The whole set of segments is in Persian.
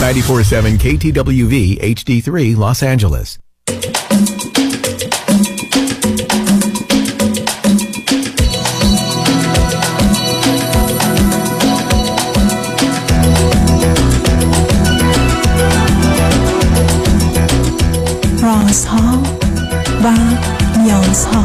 947 KTWV HD3 Los Angeles. رازها و نیازها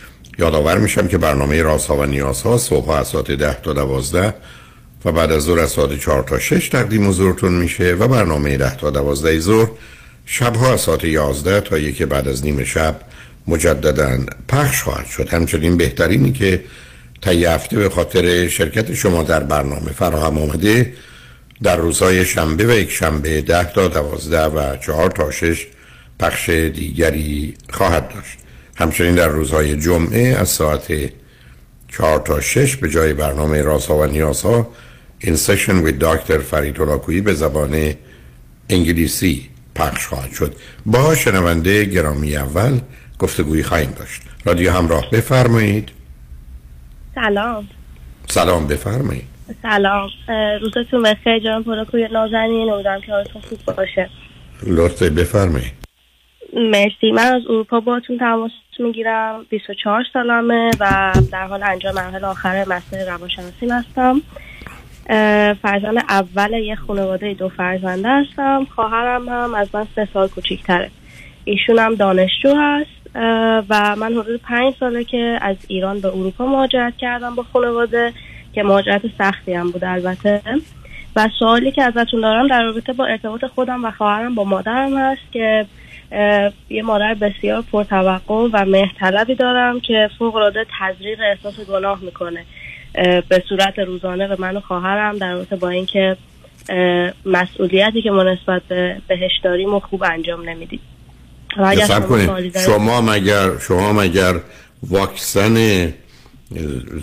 یادآور میشم که برنامه رازها و نیازها صبح از ساعت 10 تا 12 و بعد از ظهر از ساعت 4 تا 6 تقدیم حضورتون میشه و برنامه 10 تا 12 ظهر شبها از ساعت 11 تا یک بعد از نیم شب مجددا پخش خواهد شد. همچنین بهترینی که طی هفته به خاطر شرکت شما در برنامه فراهم آمده در روزهای شنبه و یک شنبه 10 تا 12 و 4 تا 6 پخش دیگری خواهد داشت. همچنین در روزهای جمعه از ساعت 4 تا 6 به جای برنامه رازها و نیازها این سشن وی دکتر فرید به زبان انگلیسی پخش خواهد شد. با شنونده گرامی اول گفتگویی خواهیم داشت. رادیو همراه بفرمایید. سلام. سلام بفرمایید. سلام. روزتون بخیر. جان پولاکوی نازنین. امیدوارم که حالتون خوب باشه. لطفه بفرمایید. مرسی. من از اروپا باتون تماس می‌گیرم 24 سالمه و در حال انجام مرحله آخر مستر روانشناسی هستم. فرزند اول یه خانواده دو فرزنده هستم. خواهرم هم از من سه سال کوچیکتره. ایشون هم دانشجو هست و من حدود پنج ساله که از ایران به اروپا مهاجرت کردم با خانواده که مهاجرت سختی هم بود البته. و سوالی که ازتون دارم در رابطه با ارتباط خودم و خواهرم با مادرم هست که یه مادر بسیار پرتوقع و مهرطلبی دارم که فوق العاده تزریق احساس گناه می‌کنه. به صورت روزانه به من و خواهرم در رابطه با اینکه مسئولیتی که ما نسبت بهش داریم و خوب انجام نمیدیم. شما مگر شما مگر واکسن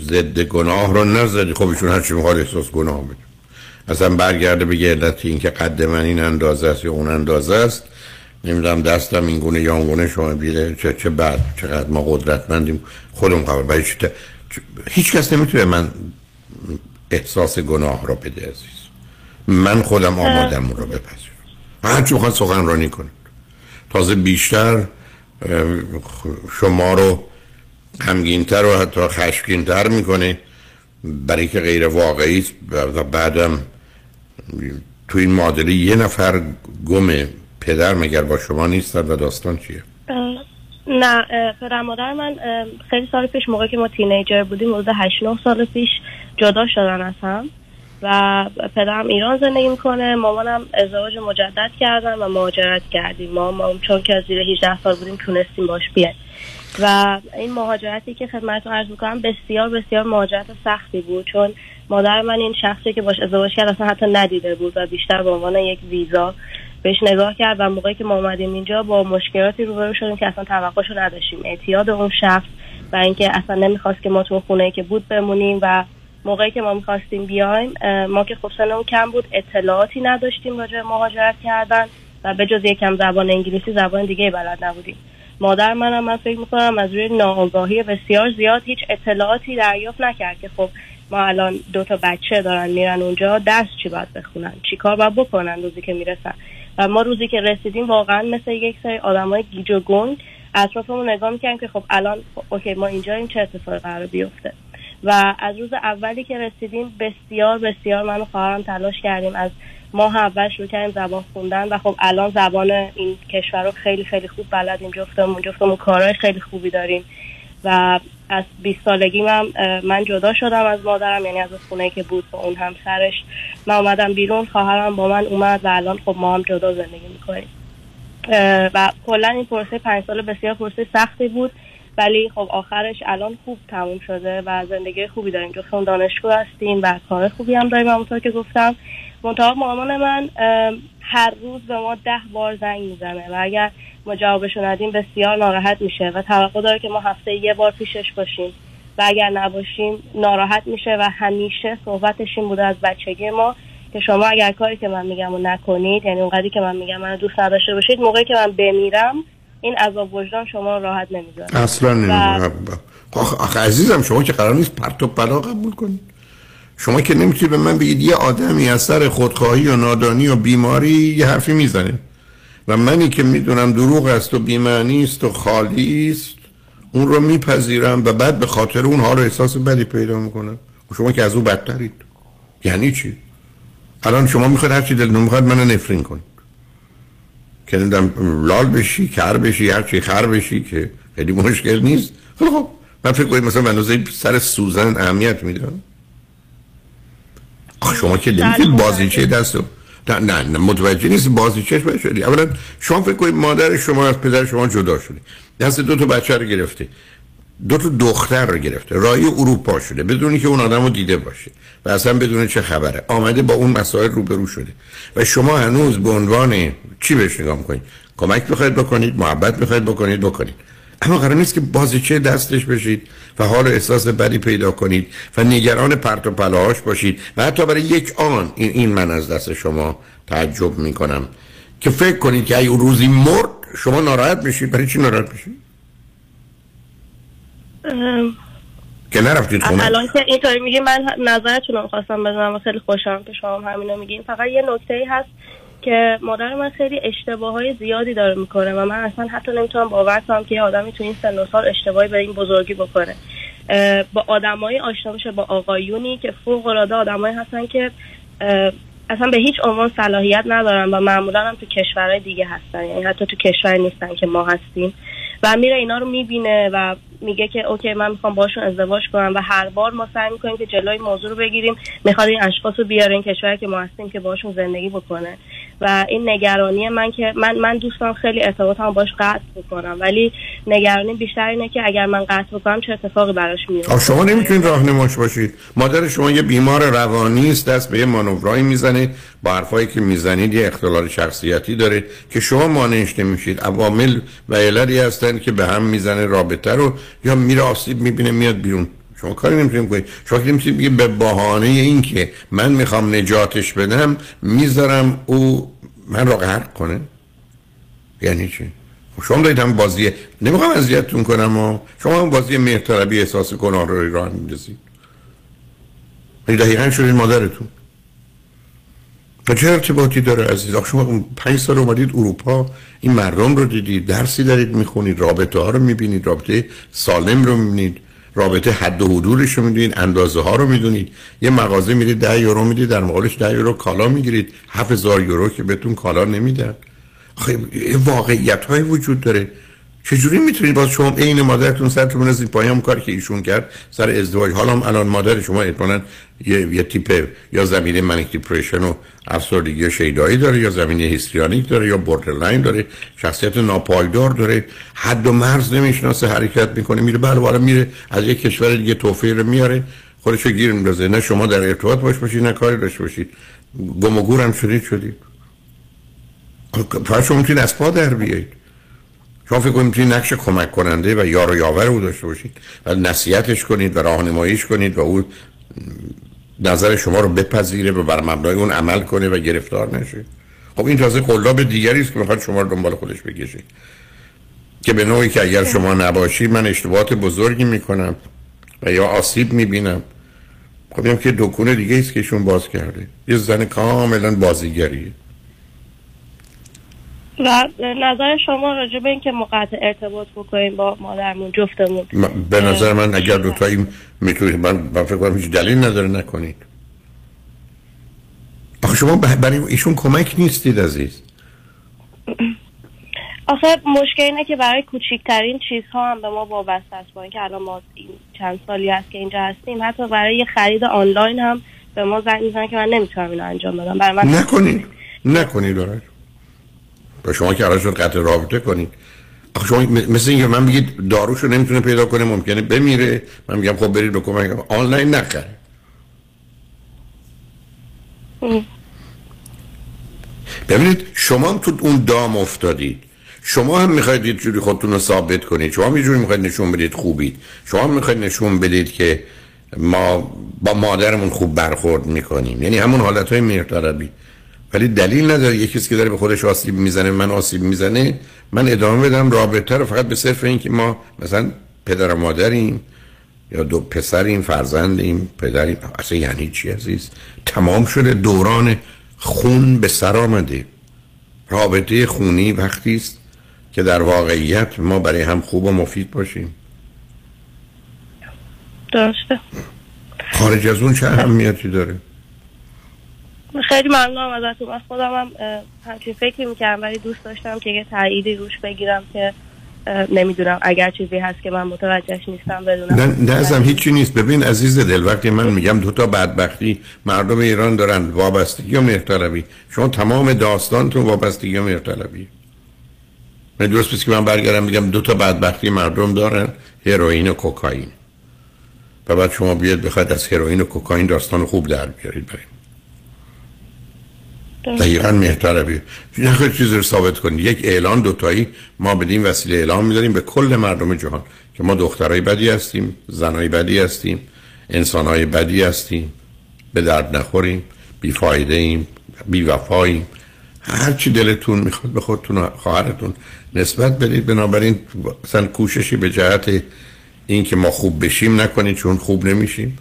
ضد گناه رو نزدی خب ایشون هرچی می‌خواد احساس گناه بده اصلا برگرده بگه علت این که قد من این اندازه است یا اون اندازه است. نمی‌دونم دستم این گونه یا گونه شما بیره چه چه بعد چقدر ما قدرتمندیم. خودم خبر برای هیچ کس نمی‌تونه من احساس گناه را بده عزیز. من خودم آمادم رو بپذیرم. هر چی سخن سخنرانی کنید تازه بیشتر شما رو غمگینتر و حتی خشمگینتر می‌کنه. برای که غیر واقعی و بعدم تو این معادله یه نفر گمه پدر مگر با شما نیستن و داستان چیه؟ نه پدر مادر من خیلی سال پیش موقع که ما تینیجر بودیم حدود 8 9 سال پیش جدا شدن از هم و پدرم ایران زندگی می‌کنه مامانم ازدواج مجدد کردن و مهاجرت کردیم. ما, ما چون که زیر 18 سال بودیم تونستیم باش بیایم. و این مهاجرتی که خدمتتون عرض می‌کنم بسیار بسیار مهاجرت سختی بود. چون مادر من این شخصی که باش ازدواج کرد اصلا حتی ندیده بود و بیشتر به عنوان یک ویزا بهش نگاه کرد و موقعی که ما اومدیم اینجا با مشکلاتی روبرو شدیم که اصلا توقعشو نداشتیم. اعتیاد اون شخص و اینکه اصلا نمی‌خواست که ما تو خونه که بود بمونیم و موقعی که ما می‌خواستیم بیایم ما که خب سنمون کم بود اطلاعاتی نداشتیم راجع مهاجرت کردن و به جز یکم زبان انگلیسی زبان دیگه بلد نبودیم. مادر منم من فکر می‌کنم از روی ناآگاهی بسیار زیاد هیچ اطلاعاتی دریافت نکرد که خب ما الان دو تا بچه دارن میرن اونجا درس چی باید بخونن؟ چی کار باید بکنن روزی که می‌رسن؟ ما روزی که رسیدیم واقعا مثل یک سری های گیج و گنگ اطرافمون نگاه می‌کنیم که خب الان خب اوکی ما اینجا این چه اتفاقی قرار بیفته؟ و از روز اولی که رسیدیم بسیار بسیار من و خواهرم تلاش کردیم از ماه اول شروع کردیم زبان خوندن و خب الان زبان این کشور رو خیلی خیلی خوب بلدیم جفتمون جفتمون کارهای خیلی خوبی داریم و از 20 سالگی من من جدا شدم از مادرم یعنی از خونه که بود با اون همسرش. من اومدم بیرون خواهرم با من اومد و الان خب ما هم جدا زندگی می‌کنیم. و کلا این پروسه پنج سال بسیار پروسه سختی بود ولی خب آخرش الان خوب تموم شده و زندگی خوبی داریم. جفتمون دانشگاه هستیم و کار خوبی هم داریم همونطور که گفتم. منتها مامان من هر روز به ما ده بار زنگ می‌زنه و اگر ما جوابشو ندیم بسیار ناراحت میشه و توقع داره که ما هفته یه بار پیشش باشیم و اگر نباشیم ناراحت میشه و همیشه صحبتش این بوده از بچگی ما که شما اگر کاری که من میگم و نکنید یعنی اونقدری که من میگم من دوست نداشته باشید موقعی که من بمیرم این عذاب وجدان شما راحت نمی‌ذاره. اصلا و... آخه عزیزم شما که قرار نیست پرت و پلا قبول کنید شما که نمی‌تونید به من بگید یه آدمی از سر خودخواهی و نادانی و بیماری یه حرفی می‌زنه. و منی که می‌دونم دروغ است و بیمعنی است و خالی است اون رو میپذیرم و بعد به خاطر اون حال احساس بدی پیدا می‌کنم. شما که از او بدترید. یعنی چی؟ الان شما می‌خواید هر چی دل می‌خواد منو نفرین کنید. که لال بشی کر بشی هر چی خر بشی که خیلی مشکل نیست. خب من فکر کنید مثلا اندازه سر سوزن اهمیت میدم. شما که نمی‌تونید بازیچه دست نه نه متوجه نیست بازی چشم شدی اولا شما فکر کنید مادر شما از پدر شما جدا شده. دست دو تا بچه رو گرفته. دو تا دختر رو گرفته. رای اروپا شده. بدونی که اون آدم رو دیده باشه. و اصلا بدون چه خبره. آمده با اون مسائل روبرو شده. و شما هنوز به عنوان چی بهش نگاه می‌کنید؟ کمک بخواید بکنید؟ محبت بخواید بکنید؟ بکنید. اما قرار نیست که بازیچه دستش بشید و حال احساس بدی پیدا کنید و نگران پرت و پلاهاش باشید و حتی برای یک آن این, این من از دست شما تعجب می‌کنم. که فکر کنید که اگه روزی مرد شما ناراحت بشید. برای چی ناراحت بشید؟ که نرفتید خونه؟ الان که اینطوری میگی من نظرتون رو خواستم بزنم و خیلی خوشحالم که شما همینو میگین. فقط یه نکته ای هست. که مادر من خیلی اشتباه های زیادی داره می‌کنه و من اصلا حتی نمی‌تونم باور کنم که یه آدمی تو این سن و سال اشتباهی به این بزرگی بکنه. با آدمایی آشنا بشه با آقایونی که فوق العاده آدمایی هستن که اصلا به هیچ عنوان صلاحیت ندارن و معمولا هم تو کشورهای دیگه هستن. یعنی حتی تو کشور نیستن که ما هستیم. و میره اینا رو می‌بینه و میگه که اوکی من می‌خوام باشون ازدواج کنم و هر بار ما سعی می‌کنیم که جلوی موضوع رو بگیریم می‌خواد این اشخاص رو بیاره این کشوری که ما هستیم که باشون زندگی بکنه. و این نگرانی من که من من دوستان خیلی ارتباطم باش قطع بکنم ولی نگرانی بیشتر اینه که اگر من قطع بکنم چه اتفاقی براش میفته شما نمی‌تونید راهنماش باشید. مادر شما یه بیمار روانی است دست به یه مانورایی می‌زنه. با حرفایی که می‌زنید یه اختلال شخصیتی داره که شما مانعش نمیشید. عوامل و عللی هستن که به هم می‌زنه رابطه رو یا میره آسیب می‌بینه میاد بیرون. شما کاری نمی‌تونید کنید شما نمی‌تونید بگید به بهانه این که من می‌خوام نجاتش بدم می‌ذارم او من رو غرق کنه. یعنی چی؟ شما دارید هم بازی نمی‌خوام اذیتتون کنم و شما هم بازی مهرطلبی احساس گناه رو راه میندازید. یعنی دقیقا شدید مادرتون. و چه ارتباطی داره عزیز؟ شما پنج سال اومدید اروپا این مردم رو دیدید درسی دارید می‌خونید رابطه ها رو می‌بینید رابطه سالم رو می‌بینید رابطه حد و حدودش رو می‌دونید اندازه ها رو می‌دونید. یه مغازه میرید ده یورو می‌دید در مقابلش ده یورو کالا می‌گیرید. هزار یورو که بهتون کالا نمیدن. خیلی واقعیت های وجود داره. چجوری می‌تونید باز شما عین مادرتون سرتون بنزید پایین؟ هم کاری که ایشون کرد سر ازدواج. حالا هم الان مادر شما احتمالاً یه, یه تیپ یا زمینه منیک دیپریشن و افسردگی و شیدایی داره یا زمینه histrionic داره یا borderline داره شخصیت ناپایدار داره. حد و مرز نمی‌شناسه حرکت می‌کنه میره بله میره از یک کشور دیگه توفیق رو میاره خودش رو گیر میندازه. نه شما در ارتباط باش باشید نه کاری داشته باشید گم و گورم شدید شدید. شما می‌تونید از پا در بیایید. شما فکر کنید نقش کمک کننده و یار و یاور او داشته باشید. و نصیحتش کنید و راهنماییش کنید و او نظر شما رو بپذیره و بر مبنای اون عمل کنه و گرفتار نشه. خب این تازه قلاب دیگری است که می‌خواد شما رو دنبال خودش بکشه. که به نوعی که اگر شما نباشید من اشتباهات بزرگی می‌کنم و یا آسیب می‌بینم. خب که دکونه دیگه است که ایشون باز کرده. یه زن کاملا بازیگریه. و نظر شما راجع به اینکه مقطع ارتباط بکنیم با مادرمون جفتمون. به نظر من اگر دو تایی می‌تونید من, فکر کنم هیچ دلیل نداره نکنید. آخه شما برای ایشون کمک نیستید عزیز. آخه مشکل اینه که برای کوچکترین چیزها هم به ما وابسته است. با اینکه الان ما این چند سالی هست که اینجا هستیم. حتی برای یه خرید آنلاین هم به ما زنگ می‌زنن که من نمی‌تونم اینو انجام بدم. برای من نکنید. نکنید داره و شما که الان قطع رابطه کنید. آخه شما مثل اینکه من بگید داروشو نمی‌تونه پیدا کنه ممکنه بمیره. من میگم خب برید به کمک. آنلاین نخره. ببینید شما هم تو اون دام افتادید. شما هم می‌خواید یه جوری خودتون رو ثابت کنید. شما هم یه جوری می‌خواید نشون بدید خوبید. شما هم می‌خواید نشون بدید که ما با مادرمون خوب برخورد می‌کنیم. یعنی همون حالت های ولی دلیل نداره یه کسی که داره به خودش آسیب می‌زنه من آسیب می‌زنه من ادامه بدم. رابطه رو فقط به صرف این که ما مثلا پدر و مادریم یا دو پسریم فرزندیم پدریم اصلا یعنی چی عزیز؟ تمام شده دوران خون به سر آمده. رابطه خونی وقتی است که در واقعیت ما برای هم خوب و مفید باشیم. درسته. خارج از اون چه اهمیتی داره؟ خیلی ممنونم ازتون. من خودم هم همچین فکری می‌کردم ولی دوست داشتم که یه تاییدی روش بگیرم که نمی‌دونم اگر چیزی هست که من متوجهش نیستم بدونم. نه ازم هیچی نیست. ببین عزیز دل وقتی من میگم دو تا بدبختی مردم ایران دارن وابستگی و مهرطلبی. شما تمام داستانتون وابستگی و مهرطلبی. من درست بس که من برگردم میگم دو تا بدبختی مردم دارن هروئین و کوکائین. و بعد شما بیاد بخواید از هروئین و کوکائین داستان خوب در بیارید بریم. دقیقا مهتره نخواهید چیزی رو ثابت کنید یک اعلان دوتایی ما بدیم وسیله اعلام میداریم به کل مردم جهان که ما دخترای بدی هستیم زنای بدی هستیم انسانای بدی هستیم به درد نخوریم بیفایده ایم بی وفاییم هر چی دلتون می‌خواد به خودتون و خواهرتون نسبت بدید. بنابراین مثلا کوششی به جهت اینکه ما خوب بشیم نکنید چون خوب نمیشیم.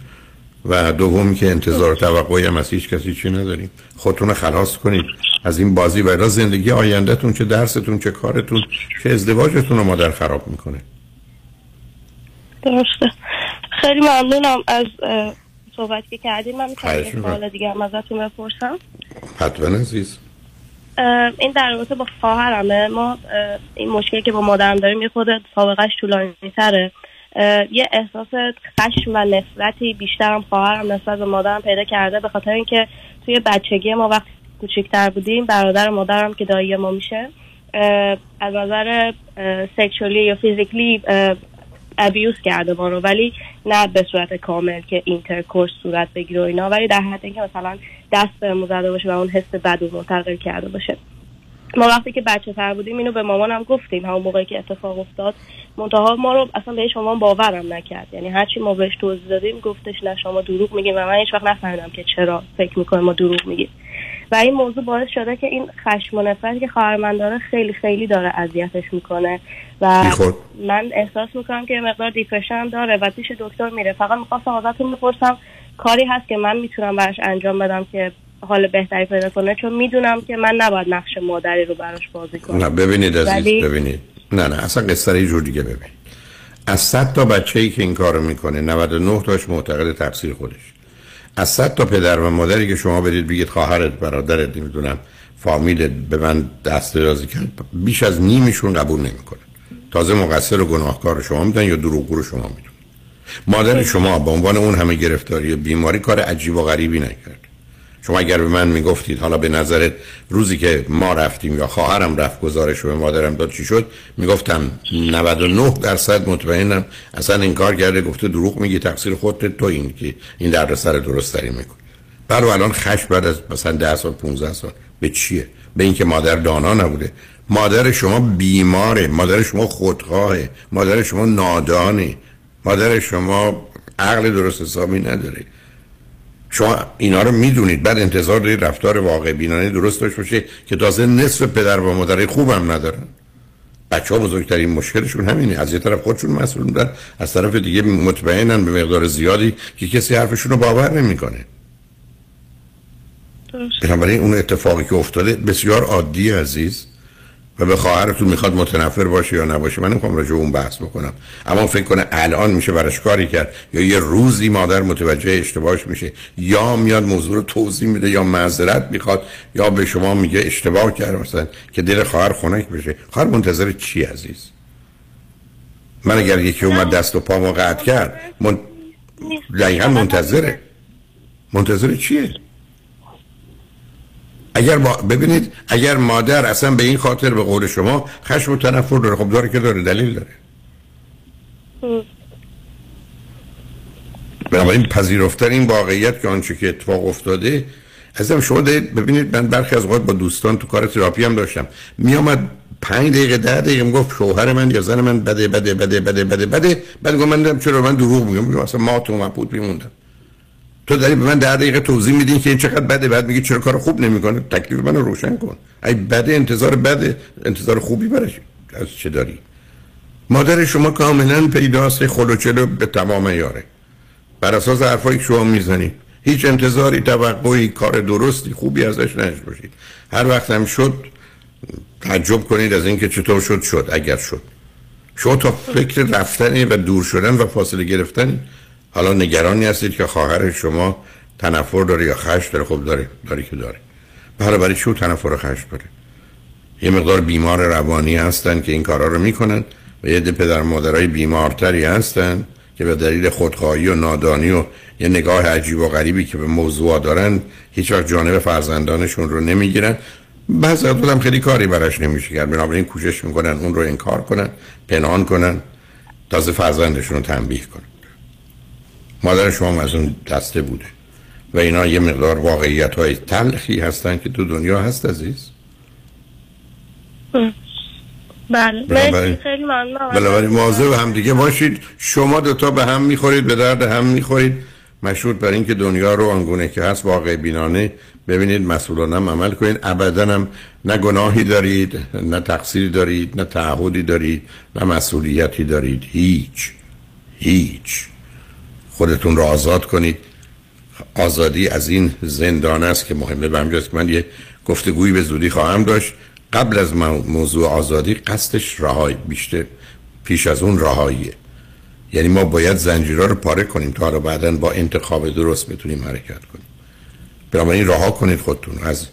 و دوم که انتظار توقعی هم از هیچ کسی چی نداریم. خودتون خلاص کنید. از این بازی و زندگی آیندهتون چه درستون چه کارتون چه ازدواجتون رو مادر خراب می‌کنه. درسته. خیلی ممنونم از صحبت که کردیم من می‌تونم سوال دیگه هم ازتون بپرسم. حتما عزیز. این در رابطه با خواهرمه. ما این مشکلی که با مادرم داریم یه خورده سابقش طولانی تره یه احساس خشم و نفرتی بیشترم خواهرم نسبت به مادرم پیدا کرده به خاطر اینکه توی بچگی ما وقتی کوچکتر بودیم برادر مادرم که دایی ما میشه از نظر sexually یا physically abuse کرده ما رو ولی نه به صورت کامل که intercourse صورت بگیره و اینا ولی در حد اینکه مثلا دست به زده باشه و اون حس بد و منتقل کرده باشه. ما وقتی که بچه تر بودیم اینو به مامانم گفتیم همون موقعی که اتفاق افتاد. منتها ما رو اصلا بهش مامان باورم نکرد. یعنی هرچی ما بهش توضیح دادیم گفتش نه شما دروغ میگیم و من هیچ وقت نفهمیدم که چرا فکر می‌کنه ما دروغ میگیم. و این موضوع باعث شده که این خشم و نفرتی که خواهر من داره خیلی خیلی داره اذیتش می‌کنه. و من احساس می‌کنم که مقدار دیپرشن داره و پیش دکتر میره. فقط می‌خواستم ازتون بپرسم کاری هست که من می‌تونم براش انجام بدم که حال بهتری پیدا کنه چون می‌دونم که من نباید نقش مادری رو براش بازی کنم. نه ببینید عزیز ببینید. نه نه اصلا قصه یه جور دیگه ببینید از 100 تا بچه ای که این کارو می‌کنه 99 تاش معتقد تقصیر خودش. از 100 تا پدر و مادری که شما برید بگید خواهرت برادرت نمی‌دونم فامیلت به من دست درازی کرد بیش از نیمشون قبول نمی‌کنه. تازه مقصر و گناهکار شما میدن یا دروغگو رو شما میدون مادر شما به عنوان اون همه گرفتاری و بیماری کار عجیب و غریبی نکرد. شما اگر به من می‌گفتید حالا به نظرت روزی که ما رفتیم یا خواهرم رفت گزارش به مادرم داد چی شد؟ می‌گفتم 99 درصد مطمئنم اصلا این کار کرده گفته دروغ میگی تقصیر خودت تو این که این دردسر درست تری می‌کنی. بله الان خش بعد از مثلا 10 سال 15 سال. به چیه؟ به اینکه مادر دانا نبوده. مادر شما بیماره مادر شما خودخواهه مادر شما نادانه مادر شما عقل درست حسابی نداره. شما اینا رو می‌دونید. بعد انتظار دارید رفتار واقع بینانه درست داشته باشه که تازه نصف پدر و مادر خوبم ندارن. بچه ها بزرگترین مشکلشون همینه. از یه طرف خودشون مسئول بودن از طرف دیگه مطمئنن به مقدار زیادی که کسی حرفشون رو باور نمی‌کنه. بنابراین اون اتفاقی که افتاده بسیار عادی عزیز. و به خواهرتون می‌خواد متنفر باشه یا نباشه من نمی‌خوام راجع اون بحث بکنم. اما فکر کنه الان میشه براش کاری کرد یا یه روزی مادر متوجه اشتباهش میشه یا میاد موضوع رو توضیح میده یا معذرت می‌خواد یا به شما میگه اشتباه کرد مثلا که دل خواهر خنک بشه. خواهر منتظر چی عزیز؟ من اگر یکی اومد دست و پامو قطع کرد من... منتظره. منتظر چیه؟ اگر با... ببینید اگر مادر اصلا به این خاطر به قول شما خشم و تنفر داره خب داره که داره دلیل داره. بنابراین پذیرفتن این واقعیت که آنچه که اتفاق افتاده ازم شما ببینید من برخی از اوقات با دوستان تو کار تراپی هم داشتم. می آمد پنج دقیقه ده دقیقه می‌گفت شوهر من یا زن من بده بده بده بده بده بده. بعد گفت من چرا من دروغ میگم. میگم اصلا ما تو مبهوت میموندم. تو داری به من در دقیقه توضیح میدین که این چقدر بده بعد میگی چرا کار خوب نمی‌کنه؟ تکلیف منو روشن کن. ای بده انتظار بده. انتظار خوبی برش از چه داری؟ مادر شما کاملا پیداست خلوچلو به تمام یاره. بر اساس حرفایی که شما می‌زنید. هیچ انتظاری توقعی کار درستی خوبی ازش نش باشید هر وقت هم شد تعجب کنید از اینکه چطور شد شد اگر شد. شما تا فکر رفتن و دور شدن و فاصله گرفتن حالا نگرانی هستید که خواهر شما تنفر داره یا خش داره؟ خب داره داره که داره. برای برای چون تنفر و خش داره؟ یه مقدار بیمار روانی هستن که این کارا رو می‌کنن و یه ده پدر مادرای بیمارتری هستن که به دلیل خودخواهی و نادانی و یه نگاه عجیب و غریبی که به موضوع دارن هیچ وقت جانب فرزندانشون رو نمی‌گیرن. بعض هم خیلی کاری براش نمیشه کرد. بنابراین کوشش می‌کنن اون رو انکار کنن پنهان کنن تازه فرزندشون رو تنبیه کنن. مادر شما از اون دسته بوده و اینا یه مقدار واقعیت های تلخی هستن که تو دنیا هست عزیز. بله. بنابراین مواظب هم دیگه باشید. شما دوتا به هم می‌خورید به درد هم می‌خورید. مشروط بر اینکه دنیا رو آنگونه که هست واقع بینانه. ببینید مسئولانه عمل کنید. ابدا هم نه گناهی دارید نه تقصیری دارید نه تعهدی دارید نه مسئولیتی دارید. هیچ. هیچ. خودتون رو آزاد کنید. آزادی از این زندان است که مهمه به همجاست من یه گفتگویی به زودی خواهم داشت. قبل از موضوع آزادی قصدش رهایی بیشتر پیش از اون رهاییه. یعنی ما باید زنجیرها رو پاره کنیم تا رو بعدا با انتخاب درست بتونیم حرکت کنیم. بنابراین رها کنید خودتون. از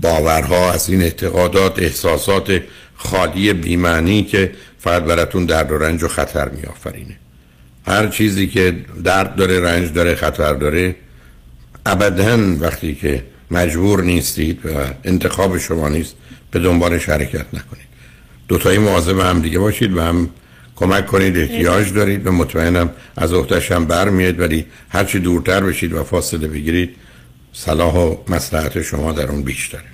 باورها از این اعتقادات احساسات خالی بیمعنی که فقط براتون درد و رنج و خطر میآفرینه. هر چیزی که درد داره رنج داره خطر داره ابدا وقتی که مجبور نیستید و انتخاب شما نیست به دنبالش حرکت نکنید. دوتایی مواظب هم دیگه باشید و هم کمک کنید احتیاج دارید و مطمئنم از اختش هم برمیاد ولی هرچی دورتر بشید و فاصله بگیرید صلاح و مسلحت شما در اون بیشتره.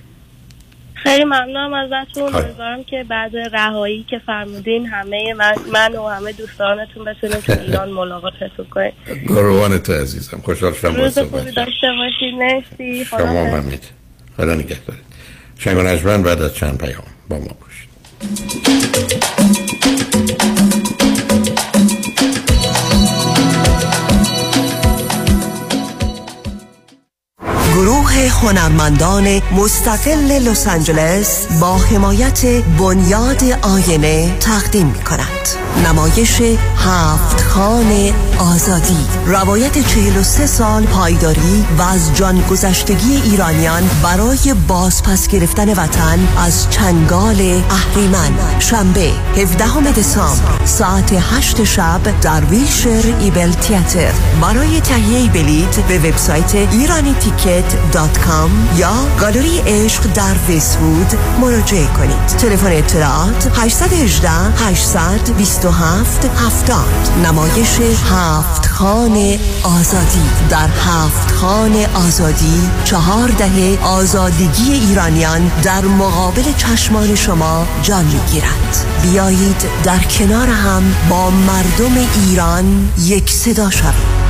خیلی ممنونم ازتون. امیدوارم که بعد رهایی که فرمودین همه من, من و همه دوستانتون بتونیم تو ایران ملاقاتتون کنیم قربانت عزیزم. خوشحال شدم روز خوبی داشته باشید مرسی. شما همید خدا نگه دارید شنگ و بعد از چند پیام با ما باشید گروه هنرمندان مستقل لس آنجلس با حمایت بنیاد آینه تقدیم می کند. نمایش هفت خان آزادی. روایت 43 سال پایداری و از جان گذشتگی ایرانیان برای بازپس گرفتن وطن از چنگال اهریمن. شنبه 17 دسامبر ساعت 8 شب در ویلشر ایبل تیاتر. برای تهیه بلیت به وبسایت ایرانی تیکت دات کام یا گالری عشق در ویسوود مراجعه کنید. تلفن اطلاعات 818 827 70 نمایش هفت خان آزادی. در هفت خان آزادی چهار دهه آزادگی ایرانیان در مقابل چشمان شما جان می‌گیرد بیایید در کنار هم با مردم ایران یک صدا شویم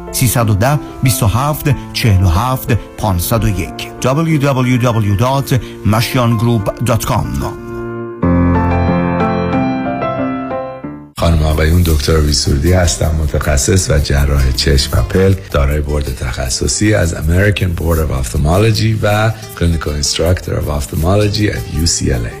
310 27 47 501 www.mashiangroup.com خانم آقایون دکتر سرودی هستم متخصص و جراح چشم و پلک دارای بورد تخصصی از American Board of Ophthalmology و Clinical Instructor of Ophthalmology at UCLA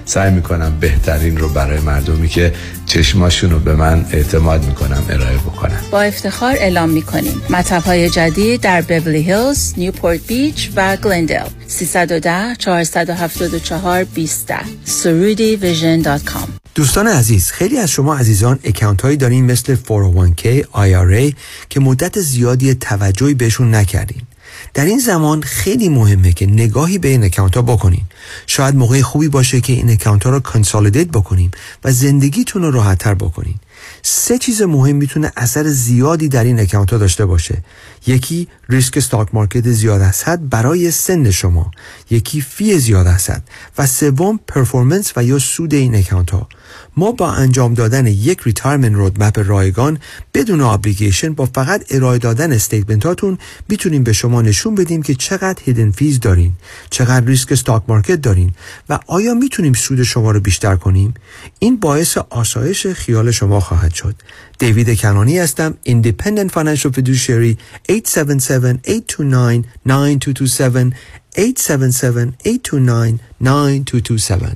سعی می‌کنم بهترین رو برای مردمی که چشماشون رو به من اعتماد می‌کنم ارائه بکنم با افتخار اعلام می‌کنیم. مطب های جدید در بورلی هیلز، نیوپورت بیچ و گلندل 310 474 20 سرودی vision dot com. دوستان عزیز خیلی از شما عزیزان account هایی دارین مثل 401k, IRA که مدت زیادی توجهی بهشون نکردین. در این زمان خیلی مهمه که نگاهی به این account ها بکنین. شاید موقع خوبی باشه که این account ها رو consolidate بکنیم و زندگیتون رو راحتتر بکنین. سه چیز مهم می‌تونه اثر زیادی در این account ها داشته باشه. یکی ریسک stock market زیاد از حد برای سن شما یکی fee زیاد حد و سوم performance و یا سود این account ها ما با انجام دادن یک retirement roadmap رایگان بدون obligation با فقط ارائه دادن statement هاتون می‌تونیم به شما نشون بدیم که چقدر hidden fees دارین چقدر ریسک stock market دارین و آیا می‌تونیم سود شما رو بیشتر کنیم؟ این باعث آسایش خیال شما خواهد شد. دیوید کنانی هستم Independent Financial Fiduciary 877-829-9227 877-829-9227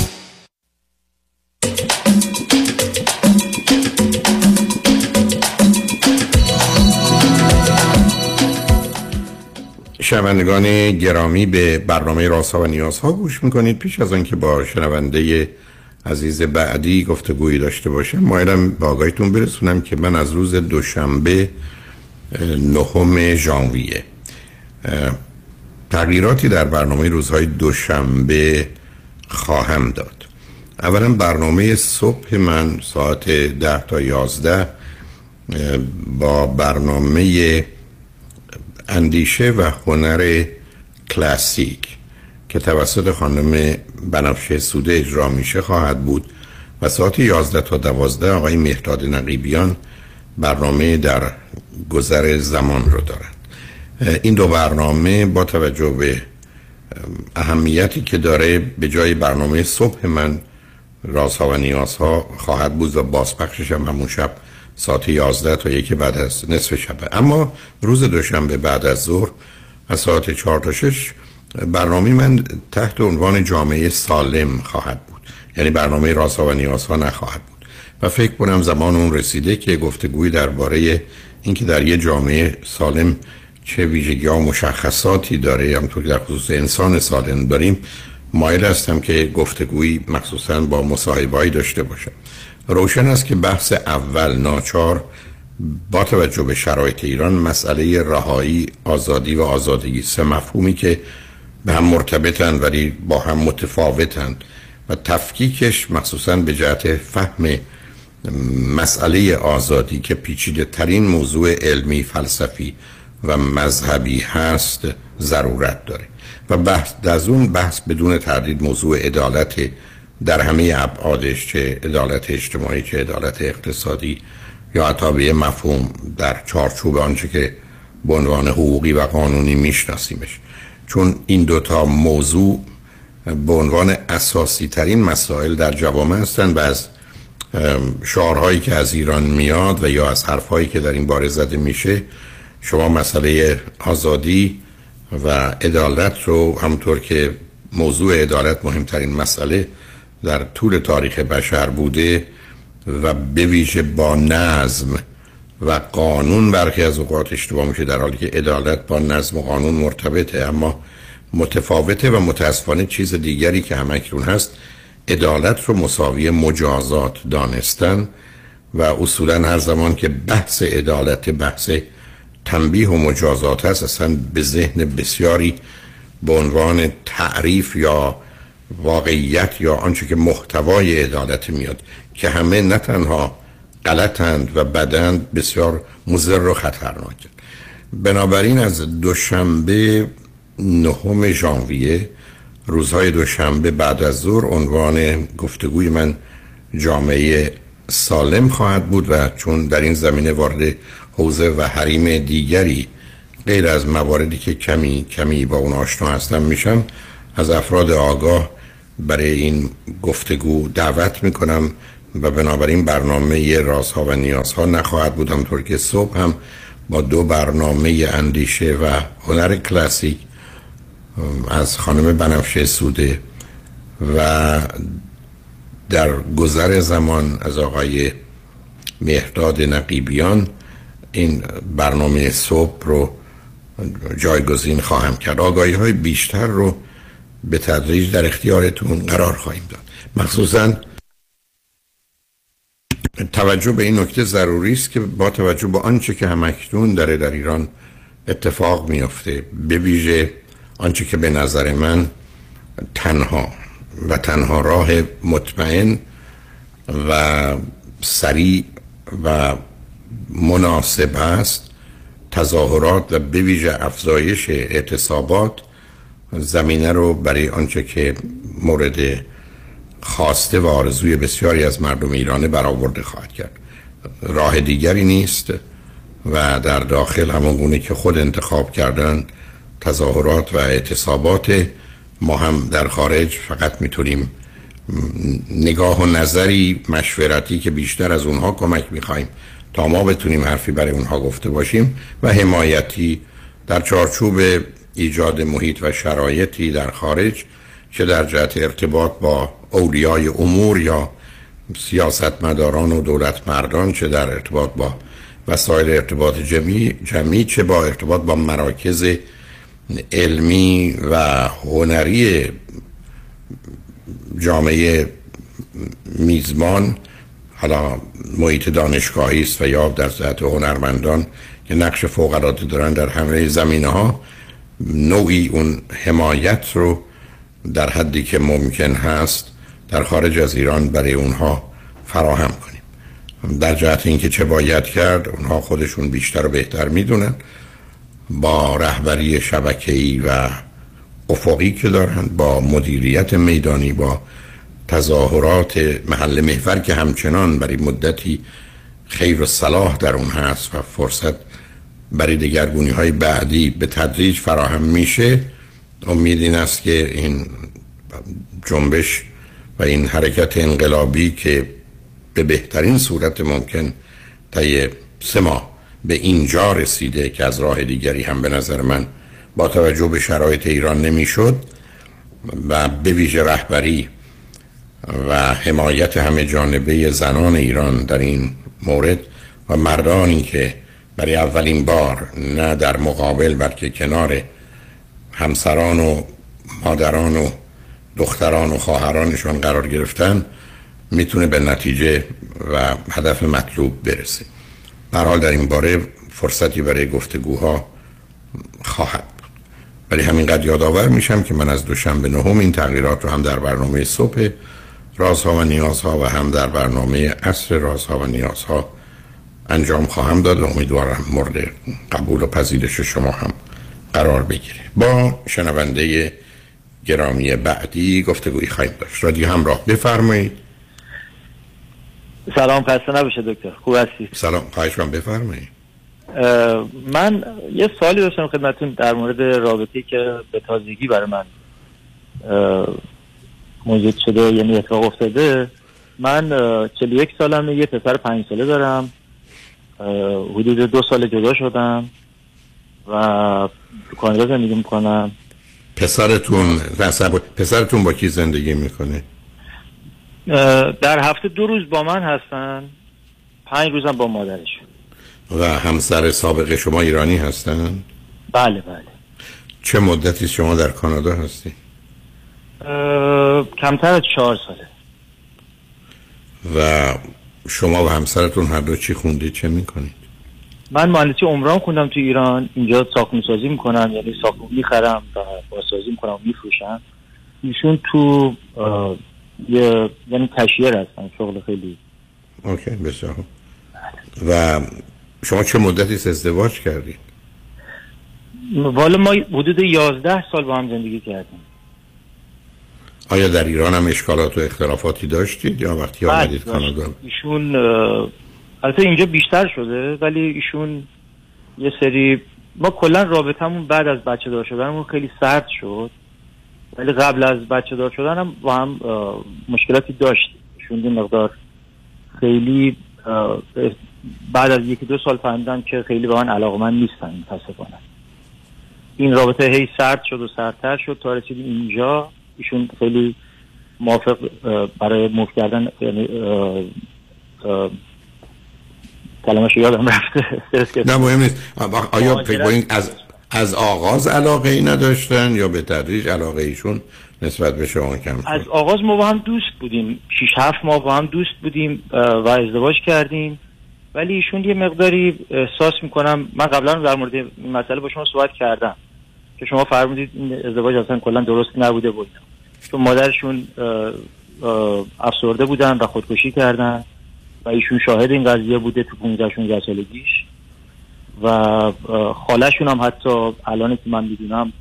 شنوندگان گرامی به برنامه رازها و نیازها گوش می‌کنید. پیش از آنکه با شنونده عزیز بعدی گفتگویی داشته باشم مایلم به آگاهیتون برسونم که من از روز دوشنبه نهم ژانویه. تغییراتی در برنامه روزهای دوشنبه خواهم داد. اولا برنامه صبح من ساعت ده تا یازده با برنامه اندیشه و هنر کلاسیک که توسط خانم بنفشه سوده اجرا میشه خواهد بود و ساعت 11 تا 12 آقای مهداد نقیبیان برنامه در گذر زمان رو دارند. این دو برنامه با توجه به اهمیتی که داره به جای برنامه صبح من رازها و نیازها خواهد بود و بازپخشش هم همون شب ساعت 11 تا یکی بعد از نصف شبه اما روز دوشنبه بعد از ظهر از ساعت 4 تا 6 برنامه من تحت عنوان جامعه سالم خواهد بود. یعنی برنامه رازها و نیازها نخواهد بود. و فکر کنم زمان اون رسیده که گفتگوی درباره اینکه در یه جامعه سالم چه ویژگی ها مشخصاتی داره همطور که در خصوص انسان سالم داریم مایل هستم که گفتگویی مخصوصا با مصاحبهایی داشته باشم. روشن است که بحث اول ناچار با توجه به شرایط ایران مسئله رهایی آزادی و آزادگی. سه مفهومی که به هم مرتبطن ولی با هم متفاوتن و تفکیکش مخصوصا به جهت فهم مسئله آزادی که پیچیده ترین موضوع علمی فلسفی و مذهبی هست ضرورت داره. و بحث از اون بحث بدون تردید موضوع عدالت در همه ابعادش چه عدالت اجتماعی چه عدالت اقتصادی یا حتی به مفهوم در چارچوب آنچه که به عنوان حقوقی و قانونی میشناسیمش. چون این دوتا موضوع به عنوان اساسی ترین مسائل در جوامع هستند و از شعارهایی که از ایران میاد و یا از حرفهایی که در این باره زده میشه شما مسئله آزادی و عدالت رو همطور که موضوع عدالت مهمترین مسئله در طول تاریخ بشر بوده و به ویژه با نظم و قانون برخی از اوقات اشتباه میشه در حالی که عدالت با نظم و قانون مرتبطه اما متفاوته و متاسفانه چیز دیگری که همکنون هست عدالت رو مساوی مجازات دانستن و اصولا هر زمان که بحث عدالت بحث تنبیه و مجازات هست اصلا به ذهن بسیاری به عنوان تعریف یا واقعیت یا آنچه که محتوای عدالت میاد که همه نه تنها غلطند و بدند بسیار مضر و خطرناک بنابراین از دوشنبه نهم ژانویه روزهای دوشنبه بعد از ظهر عنوان گفتگوی من جامعه سالم خواهد بود و چون در این زمینه وارد حوزه و حریم دیگری غیر از مواردی که کمی کمی با اون آشنا هستم میشم از افراد آگاه برای این گفتگو دعوت می‌کنم و بنابراین برنامه رازها و نیازها نخواهد بودم طور که صبح هم با دو برنامه اندیشه و هنر کلاسیک از خانم بنفشه سوده و در گذر زمان از آقای مهداد نقیبیان این برنامه صبح رو جایگزین خواهم کرد. آگاهی های بیشتر رو به تدریج در اختیارتون قرار خواهیم داد. مخصوصا توجه به این نکته ضروری است که با توجه به آنچه که همکنون داره در ایران اتفاق میافته به ویژه آنچه که به نظر من تنها و تنها راه مطمئن و سریع و مناسب است تظاهرات و به ویژه افزایش اعتصابات زمینه رو برای آنچه که مورد خواسته و آرزوی بسیاری از مردم ایرانه برآورده خواهد کرد. راه دیگری نیست و در داخل همون گونه که خود انتخاب کردن تظاهرات و اعتصابات ما هم در خارج فقط می‌تونیم نگاه و نظری مشورتی که بیشتر از اونها کمک می‌خوایم تا ما بتونیم حرفی برای اونها گفته باشیم و حمایتی در چارچوب ایجاد محیط و شرایطی در خارج که در جهت ارتباط با اولیای امور یا سیاستمداران و دولت مردان چه در ارتباط با وسایل ارتباط جمعی, جمعی چه با ارتباط با مراکز علمی و هنری جامعه میزبان حالا محیط دانشگاهی است و یا در جهت هنرمندان که نقش فوق العاده دارن در همه زمینه ها نوعی اون حمایت رو در حدی که ممکن هست در خارج از ایران برای اونها فراهم کنیم. در جهت اینکه چه باید کرد اونها خودشون بیشتر و بهتر می‌دونن. با رهبری شبکه‌ای و افقی که دارن با مدیریت میدانی با تظاهرات محل محور که همچنان برای مدتی خیر و صلاح در اون هست و فرصت برای دگرگونی های بعدی به تدریج فراهم میشه. امید این است که این جنبش و این حرکت انقلابی که به بهترین صورت ممکن طی سه ماه به اینجا رسیده که از راه دیگری هم به نظر من با توجه به شرایط ایران نمی‌شد و به ویژه رهبری و حمایت همه جانبه زنان ایران در این مورد و مردانی که برای اولین بار نه در مقابل بلکه کنار همسران و مادران و دختران و خواهرانشان قرار گرفتن می‌تونه به نتیجه و هدف مطلوب برسه. در حال در این باره فرصتی برای گفتگوها خواهد ولی همینقدر یادآور میشم که من از دوشنبه نهم این تغییرات رو هم در برنامه صبح رازها و نیازها و هم در برنامه عصر رازها و نیازها انجام خواهم داد و امیدوارم مورد قبول و پذیرش شما هم قرار بگیره با شنونده گرامی بعدی گفتگویی خواهیم داشت. رادیو همراه بفرمایید. سلام خسته نباشه دکتر. خوب هستی؟ سلام. خواهش من بفرمایید. من یه سوالی داشتم خدمتون در مورد رابطه که به تازگی برای من موجود شده یعنی اتفاق افتاده. من 41 سالمه یه پسر پنج ساله دارم. حدود دو سال جدا شدم و کانادا زندگی می‌کنم. پسرتون پسرتون با کی زندگی می‌کنه؟ در هفته دو روز با من هستن پنج روزم با مادرش و همسر سابق شما ایرانی هستن؟ بله بله. چه مدتی شما در کانادا هستی کمتر از چهار ساله. و شما و همسرتون هر دو چی خوندید چه می‌کنید؟ من مهندسی عمران خوندم تو ایران. اینجا ساختمون سازی می‌کنم یعنی ساختمون می‌خرم و بازسازی می‌کنم و میفروشم. ایشون تو یه یعنی تشییر هستن شغل خیلی. اوکی بسیار و شما چه مدتی ازدواج کردید؟ والا ما حدود یازده سال با هم زندگی کردیم. آیا در ایران هم اشکالات و اختلافاتی داشتید یا وقتی بله، آمدید کانادا؟ ایشون البته اینجا بیشتر شده ولی ایشون یه سری ما کلا رابطمون بعد از بچه دار شدنمون خیلی سرد شد ولی قبل از بچه دار شدن هم با هم مشکلاتی داشت ایشون یه مقدار خیلی بعد از یکی دو سال فهمیدن که خیلی به من علاقه من نیستن متاسفانه. این رابطه هی سرد شد و سردتر شد تا رسیدیم اینجا. ایشون خیلی موافق برای موف کردن یعنی کلمش یادم رفته. نه مهم نیست. آیا فکر این از از آغاز علاقه ای نداشتن یا به تدریج علاقه ایشون نسبت به شما کم شد؟ از آغاز ما با هم دوست بودیم. 6 7 ماه با هم دوست بودیم و ازدواج کردیم. ولی ایشون یه مقداری احساس می‌کنم من قبلا در مورد این مسئله با شما صحبت کردم. که شما فرمودید این ازدواج اصلا کلا درست نبوده بود. چون مادرشون افسرده بودن و خودکشی کردن و ایشون شاهد این قضیه بوده تو 15 16 سالگیش. و خالهشون هم حتی الان که من می‌دونم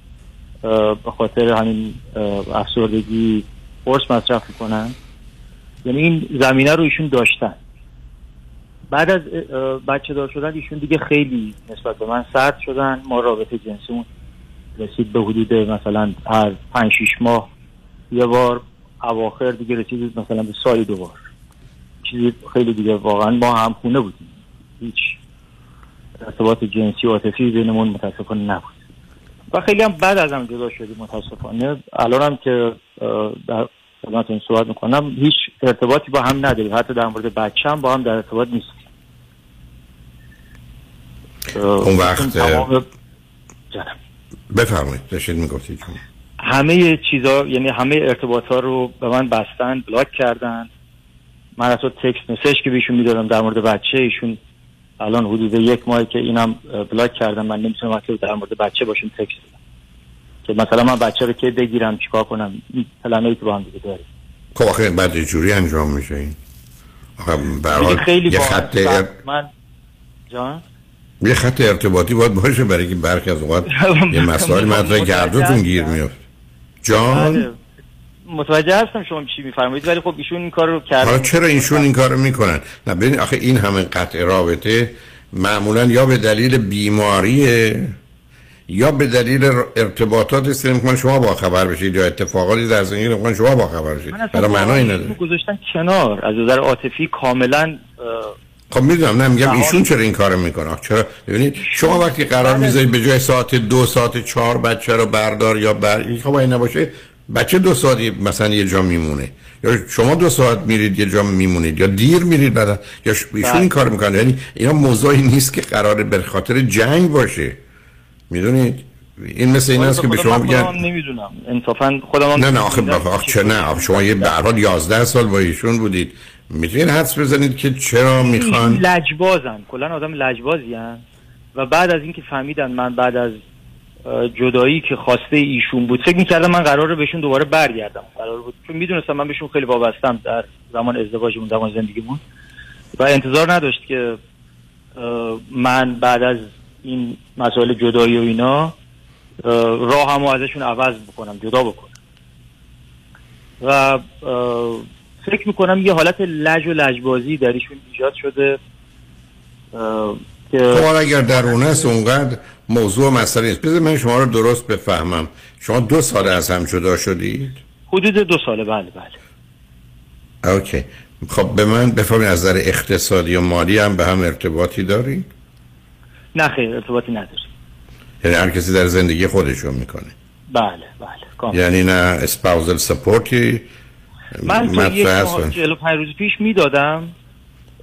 به خاطر همین افسردگی قرص مصرف می‌کنن. یعنی این زمینه رو ایشون داشتن. بعد از بچه دار شدن ایشون دیگه خیلی نسبت به من سرد شدن. ما رابطه جنسیمون رسید به حدود مثلا هر پنج شیش ماه. یه بار اواخر دیگه رسید مثلا به سالی دو بار. چیزی خیلی دیگه واقعا ما هم خونه بودیم. هیچ ارتباط جنسی و عاطفی بینمون متاسفانه نبود. و خیلی هم بعد از هم جدا شدیم متاسفانه. الان هم که در خدمتتون صحبت می‌کنم هیچ ارتباطی با هم نداریم. حتی در مورد بچه هم با هم در ارتباط نیستیم. اون وقت بفرمایید داشتید می‌گفتید همه چیزا یعنی همه ارتباط ها رو به من بستن بلاک کردن. من اصلا تکست مسیج که بهشون می‌دادم در مورد بچه ایشون الان حدود یک ماهی که اینم بلاک کردم. من نمی‌تونم حتی در مورد بچه باشون تکست بدم. که مثلا من بچه رو که بگیرم چیکار کنم؟ این پلنایی که با هم دیگه داریم. خب آخه بعد جوری انجام میشه این. آخه خیلی یه خط ار- من جان؟ یه خط ارتباطی باید باشه برای که برخی از اوقات یه مسائل مطرح که هر دوتون گیر میفت جان؟ بله. متوجه هستم شما چی میفرمایید ولی خب ایشون این کار رو کردن حالا چرا اینشون این کارو می‌کنن؟ نه ببین آخه این همه قطع رابطه معمولا یا به دلیل بیماریه یا به دلیل ارتباطات است. که شما با خبر بشید یا اتفاقاتی در زندگی می‌کنن شما با خبر بشید. برای واقعا نداره. ایشون گذاشتن کنار. از نظر عاطفی کاملا خب می‌دونم نه میگم ایشون چرا این کارو می‌کنه؟ چرا؟ ببینید شما وقتی قرار می‌ذارید به جای ساعت دو ساعت چهار بچه رو بردار یا بر خب این نباشه بچه دو ساعتی مثلا یه جا میمونه. یا شما دو ساعت میرید یه جا میمونید. یا دیر میرید بعد یا ایشون بله. این کار می‌کنه. یعنی اینا موضوعی نیست که قراره به خاطر جنگ باشه. می‌دونید؟ این مثل این است که به شما بگن نمی‌دونم. انصافا خودم نه نه آخه. آخه چه نه شما یه به هر حال 11 سال با ایشون بودید. می‌تونید حدس بزنید که چرا می‌خوان؟ لجبازن. کلا آدم لجبازی هن. و بعد از اینکه فهمیدن من بعد از جدایی که خواسته ایشون بود فکر می‌کردم من قراره بهشون دوباره برگردم. قرار بود. چون می‌دونستم من بهشون خیلی وابستم در زمان ازدواجمون زمان زندگیمون. و انتظار نداشت که من بعد از این مسائل جدایی و اینا راه همو ازشون عوض بکنم جدا بکنم. و فکر می‌کنم یه حالت لج و لجبازی در ایشون ایجاد شده. که حالا اگر درونه است اونقدر موضوع مسئله نیست. بذار من شما رو درست بفهمم. شما دو سال از هم جدا شدید؟ حدود دو ساله. بله بله. OK. خب به من بفرمایید از نظر اقتصادی و مالی هم به هم ارتباطی دارید؟ نه خیر ارتباطی نداره یعنی هر کسی در زندگی خودشون می‌کنه. بله بله. کامل. یعنی نه spousal support ی من تا یک ماه هست 45 روز پیش می‌دادم.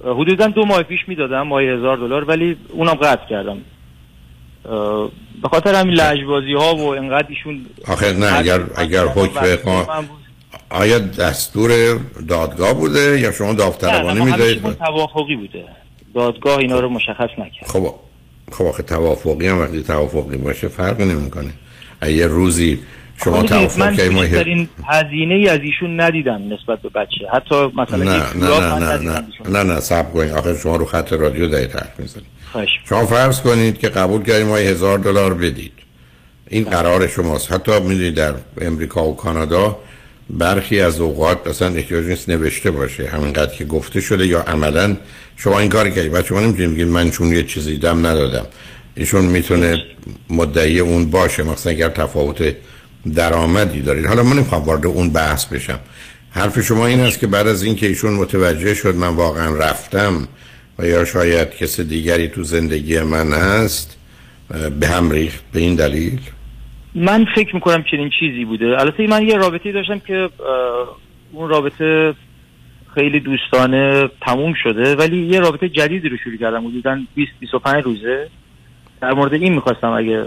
حدودا دو ماه پیش می‌دادم ماهی هزار دلار ولی اونم قطع کردم. به خاطر همین لجبازی ها و انقدر ایشون آخه نه اگر اگر حکم آیا دستور دادگاه بوده یا شما داوطلبانه نه، نه، می‌دهید؟ همیشه توافقی بوده. دادگاه اینا رو مشخص نکرد. خب خب آخه توافقی هم وقتی توافقی باشه فرقی نمی‌کنه. یه روزی شما توافق ما بیشترین هزینه ای از ایشون ندیدم نسبت به بچه. حتی مثلا نه نه نه نه نه. نه نه صبر کنید. آخه شما رو خط رادیو دارید حرف می‌زنید شما فرض کنید که قبول کردید ما هزار دلار بدید. این قرار شماست. حتی می‌دونید در امریکا و کانادا برخی از اوقات اصلا احتیاج نیست نوشته باشه. همینقدر که گفته شده یا عملا. شما این کاری کردید. بعد شما نمی‌تونید بگید من چون یه چیزی دم ندادم. ایشون می‌تونه مدعی اون باشه. مثلا اگر تفاوت درآمدی دارید حالا من نمی‌خوام وارد اون بحث بشم. حرف شما این است که بعد از اینکه ایشون متوجه شد من واقعا رفتم و یا شاید کس دیگری تو زندگی من هست به هم ریخت به این دلیل؟ من فکر می‌کنم چنین چیزی بوده. البته من یه رابطه داشتم که اون رابطه خیلی دوستانه تموم شده ولی یه رابطه جدیدی رو شروع کردم. حدودا 20 25 روزه. در مورد این می‌خواستم اگه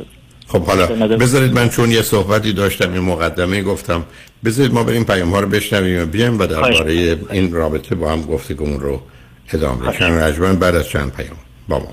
خب حالا بذارید من چون یه صحبتی داشتم این مقدمه گفتم بذارید ما بریم پیام ها رو بشنویم و بیایم و درباره این رابطه با هم گفتگومون رو ادامه بدیم. رجمن بعد از چند پیام با ما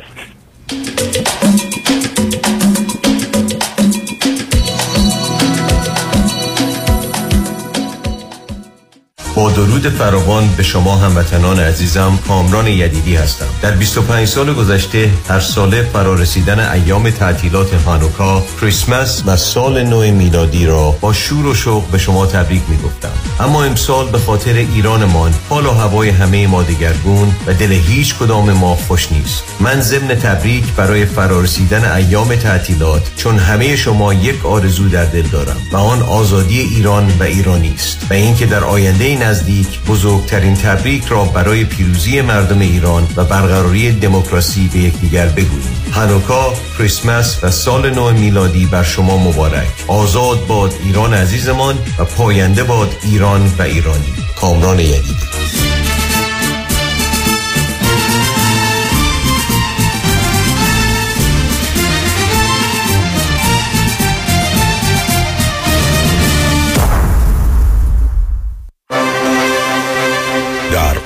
با درود فراوان به شما هموطنان عزیزم کامران یدیدی هستم. در 25 سال گذشته هر ساله فرارسیدن ایام تعطیلات هانوکا کریسمس و سال نو میلادی را با شور و شوق به شما تبریک می گفتم اما امسال به خاطر ایرانمان حال و هوای همه ما دگرگون و دل هیچ کدام ما خوش نیست. من ضمن تبریک برای فرارسیدن ایام تعطیلات چون همه شما یک آرزو در دل دارم و آن آزادی ایران و ایرانی است و اینکه در آینده نزدیک بزرگترین تبریک را برای پیروزی مردم ایران و برقراری دموکراسی به یکدیگر بگوییم. هانوکا، کریسمس و سال نو میلادی بر شما مبارک. آزاد باد ایران عزیزمان و پاینده باد ایران و ایرانی. کامران یدید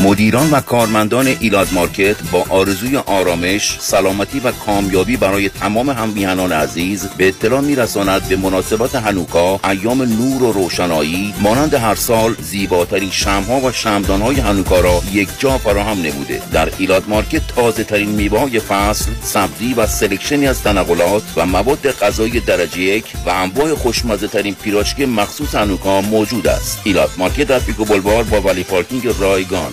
مدیران و کارمندان Elat Market با آرزوی آرامش، سلامتی و کامیابی برای تمام هممیهنان عزیز به اطلاع میرساند به مناسبت هنوکا ایام نور و روشنایی مانند هر سال زیباترین شمع‌ها و شمعدان‌های هنوکا را یک جا فراهم نموده در Elat Market تازه ترین میوه فصل، سبزی و selection ی از تنقلات و مواد غذایی درجه یک و انواع خوشمزه ترین پیراشکی مخصوص هنوکا موجود است. Elat Market در پیکو بلوار با valet parking رایگان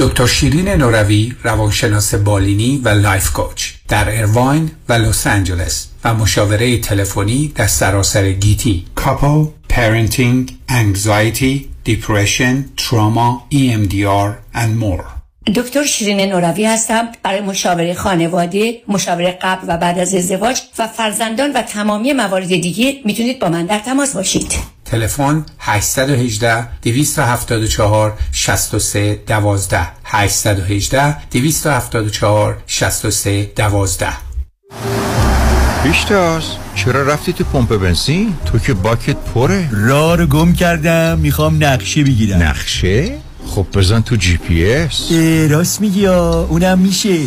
دکتر شیرین نوروی روانشناس بالینی و life coach در ایرواین و لس آنجلس و مشاوره تلفنی در سراسر گیتی. couple parenting anxiety depression trauma EMDR and more. دکتر شیرین نوروی هستم. برای مشاوره خانواده، مشاوره قبل و بعد از ازدواج و فرزندان و تمامی موارد دیگه می‌تونید با من در تماس باشید. تلفن 818 274 63 12 818 274 63 12 پیشتاز چرا رفتی تو پمپ بنزین؟ تو که باکت پره. راه رو گم کردم می‌خوام نقشه بگیرم. نقشه؟ خب بزن تو جی پی اس. راست میگی اونم میشه.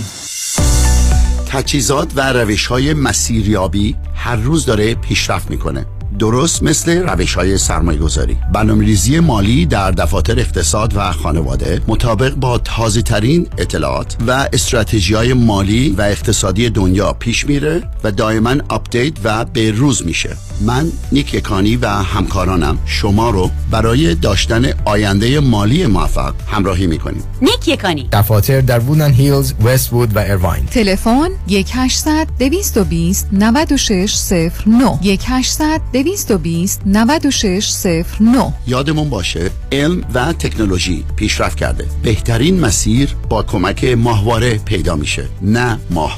تجهیزات و روش های مسیریابی هر روز داره پیشرفت می‌کنه. درست مثل روش های سرمایه گذاری برنامه ریزی مالی در دفاتر اقتصاد و خانواده مطابق با تازه ترین اطلاعات و استراتژی های مالی و اقتصادی دنیا پیش میره و دائما update و به روز میشه. من نیک یکانی و همکارانم شما رو برای داشتن آینده مالی موفق همراهی می‌کنیم. نیک یکانی. دفاتر در وودن هیلز، وست وود و ایرواین تلفن 1800 220 9609 1800 220 9609 یادمون باشه علم و تکنولوژی پیشرفت کرده. بهترین مسیر با کمک ماهواره پیدا میشه نه ماه.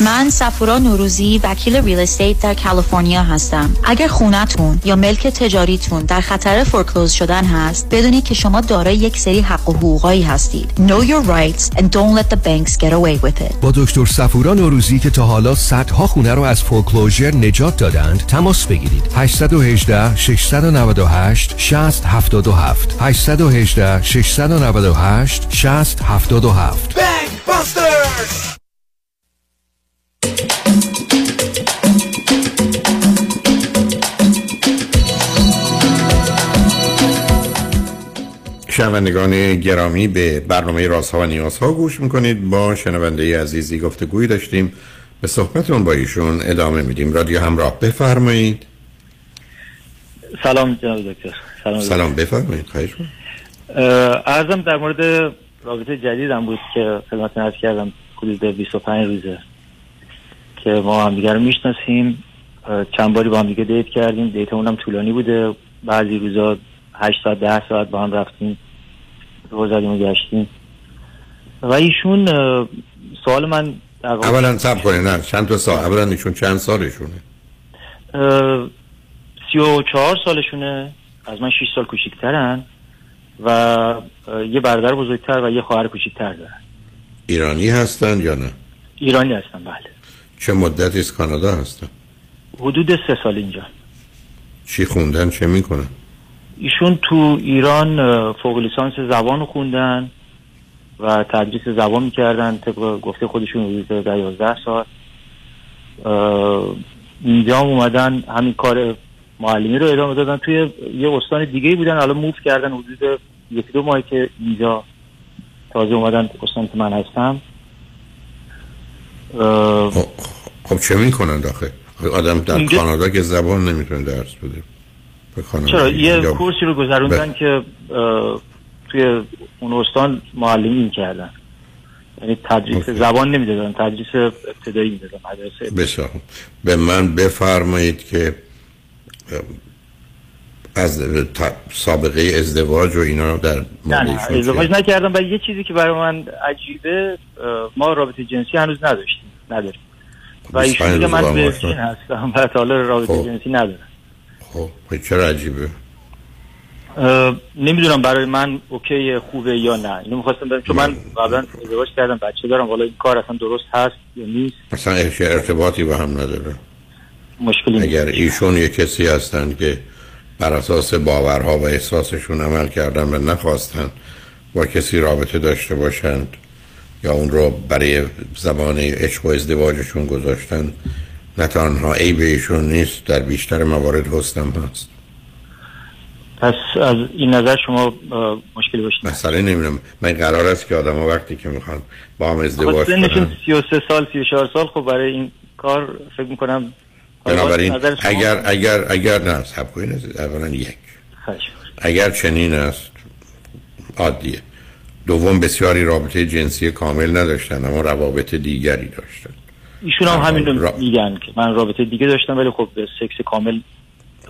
من سفورا نوروزی وکیل real estate در کالیفرنیا هستم. اگر خونتون یا ملک تجاریتون در خطر foreclose شدن هست بدونید که شما دارای یک سری حق و حقوقایی هستید. Know your rights and don't let the banks get away with it. با دکتر سفورا نوروزی که تا حالا صدها خونه رو از فورکلوزر نجات دادند تماس بگیرید. 818 698 60 77 818 698 60 77 Bank Busters! شنوندگان گرامی به برنامه رازها و نیازها گوش می‌کنید. با شنونده عزیزی گفته گویی داشتیم. به صحبتون با ایشون ادامه میدیم. رادیو همراه بفرمایید. سلام جناب دکتر. سلام, سلام بفرمایید. خواهش ارزم در مورد رابطه جدیدم بود که خدمت نرس کردم. حدود 25 روزه که ما هم دیگر رو می‌شناسیم. چند باری با هم دیگه دیت کردیم. دیت اونم طولانی بوده. بعضی روزا 8 ساعت 10 ساعت با هم رفتیم. رو زدیم و گشتیم و ایشون سوال من اولا سب کنید نه چند تا سال؟ اولا ایشون چند سالشونه؟ سی و چهار سالشونه. از من 6 سال کوچیکترن و یه برادر بزرگتر و یه خواهر کوچیکتر دارن. ایرانی هستن یا نه؟ ایرانی هستن بله. چه مدتی از کانادا هستن؟ حدود سه سال اینجا. چی خوندن چه می‌کنن؟ ایشون تو ایران فوق لیسانس زبان خوندن و تدریس زبان می‌کردن طبق گفته خودشون حدود در 11 سال. اینجا هم اومدن همین کار معلمی رو ادامه دادن. توی یه استان دیگه بودن حالا موف کردن حدود یکی دو ماهی که اینجا تازه اومدن استان که من هستم. خب, خب چه می‌کنن داخل؟ آدم در. کانادا که زبان نمی‌تونه درس بده. چرا؟ یه کورسی رو گذروندن ب... که توی اون استان معلمی می‌کردن یعنی تدریس okay. زبان نمی‌دادن تدریس ابتدایی می‌دادن مدرسه بسیار به من بفرمایید که از سابقه ازدواج و اینا رو در نه نه ازدواج نکردم و یه چیزی که برای من عجیبه ما رابطه جنسی هنوز نداشتیم نداریم. و ایشون من هستم و رابطه خب. جنسی ندارم. خب چرا عجیبه؟ نمی‌دونم برای من اوکی خوبه یا نه. اینو می‌خواستم برم چون من قبلا ازدواج کردم بچه دارم والا این کار اصلا درست هست یا نیست؟ اصلا ارتباطی با هم نداره. مشکلی اگر ایشون یه کسی هستن که بر اساس باورها و احساسشون عمل کردن و نخواستن با کسی رابطه داشته باشند یا اون رو برای زمان عشق و ازدواجشون گذاشتن نه تنها ای بهشون نیست در بیشتر موارد حسنم هست. پس از این نظر شما مشکلی باشید مسئله نمی‌دونم. من قرار است که آدم ها وقتی که می‌خوان با هم ازدواج کنن 33 سال 34 سال خب برای این کار فکر می‌کنم بنابراین اگر اگر اگر نه سب کنید اولا یک. اگر چنین است عادیه. دوم بسیاری رابطه جنسی کامل نداشتن اما روابط دیگری داشتن. ایشون هم همین رو را... میگن که من رابطه دیگه داشتم ولی خب به سکس کامل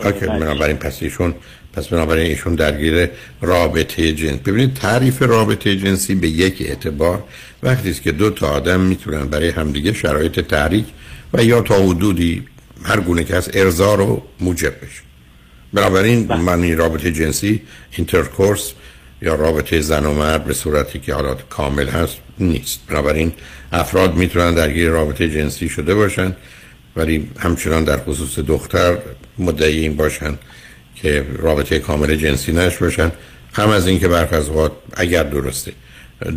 اوکی بنابراین پس ایشون پس بنابراین ایشون درگیر رابطه جنس ببینید تعریف رابطه جنسی به یک اعتبار وقتی است که دو تا آدم می‌تونن برای همدیگه شرایط تحریک و یا تا حدودی هر گونه که از ارضا رو موجب بشه. بنابراین معنی رابطه جنسی اینترکورس یا رابطه زن و مرد به صورتی که حالات کامل هست نیست. بنابراین افراد می‌تونن درگیر رابطه جنسی شده باشن ولی همچنان در خصوص دختر مدعی این باشن که رابطه کامل جنسی نش باشن. هم از اینکه برخ از اگر درسته.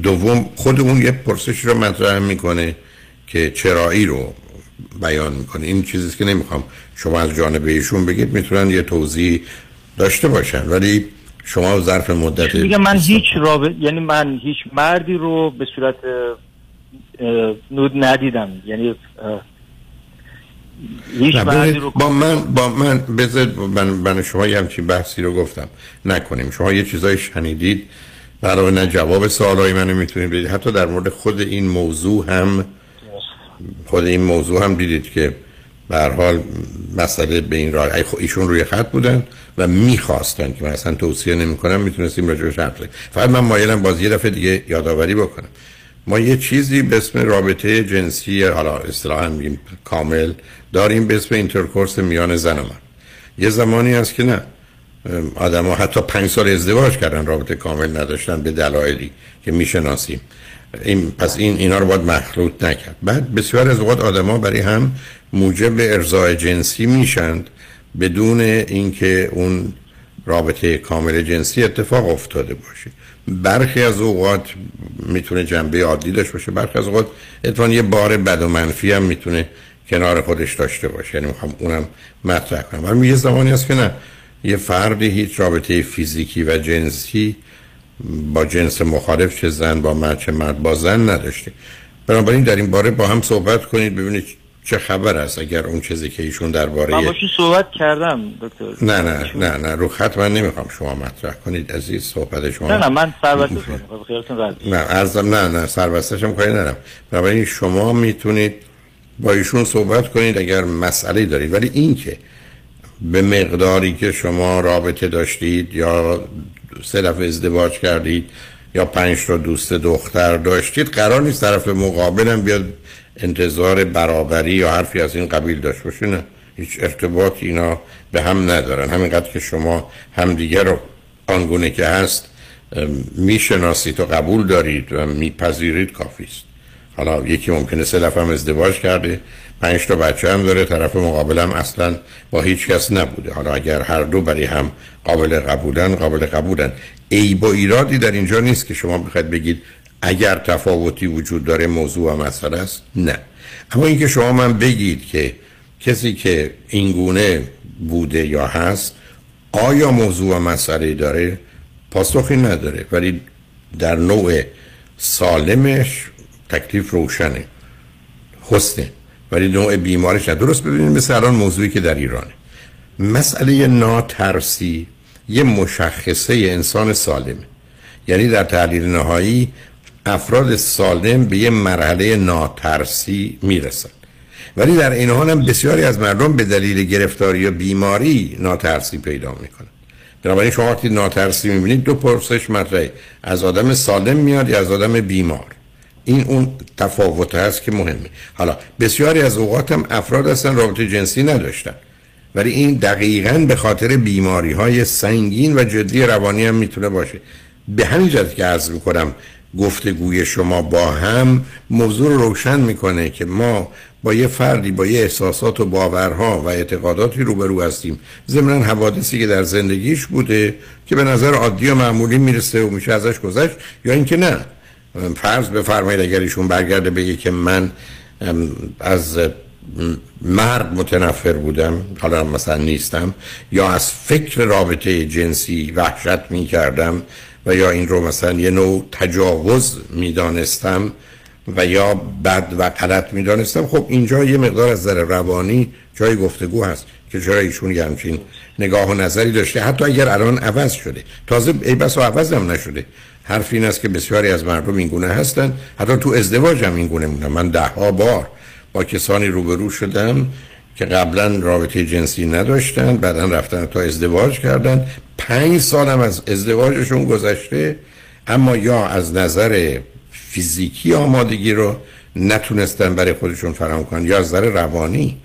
دوم خود اون یه پرسش رو مطرح می‌کنه که چرایی رو بیان می‌کنه. این چیزی که نمی‌خوام شما از جانب ایشون بگید می‌تونن یه توضیح داشته باشن. ولی شما ظرف مدت میگم من هیچ رابط یعنی من هیچ مردی رو به صورت نود ندیدم. یعنی هیچ رو با من با من بذار من, من شما یه همچین بحثی رو گفتم. نکنیم. شما یه چیزای شنیدید. برای نه جواب سوالای منو می‌تونید بدید. حتی در مورد خود این موضوع هم خود این موضوع هم دیدید که به حال مسئله به این راه ای ایشون روی خط بودن و می‌خواستن که من اصلا توصیه نمی‌کنم می‌تونستیم راجعش حرف بزنیم فقط من مایلم باز یه دفعه دیگه یادآوری بکنم. ما یه چیزی به اسم رابطه جنسی حالا اصطلاحا میگیم کامل داریم به اسم intercourse میان زن و مرد. یه زمانی هست که نه آدم ها حتی پنج سال ازدواج کردن رابطه کامل نداشتن به دلایلی که می‌شناسیم. این پس این اینا رو باید مخلوط نکرد. بعد بسیار از اوقات آدما برای هم موجب ارضاء جنسی میشند بدون اینکه اون رابطه کامل جنسی اتفاق افتاده باشه. برخی از اوقات می‌تونه جنبه عادی داشته باشه برخی از اوقات اتفاقا یه بار بد و منفی هم می‌تونه کنار خودش داشته باشه. یعنی می‌خوام اونم مطرح کنم. ولی یه زمانی هست که نه یه فردی هیچ رابطه فیزیکی و جنسی با جنس مخالف چه زن با مرد چه مرد با زن نداشته. بنابراین در این باره با هم صحبت کنید ببینید چه خبر است اگر اون چیزی که ایشون درباره من باشون صحبت کردم دکتر؟ نه نه نه نه رو خط من نمی‌خوام شما مطرح کنید عزیز صحبت شما نه نه من سربسته کنم خیالتون راحت نه ارزم نه نه سربستش هم کاری ندارم. بنابراین شما می‌تونید با ایشون صحبت کنید اگر مسئله دارید. ولی این که به مقداری که شما رابطه داشتید یا سه دفعه ازدواج کردید یا پنج تا دوست دختر داشتید قرار نیست طرف مقابلم بیاد انتظار برابری یا حرفی از این قبیل داشته باشه نه. هیچ ارتباط اینا به هم ندارن. همینقدر که شما همدیگه رو آنگونه که هست می‌شناسید و قبول دارید و میپذیرید کافی است. حالا یکی ممکنه سه دفعه هم ازدواج کرده پنج تا بچه هم داره طرف مقابلم اصلا با هیچ کس نبوده. حالا اگر هر دو برای هم قابل قبولن قابل قبولن. ای با ایرادی در اینجا نیست که شما بخواید بگید اگر تفاوتی وجود داره موضوع و مسئله است؟ نه. اما اینکه شما من بگید که کسی که اینگونه بوده یا هست آیا موضوع و مسئله داره؟ پاسخی نداره. ولی در نوع سالمش تکلیف روشنه. حسنه. ولی نوع بیمارش نه. درست ببینید مثل الان موضوعی که در ایرانه. مسئله ناترسی یه مشخصه انسان سالمه. یعنی در تحلیل نهایی افراد سالم به یه مرحله ناترسی می‌رسن ولی در این حال هم بسیاری از مردم به دلیل گرفتاری یا بیماری ناترسی پیدا می‌کنن بنابراین شما وقتی ناترسی می‌بینید دو پرسش مطرحه. از آدم سالم میاد یا از آدم بیمار؟ این اون تفاوت هست که مهمه. حالا بسیاری از اوقات هم افراد هستن رابطه جنسی نداشتن. ولی این دقیقا به خاطر بیماری های سنگین و جدی روانی هم می‌تونه باشه. به همین جهت که عرض می‌کنم گفتگوی شما با هم موضوع رو روشن می‌کنه که ما با یه فردی با یه احساسات و باورها و اعتقاداتی روبرو هستیم. ضمن حوادثی که در زندگیش بوده که به نظر عادی و معمولی می‌رسه و میشه ازش گذشت یا اینکه نه. فرض بفرمایید اگر ایشون برگرده بگه که من از مرد متنفر بودم حالا مثلا نیستم یا از فکر رابطه جنسی وحشت می کردم و یا این رو مثلا یه نوع تجاوز می دانستم و یا بد و غلط می دانستم خب اینجا یه مقدار از نظر روانی جای گفتگو هست که چرا ایشون یه همچین نگاه و نظری داشته. حتی اگر الان عوض شده. تازه ای بس عوض هم نشده. حرف این است که بسیاری از مردم این گونه هستن. حتی تو ازدواج هم این گونه من ده ها بار با کسانی روبرو شدم که قبلا رابطه جنسی نداشتن بعدا رفتن تا ازدواج کردن. پنج سالم از ازدواجشون گذشته اما یا از نظر فیزیکی آمادگی رو نتونستن برای خودشون فراهم کنن یا از نظر روانی.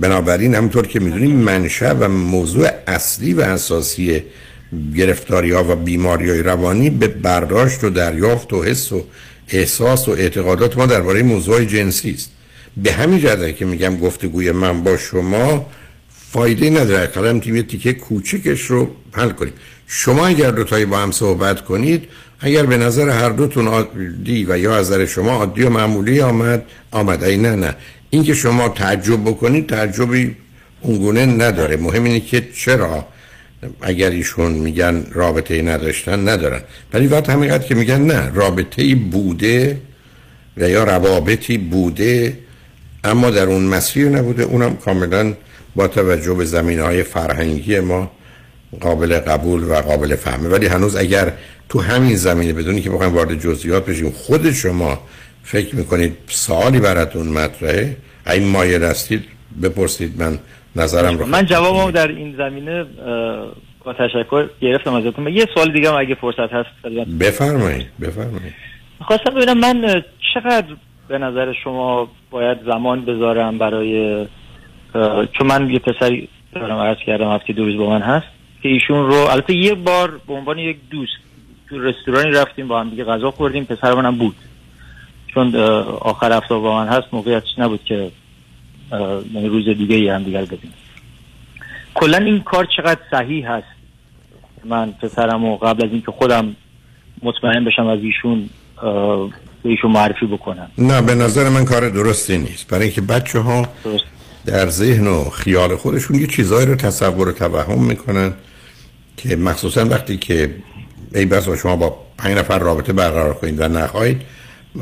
بنابراین همونطور که می‌دونیم منشأ و موضوع اصلی و اساسی گرفتاری ها و بیماری های روانی به برداشت و دریافت و حس و احساس و اعتقادات ما درباره موضوع جنسی است. به همین جهت که میگم گفتگوی من با شما فایده نداره. کلام تیم تیکه کوچکش رو حل کنیم. شما اگر دو تایی با هم صحبت کنید اگر به نظر هر دوتون عادی و یا از نظر شما عادی و معمولی آمد آمد. ای نه نه. این که شما تعجب بکنید تعجبی اونگونه نداره. مهم اینه که چرا اگر ایشون میگن رابطه ای نداشتن ندارن. ولی وقت همینقدر که میگن نه رابطه ای بوده و یا روابطی بوده اما در اون مسیر نبوده. اونم کاملا با توجه به زمین های فرهنگی ما قابل قبول و قابل فهمه. ولی هنوز اگر تو همین زمینه بدونی که بخوایم وارد جزئیات بشیم خود شما فکر می‌کنید سوالی براتون مطرحه؟ این مایل هستید بپرسید. من نظرم رو من جوابم در این زمینه با تشکر گرفتم ازتون. یه سوال دیگه هم اگه فرصت هست بفرمایید بفرمایید. خواستم ببینم من چقدر به نظر شما باید زمان بذارم برای چون من یه پسری دارم عرض کردم هفته دو روز با من هست که ایشون رو البته یه بار به عنوان یک دوست تو رستورانی رفتیم با هم دیگه غذا خوردیم پسر منم بود. چون آخر هفته با من هست موقعیتش نبود که یعنی روز دیگه ای هم دیگر ببینیم. کلا این کار چقدر صحیح هست؟ من پسرم و قبل از اینکه خودم مطمئن بشم از ایشون به ایشون معرفی بکنم نه به نظر من کار درستی نیست. برای اینکه بچه ها در ذهن و خیال خودشون یه چیزایی رو تصور و توهم می‌کنن که مخصوصا وقتی که ای بس شما با پنج نفر رابطه برقرار کنید و نخواهید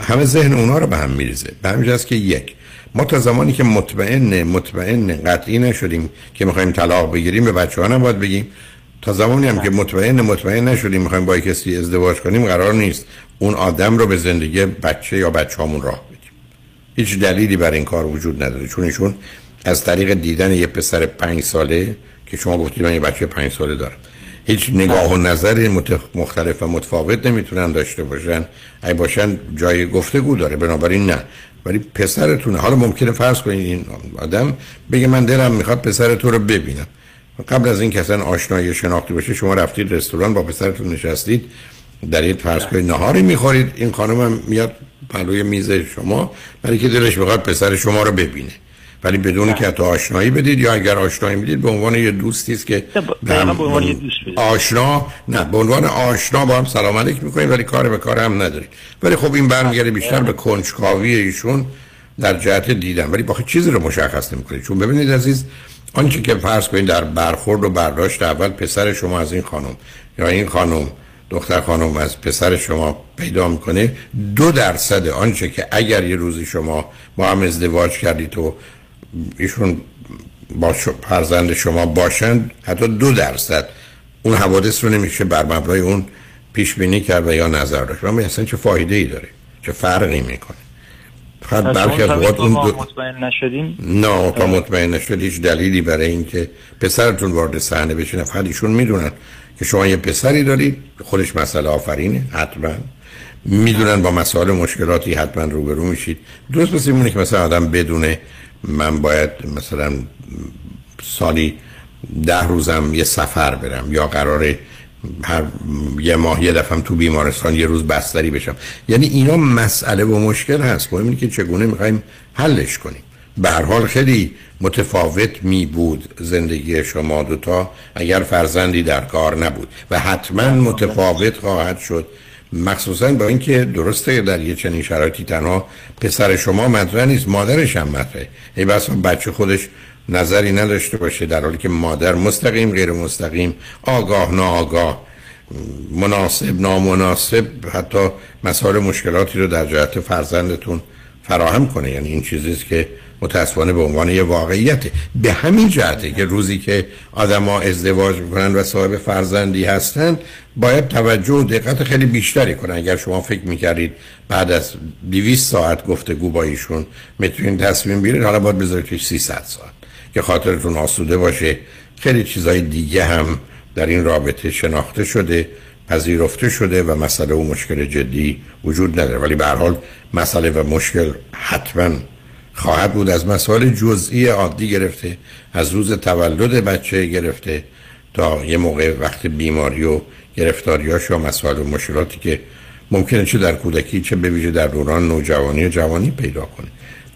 همه ذهن اونا رو به هم میریزه. به همین که یک ما تا زمانی که مطمئن مطمئن قطعی نشدیم که می‌خوایم طلاق بگیریم به بچه ها باید بگیم. تا زمانی هم که مطمئن مطمئن نشدیم می‌خوایم با کسی ازدواج کنیم قرار نیست اون آدم رو به زندگی بچه یا بچه همون راه بدیم. هیچ دلیلی برای این کار وجود نداره. چون ایشون از طریق دیدن یه پسر پنج ساله که شما گفتید من یه بچه پنج ساله دارم هیچ نگاه و نظر مختلف و متفاوت نمی‌تونن داشته باشن. ای باشن جای گفتگو داره بنابراین نه. ولی پسرتونه. حالا ممکنه فرض کنید این آدم بگه من دلم می‌خواد پسر تو رو ببینم. قبل از این که اصلا آشنایی شناختی باشه شما رفتید رستوران با پسرتون نشستید در این فرض کنید نهاری می‌خورید. این خانم هم میاد پلوی میز شما برای که دلش می‌خواد پسر شما رو ببینه. ولی بدون که تو آشنایی بدید یا اگر آشنایی بدید به عنوان یه دوستی است که به عنوان آشنا نه به عنوان آشنا با هم سلام علیک می‌کنید ولی کار به کار هم ندارید. ولی خب این برمیگرده بیشتر به کنجکاوی ایشون در جهت دیدن. ولی با چیزی رو مشخص نمی‌کنید. چون ببینید عزیز آنچه که فرض کنید در برخورد و برداشت اول پسر شما از این خانم یا این خانم دختر خانم از پسر شما پیدا می‌کنه دو درصد آنچه که اگر یه روزی شما با هم ازدواج کردید و ایشون با فرزند شما باشند حتی دو درصد. اون حوادث رو نمیشه بر مبنای اون پیش بینی کرد و یا نظر داشت. اما اصلا چه فایده ای داره؟ چه فرقی می‌کنه؟ فقط بلکه از اون دو... مطمئن نشدیم نه تا مطمئن نشد هیچ دلیلی برای اینکه پسرتون وارد صحنه بشه فقط ایشون می‌دونن که شما یه پسری دارید. خودش مسئله آفرینه حتما. می‌دونن با مسائل مشکلاتی حتما روبرو میشید. درست مثل اینه که مثلا آدم بدونه من باید مثلا سالی ده روزم یه سفر برم یا قراره هر یه ماه یه دفعه تو بیمارستان یه روز بستری بشم. یعنی اینا مسئله و مشکل هست. مهم اینه که چگونه می‌خوایم حلش کنیم. به هر حال خیلی متفاوت می بود زندگی شما دوتا اگر فرزندی در کار نبود. و حتما متفاوت خواهد شد. مخصوصا با اینکه درسته در یه چنین شرایطی تنها پسر شما مطرح نیست مادرش هم مطرحه. ای بس بچه خودش نظری نداشته باشه در حالی که مادر مستقیم غیر مستقیم آگاه ناآگاه مناسب نامناسب حتی مسائل مشکلاتی رو در جهت فرزندتون فراهم کنه. یعنی این چیزیست که متاسفانه به عنوان یه واقعیته به همین جهته که روزی که آدما ازدواج می‌کنن و صاحب فرزندی هستن باید توجه و دقت خیلی بیشتری کنن. اگر شما فکر می‌کردید بعد از 200 ساعت گفتگو با ایشون می‌تونید تصمیم بگیرید حالا باید بذارید 300 ساعت. که خاطرتون آسوده باشه. خیلی چیزای دیگه هم در این رابطه شناخته شده پذیرفته شده و مسئله و مشکل جدی وجود نداره. ولی به حال مسئله و مشکل حتما خواهد بود. از مسائل جزئی عادی گرفته از روز تولد بچه گرفته تا یه موقع وقت بیماری و گرفتاریاش و مسائل و مشکلاتی که ممکنه چه در کودکی چه به در دوران نوجوانی و جوانی پیدا کنه.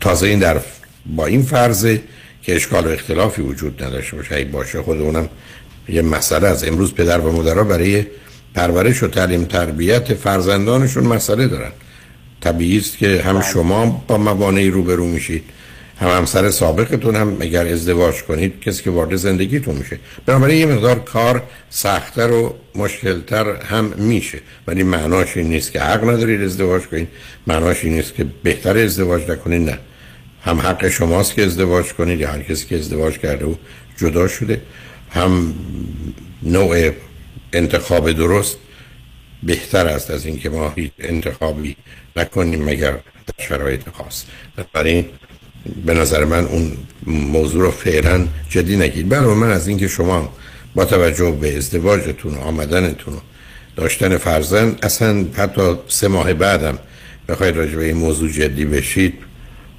تازه این در با این فرضه که اشکال و اختلافی وجود نداشته باشه. باشه خود اونم یه مسئله از امروز پدر و مادرها برای پرورش و تعلیم تربیت فرزندانشون مسئله دارن. طبیعی است که هم بله. شما با موانعی روبرو میشید هم همسر سابقتون هم اگر ازدواج کنید کسی که وارد زندگیتون میشه. بنابراین یه مقدار کار سختتر و مشکلتر هم میشه. ولی معناش این نیست که حق ندارید ازدواج کنید. معناش این نیست که بهتر ازدواج نکنید نه. هم حق شماست که ازدواج کنید یا هر کسی که ازدواج کرده و جدا شده. هم نوع انتخاب درست بهتر است از اینکه ما هیچ انتخابی نکنیم مگر در شرایط خاص. بنابراین به نظر من اون موضوع رو فعلا جدی نگید. برای من از اینکه شما با توجه به ازدواجتون و آمدنتون و داشتن فرزند اصلا حتی سه ماه بعدم بخواید راجع به این موضوع جدی بشید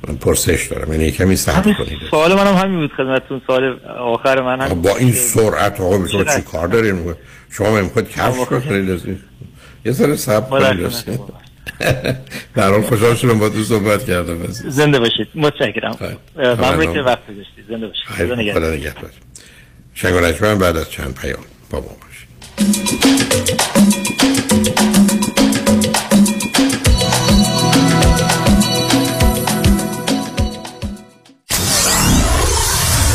من پرسش دارم یعنی کمی سخت کنید. سوال منم همین بود خدمتتون سوال آخر من هم با این سرعت آقا شما چی کار دارین؟ شما می‌خواید کفش کنید؟ یه ذره صبر کنید. در حال خوشحال شدم با تو صحبت کردم. زنده باشید. متشکرم. ممنون که وقت گذاشتید. زنده باشید. خدا نگهدار. شنگ بعد از چند پیام با ما باشید.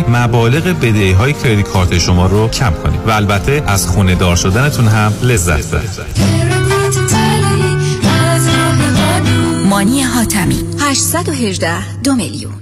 مبالغ بدهی های کردیت کارت شما رو کم کنید و البته از خونه دار شدنتون هم لذت ببرید. مانی حاتمی. 818 دو میلیون.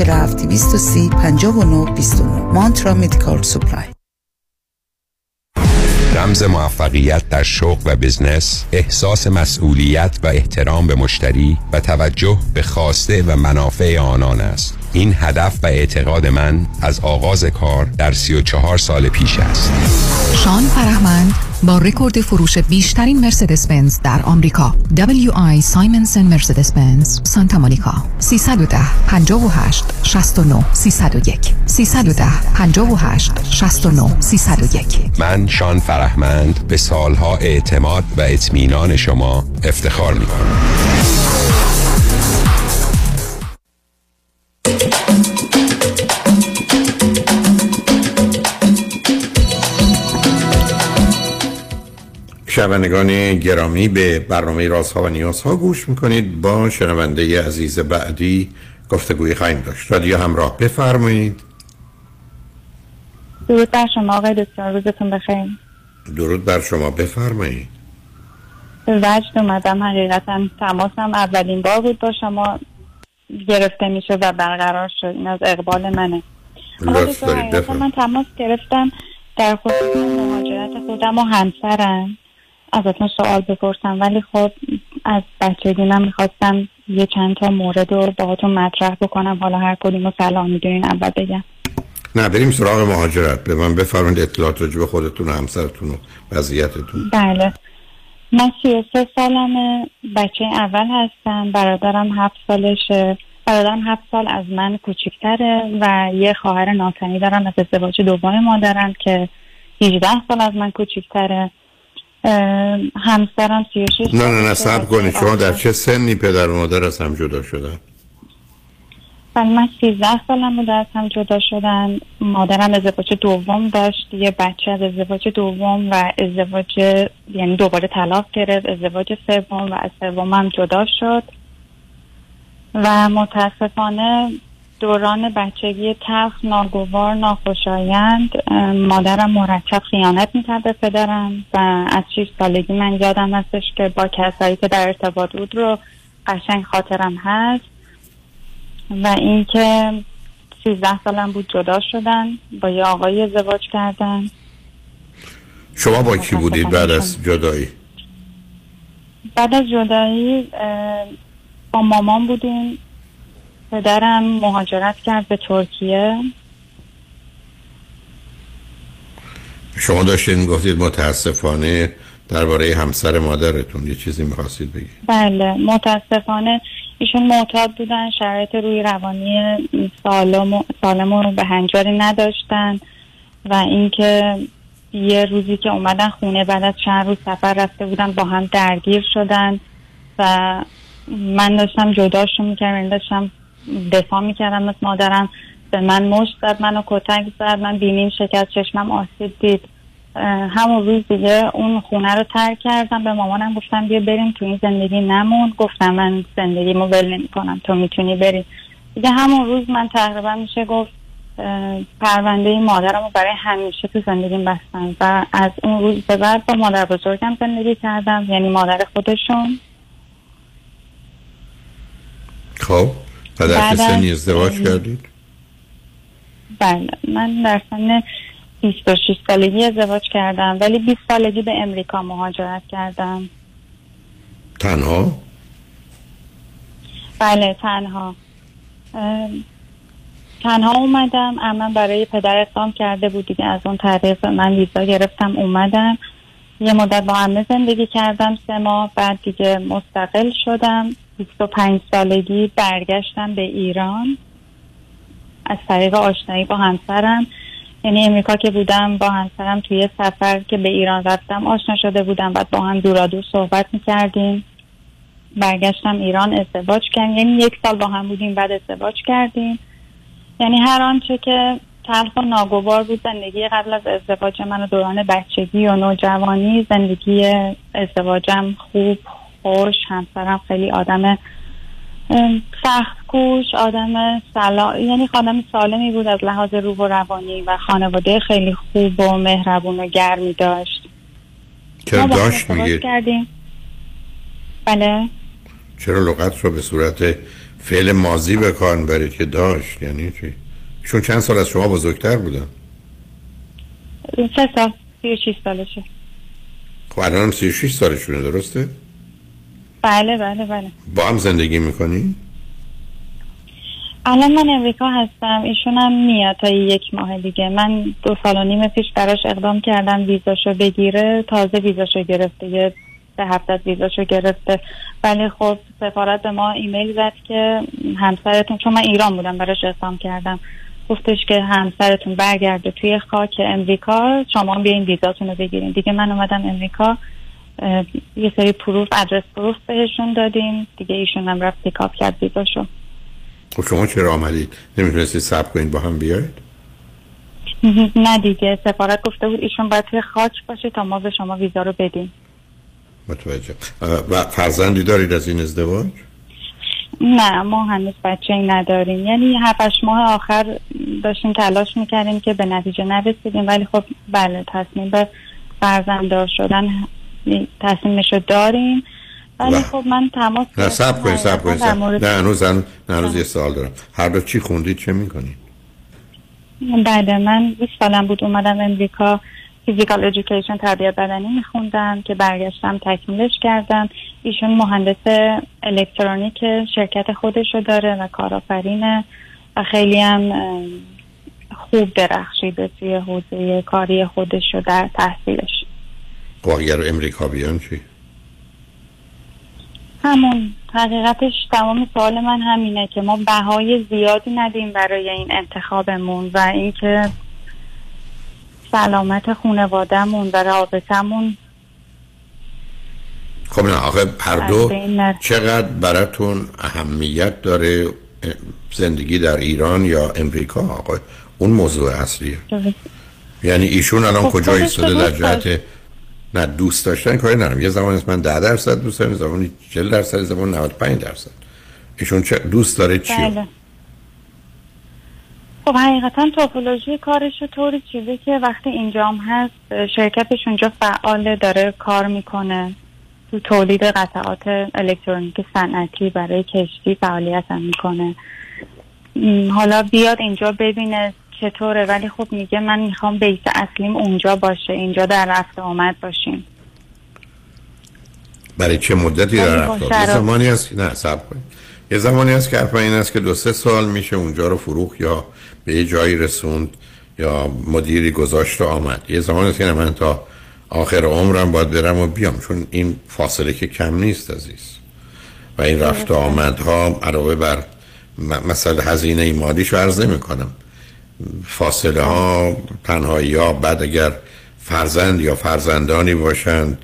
47 230 59 29 Mantra Medical Supply. رمز موفقیت در شغل و business احساس مسئولیت و احترام به مشتری و توجه به خواسته و منافع آنان است. این هدف و اعتقاد من از آغاز کار در 34 سال پیش است. شان فرهمند با رکورد فروش بیشترین مرسدس بنز در آمریکا. W.I. Simonson مرسدس بنز سانتا مونیکا. 310 58 69 301 310 58 69 301 من شان فرهمند به سالها اعتماد و اطمینان شما افتخار می کنم شنوندگان گرامی به برنامه رازها و نیازها گوش می‌کنید. با شنونده عزیز بعدی گفتگوی خواهیم داشت. رادیو همراه بفرمایید. درود بر شما آقای دکتر. روزتون بخیر. درود بر شما. بفرمایید. به وجد اومدم. حقیقتا تماسم اولین بار بود با شما. گرفته میشه و برقرار شد. این از اقبال منه. من تماس گرفتم در خصوص مهاجرت خودم و همسرم. ازتون سوال بپرسم. ولی خب از بچگی من می‌خواستم یه چند تا مورد رو باهاتون مطرح بکنم. حالا هر کدوم رو سلام می‌دونین اول بگم. نه بریم سراغ مهاجرت. به من بفرمایید اطلاعات راجع به خودتون و همسرتون و وضعیتتون. بله. من سی و سه سالمه. بچه اول هستم. برادرم هفت سالشه. برادرم هفت سال از من کوچکتره و یه خواهر ناتنی دارم از ازدواج دوم مادرم که 18 سال از من کوچکتره همسرم 36 نه نه نه سب کنید شما در چه سنی پدر و مادر از هم جدا شدن؟ بله من 13 سالم بود از هم جدا شدن. مادرم ازدواج دوم داشت یه بچه از ازدواج دوم و ازدواج یعنی دوباره طلاق گرفت ازدواج سوم و از سومم جدا شد. و متاسفانه دوران بچگی تلخ ناگوار ناخوشایند. مادرم مرتب خیانت می‌کرد به پدرم و از 6 سالگی من یادم هستش که با کسایی که در ارتباط بود رو قشنگ خاطرم هست و اینکه 13 سالم بود جدا شدن با یه آقای ازدواج کردن. شما با کی بودید بعد از جدایی؟ بعد از جدایی با مامان بودیم. پدرم مهاجرت کرد به ترکیه. شما داشتین گفتید متاسفانه درباره همسر مادرتون یه چیزی می‌خواستید بگید. بله متاسفانه ایشون معتاد بودن شرایط روی روانی سالم, سالم رو به هنجاری نداشتن و اینکه یه روزی که اومدن خونه بعد از چند روز سفر رفته بودن با هم درگیر شدن و من داشتم جداشون می‌کردم یعنی داشتم دفاع می‌کردم از مادرم. به من مشت زد منو کتک زد من بینیم شکست چشمم آسیب دید. همون روز دیگه اون خونه رو ترک کردم. به مامانم گفتم بیا بریم تو این زندگی نمون. گفتم من زندگیمو ول نمی کنم تو می‌تونی بری. دیگه همون روز من تقریبا میشه گفت پرونده مادرم رو برای همیشه تو زندگیم بستم. و از اون روز به بعد با مادر بزرگم زندگی کردم. یعنی مادر خودشون. خب. و در سنی ازدواج کردید؟ بله من در سن 26 سالگی ازدواج کردم ولی 20 سالگی به امریکا مهاجرت کردم. تنها؟ بله تنها. تنها اومدم اما برای پدر اقدام کرده بود دیگه. از اون طریق من ویزا گرفتم اومدم. یه مدت با همه زندگی کردم سه ماه بعد دیگه مستقل شدم. 25 سالگی برگشتم به ایران. از طریق آشنایی با همسرم. یعنی امریکا که بودم با همسرم توی سفر که به ایران رفتم آشنا شده بودم. و با هم دورادور صحبت می‌کردیم. برگشتم ایران ازدواج کردیم. یعنی یک سال با هم بودیم بعد ازدواج کردیم. یعنی هر آنچه که تلخ و ناگوار بود زندگی قبل از ازدواج من و دوران بچگی و نوجوانی زندگی ازدواجم خوب خوش همسرم خیلی آدم سخت کوش آدم سلا... یعنی خانم سالمی بود از لحاظ روح و روانی و خانواده خیلی خوب و مهربون و گرمی داشت چرا داشت میگید؟ کردیم بله چرا لغت رو به صورت فعل مازی به کار برید که داشت یعنی چی؟ چون چند سال از شما بزرگتر بودن سه سال سی و سالشه خب الان 36 سالشونه درسته؟ بله بله بله. با هم زندگی می‌کنی؟ الان من امریکا هستم ایشون هم میاد تا یک ماه دیگه. من دو سال و نیم پیش براش اقدام کردم ویزاشو بگیره تازه ویزاشو گرفته یه به هفته ویزاشو گرفته. ولی خب سفارت به ما ایمیل زد که همسرتون چون من ایران بودم براش اقدام کردم. گفتش که همسرتون برگرده توی خاک امریکا شما بیاین ویزاتون رو بگیرین. دیگه من اومدم امریکا. یه سری پروف ادرس پروف بهشون دادیم. دیگه ایشون هم رفت پیکاپ کرد ویزاشو خب شما چرا آمدید؟ نمی‌تونستید سب کنید با هم بیاید؟ نه دیگه سفارت گفته بود ایشون باید توی خاک باشه تا ما به شما ویزا رو بدیم. متوجه. و فرزندی دارید از این ازدواج؟ نه ما هنوز بچه نداریم. یعنی هفتش ماه آخر داشتیم تلاش می‌کردیم که به نتیجه نرسیدیم ولی خب بله تصمیم به فرزنددار شدن تصمیمشو داریم. ولی خب من تماس نه سب کنید سب کنید نه هنوز نه هنوز یه سال دارم. هر دو چی خوندید چه می‌کنید؟ بله من 20 سالم بود اومدم امریکا فیزیکال ادویکیشن تربیت بدنی میخوندم که برگشتم تکمیلش کردم. ایشون مهندس الکترونیک شرکت خودشو داره و کارآفرینه و خیلی هم خوب درخشیده توی حوزه کاری خودشو در تحصیلش و اگر امریکا بیان چی؟ همون حقیقتش تمام سوال من همینه که ما بهای زیادی ندیم برای این انتخابمون و اینکه سلامت خانوادهمون و رابطمون خب نه آخه هر دو چقدر براتون اهمیت داره زندگی در ایران یا امریکا؟ آقا اون موضوع اصلیه. یعنی ایشون الان خب کجا ایستاده؟ در جهت نه دوست داشتن کاری ندارم. یه زمان است من 10 درصد دوست دارم زمانی 40 درصد زمان 95 درصد. ایشون چه دوست داره چی؟ بله. خب حقیقتا توپولوژی کارش طوری چیزی که وقتی اینجام هست شرکتش اونجا فعال داره کار می‌کنه. تو تولید قطعات الکترونیک صنعتی برای کشتی فعالیت هم می‌کنه حالا بیاد اینجا ببینه چطوره؟ ولی خب میگه من می‌خوام بیس اصلیم اونجا باشه اینجا در رفت آمد باشیم. برای چه مدتی در رفت یه زمانی هست نه سب کنید. یه زمانی هست که این است که دو سه سال میشه اونجا رو فروخ یا به یه جایی رسوند یا مدیری گذاشت و آمد. یه زمانی هست که من تا آخر عمرم باید برم و بیام چون این فاصله که کم نیست عزیز. و این رفت و آمدها علاوه بر مثلا هزینه مالیش عرض نمی کنم فاصله ها تنهایی ها بعد اگر فرزند یا فرزندانی باشند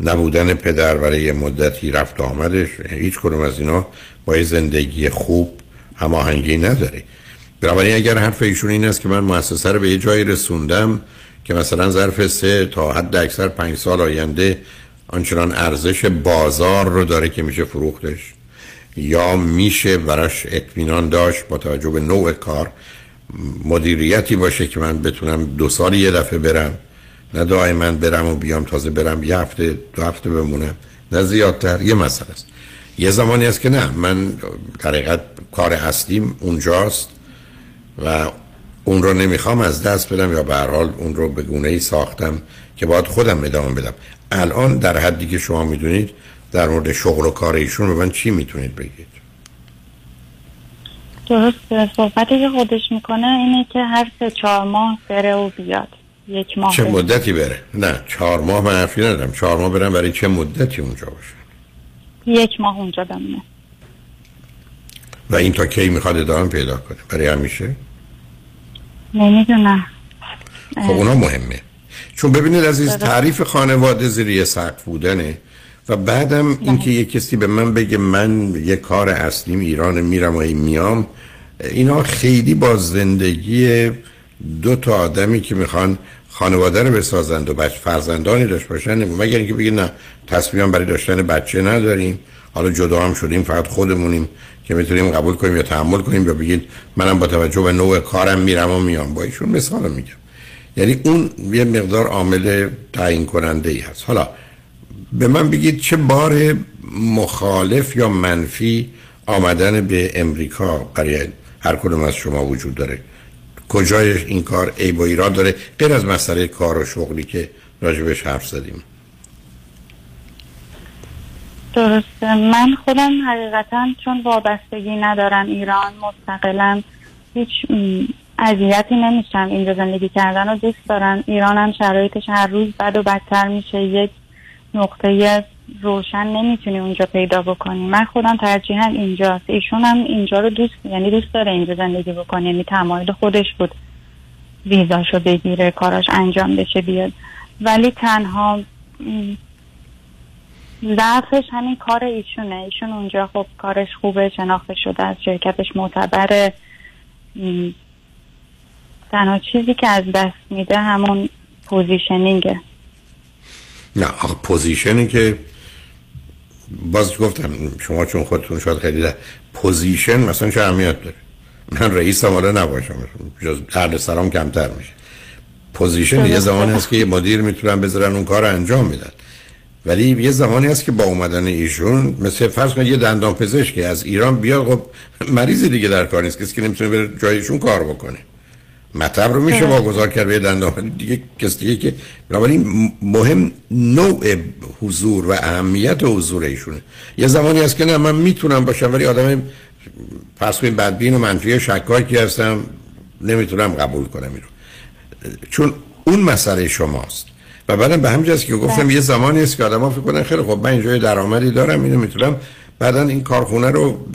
نبودن پدر برای مدتی رفت آمدش هیچ کنم از اینا با زندگی خوب هماهنگی نداره. بنابراین اگر حرف ایشون این است که من مؤسسه رو به یه جایی رسوندم که مثلا ظرف سه تا حد اکثر پنج سال آینده آنچنان ارزش بازار رو داره که میشه فروختش یا میشه براش اطمینان داشت با توجه به نوع کار مدیریتی باشه که من بتونم دو سال یه دفعه برم. نه من برم و بیام تازه برم یه هفته دو هفته بمونم. نه زیادتر یه مسئله است. یه زمانی است که نه. من در کار اصلیم اونجاست و اون رو نمی‌خوام از دست بدم یا به حال اون رو به گونه ای ساختم که باید خودم ادامه بدم. الان در حدی که شما می‌دونید در مورد شغل و کار ایشون به من چی می‌تونید بگید؟ درست صحبتی که خودش می‌کنه اینه که هر سه چهار ماه بره و بیاد. یک ماه چه مدتی بره؟ نه چهار ماه من حرفی ندارم. چهار ماه برم برای چه مدتی اونجا باشه؟ یک ماه اونجا بمونه. و این تا کی می‌خواد ادامه پیدا کنه؟ برای همیشه؟ نمی‌دونم. خب اونا مهمه. چون ببینید عزیز تعریف خانواده زیر یه سقف بودنه. و بعدم اینکه یه کسی به من بگه من یه کار اصلیم ایران میرم و میام اینا خیلی با زندگی دو تا آدمی که می‌خوان خانواده رو بسازند و بچه فرزندانی داشت باشن مگر اینکه بگید نه تصمیم برای داشتن بچه نداریم. حالا جدا هم شدیم فقط خودمونیم که می‌تونیم قبول کنیم یا تحمل کنیم یا بگید منم با توجه به نوع کارم میرم و میام. با ایشون مثال میگم. یعنی اون یه مقدار عامل تعیین کننده ای هست. حالا به من بگید چه بار مخالف یا منفی آمدن به امریکا برای هر کدوم از شما وجود داره؟ کجای این کار ای با ایراد داره؟ غیر از مسئله کار و شغلی که راجبش حرف زدیم. درسته. من خودم حقیقتا چون وابستگی ندارم ایران مستقلا هیچ اذیتی نمیشم اینجا زندگی کردن رو دوست دارم. ایران هم شرایطش هر روز بد و بدتر میشه. یک نقطه روشن نمی‌تونی اونجا پیدا بکنی. من خودم ترجیحاً اینجاست. ایشون هم اینجا رو دوست یعنی دوست داره اینجا زندگی بکنه. یعنی تمایل خودش بود ویزاشو بگیره کاراش انجام بشه بیاد. ولی تنها ضعفش همین کار ایشونه. ایشون اونجا خب کارش خوبه شناخته شده از شرکتش معتبره. تنها چیزی که از دست میده همون position دیگه. نه آخه position ی که باز گفتم شما چون خودتون شاید خیلی ده position مثلا چه اهمیت داره؟ من رئیس حالا نباشم جز درد سرام کمتر میشه. position یه زمانی هست که یه مدیر می‌تونن بذارن اون کار انجام میدن. ولی یه زمانی هست که با اومدن ایشون مثل فرض کنید یه دندان پزشکی از ایران بیاد خب مریض دیگه در کار نیست کسی که نمی‌تونه بره جایشون کار بکنه. مطب رو میشه واگذار کرد به دندان. دیگه کسی دیگه که بنابراین مهم نوع حضور و اهمیت حضور ایشونه. یه زمانی هست که نه من می‌تونم باشم ولی آدم کنید بدبین و منفی شکاکی هستم نمی‌تونم قبول کنم اینو. چون اون مسئله شماست. و بعدم به همین که گفتم یه زمانی است که آدم فکر کنن خیلی خب من اینجا درآمدی دارم اینو می‌تونم بعدا این کارخونه رو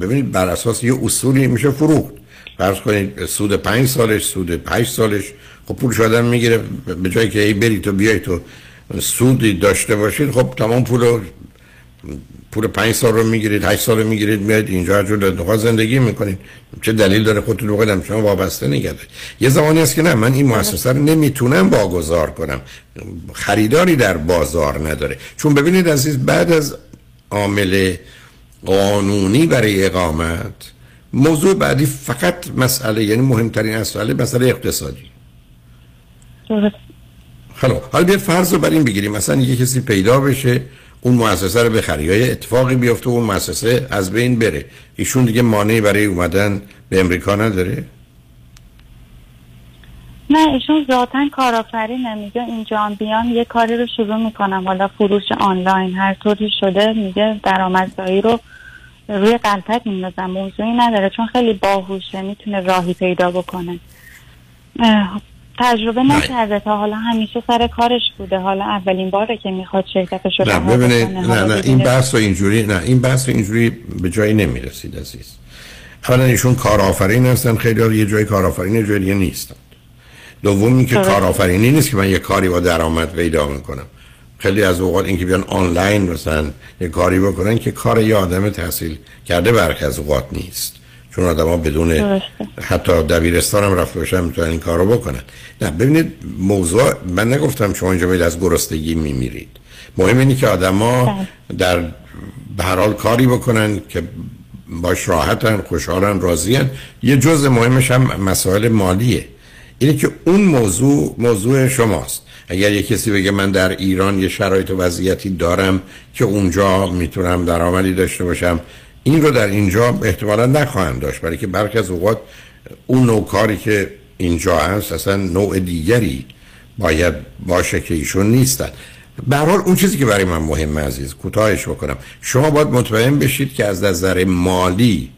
ببینید بر اساس یه اصولی میشه فروخت. فرض کنید سود پنج سالش سود پنج سالش خب پول شدن می‌گیره به جایی که ای بری تو بیای تو سودی داشته باشید خب تمام پول رو پول پنج سال رو می‌گیرید هشت سال رو می‌گیرید میاد اینجا هر زندگی می‌کنید. چه دلیل داره خودتون رو قدم شما وابسته نگرده. یه زمانی هست که نه من این مؤسسه رو نمی‌تونم واگذار کنم. خریداری در بازار نداره. چون ببینید عزیز بعد از عامل قانونی برای اقامت موضوع بعدی فقط مسئله یعنی مهمترین مسئله مسئله اقتصادی. خب حالا بیا فرض رو بر این بگیریم. مثلا یه کسی پیدا بشه اون مؤسسه رو بخری یا اتفاقی بیفته اون مؤسسه از بین بره. ایشون دیگه مانعی برای اومدن به امریکا نداره؟ نه ایشون ذاتا کارآفرین میگه اینجا بیان یه کاری رو شروع می‌کنم. حالا فروش آنلاین هر طوری شده میگه درآمدزایی رو روی قلپت میندازم. موضوعی نداره چون خیلی باهوشه می‌تونه راهی پیدا بکنه. تجربه نکرده تا حالا همیشه سر کارش بوده. حالا اولین باره که می‌خواد شرکتش رو نه ببینید نه نه این بحث و اینجوری نه این بحث و اینجوری به جایی نمی‌رسید عزیز. اولا ایشون کارآفرین هستن خیلی یه جای کارآفرین جایی نیستن. دومی که کارآفرینی نیست که من یه کاری با درآمد پیدا می‌کنم. خیلی از اوقات اینکه بیان آنلاین مثلا یه کاری بکنن که کار یه آدم تحصیل کرده برخ از اوقات نیست. چون آدم ها بدون حتی دبیرستان هم رفته باشن می‌تونن این کار رو بکنن. نه ببینید موضوع من نگفتم شما اینجا باید از گرستگی میمیرید. مهم اینه که آدما بله. در به حال کاری بکنن که باش راحتن خوشحالن راضیان یه جزء مهمش هم مسائل مالیه. اینه که اون موضوع موضوع شماست. اگر یه کسی بگه من در ایران یه شرایط وضعیتی دارم که اونجا می‌تونم درآمدی داشته باشم این رو در اینجا احتمالا نخواهم داشت برای که برخی از اوقات اون نوع کاری که اینجا هست اصلا نوع دیگری باید باشه که ایشون نیستن. به اون چیزی که برای من مهمه عزیز کوتاهش بکنم. شما باید مطمئن بشید که از نظر مالی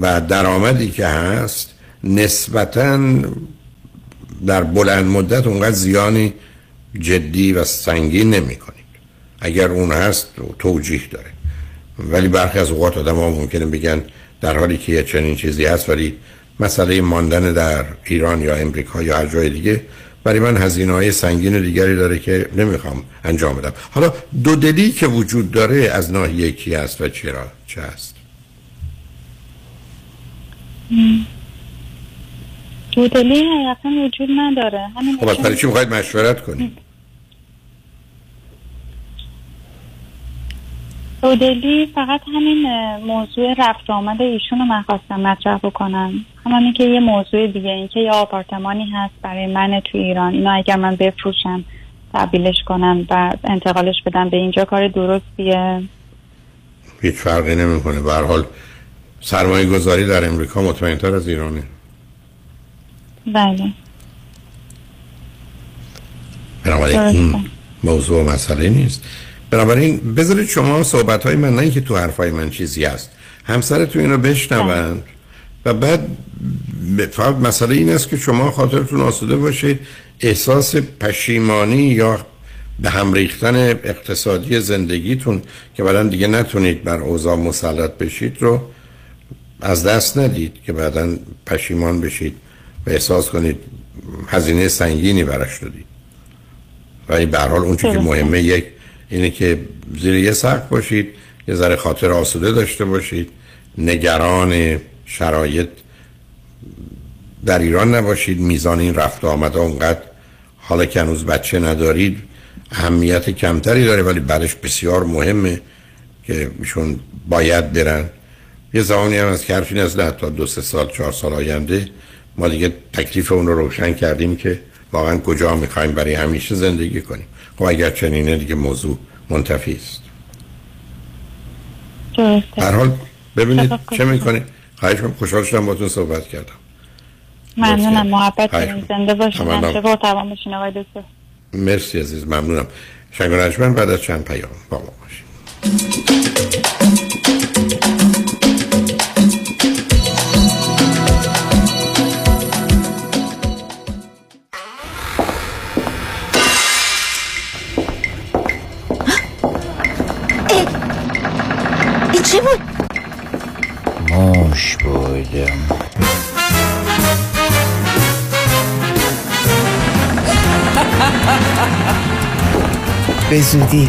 و درآمدی که هست نسبتا در بلند مدت اونقدر زیانی جدی و سنگین نمی کنید اگر اون هست توجیه داره. ولی برخی از اوقات آدم ها ممکنه بگن در حالی که یه چنین چیزی هست ولی مسئله ماندن در ایران یا امریکا یا هر جای دیگه برای من هزینه های سنگین دیگری داره که نمی‌خوام انجام بدم. حالا دو دلی که وجود داره از ناحیه کی است و چرا چه است دودلی حقیقتا وجود نداره. همین خب برای چی می‌خواید مشورت کنید دودلی فقط همین موضوع رفت آمد ایشون رو من خواستم مطرح بکنم. همین که یه موضوع دیگه این که یه آپارتمانی هست برای من تو ایران. اینا اگر من بفروشم تبدیلش کنم و انتقالش بدم به اینجا کار درستیه. هیچ فرقی نمی‌کنه. به هر حال سرمایه گذاری در امریکا مطمئن تر از ایرانه. بله. بنابراین این موضوع مسئله نیست. بنابراین بذارید شما صحبت های من نه اینکه تو حرفای من چیزی هست. همسرتون اینو بشنوند و بعد فقط مسئله این است که شما خاطرتون آسوده باشید. احساس پشیمانی یا به هم ریختن اقتصادی زندگیتون که بعدا دیگه نتونید بر اوضاع مسلط بشید رو از دست ندید که بعدا پشیمان بشید. و احساس کنید هزینه سنگینی براش دادید و این به حال اون که مهمه یک اینه که زیر یه سقف باشید یه ذره خاطر آسوده داشته باشید. نگران شرایط در ایران نباشید. میزان این رفت آمد اونقدر حالا که هنوز بچه ندارید اهمیت کمتری داره ولی بعدش بسیار مهمه که ایشون باید برن. یه زمانی هم از که حرفی تا دو سه سال چهار سال آینده ما دیگه تکلیف اون رو روشن کردیم که واقعا کجا می‌خوایم برای همیشه زندگی کنیم. خب اگر چنینه دیگه موضوع منتفی است. هر حال ببینید چه می‌کنید خواهش کنم خوشحال شدم باتون صحبت کردم. ممنونم محبت زنده باشید. با باشین آقای دکتر. مرسی عزیز ممنونم. شنگ بعد از چند پیام با ما باشید. بودم به زودی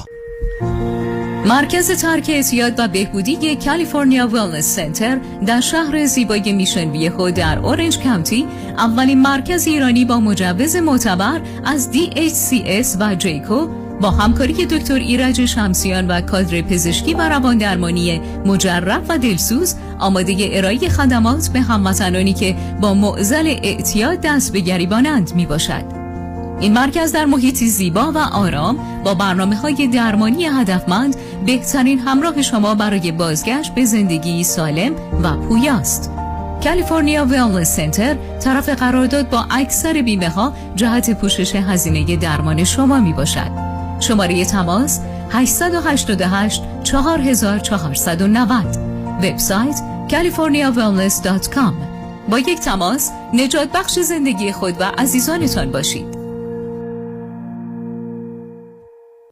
مرکز ترک اعتیاد و بهبودی کالیفرنیا Wellness Center در شهر زیبای Mission Viejo در Orange County اولین مرکز ایرانی با مجوز معتبر از DHCS و JCAHO با همکاری دکتر ایرج شمسیان و کادر پزشکی و روان درمانی مجرب و دلسوز آماده ارائه خدمات به هموطنانی که با معضل اعتیاد دست به گریبانند می باشد. این مرکز در محیطی زیبا و آرام با برنامه های درمانی هدفمند بهترین همراه شما برای بازگشت به زندگی سالم و پویاست. کالیفرنیا ویلنس سنتر طرف قرارداد با اکثر بیمه ها جهت پوشش هزینه درمان شما می باشد. شماره تماس 888 4490 وبسایت californiawellness.com با یک تماس نجات بخش زندگی خود و عزیزانتان باشید.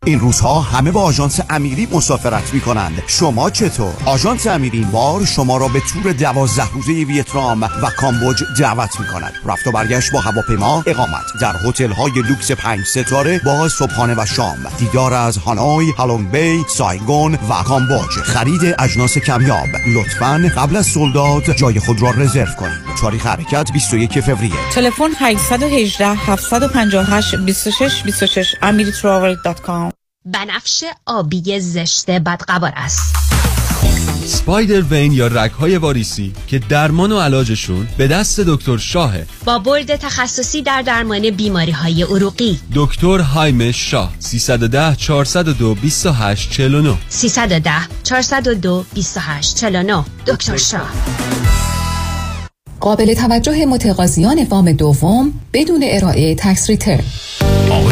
این روزها همه با آژانس امیری مسافرت می کنند شما چطور؟ آژانس امیری این بار شما را به تور دوازده روزه ویتنام و کامبوج دعوت می کند رفت و برگشت با هواپیما اقامت. در هتل های لوکس پنج ستاره با صبحانه و شام. دیدار از هانوی Halong Bay سایگون و کامبوج. خرید اجناس کمیاب. لطفا قبل از سولداد جای خود را رزرو کنید. تاریخ حرکت 21 فوریه. تلفن 818 758 26 26 amiritravel.com بنفش آبی زشت بدقوار است. سپایدر وین یا رگهای واریسی که درمان و علاجشون به دست دکتر شاهه. با برد تخصصی در درمان بیماری های عروقی. دکتر هایم شاه 310 402 28 49 310 402 28 49 دکتر شاه. قابل توجه متقاضیان وام دوم بدون ارائه tax return.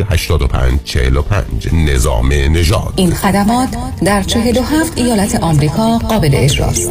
85 45 نظام نژاد. این خدمات در 47 ایالت آمریکا قابل اجراست.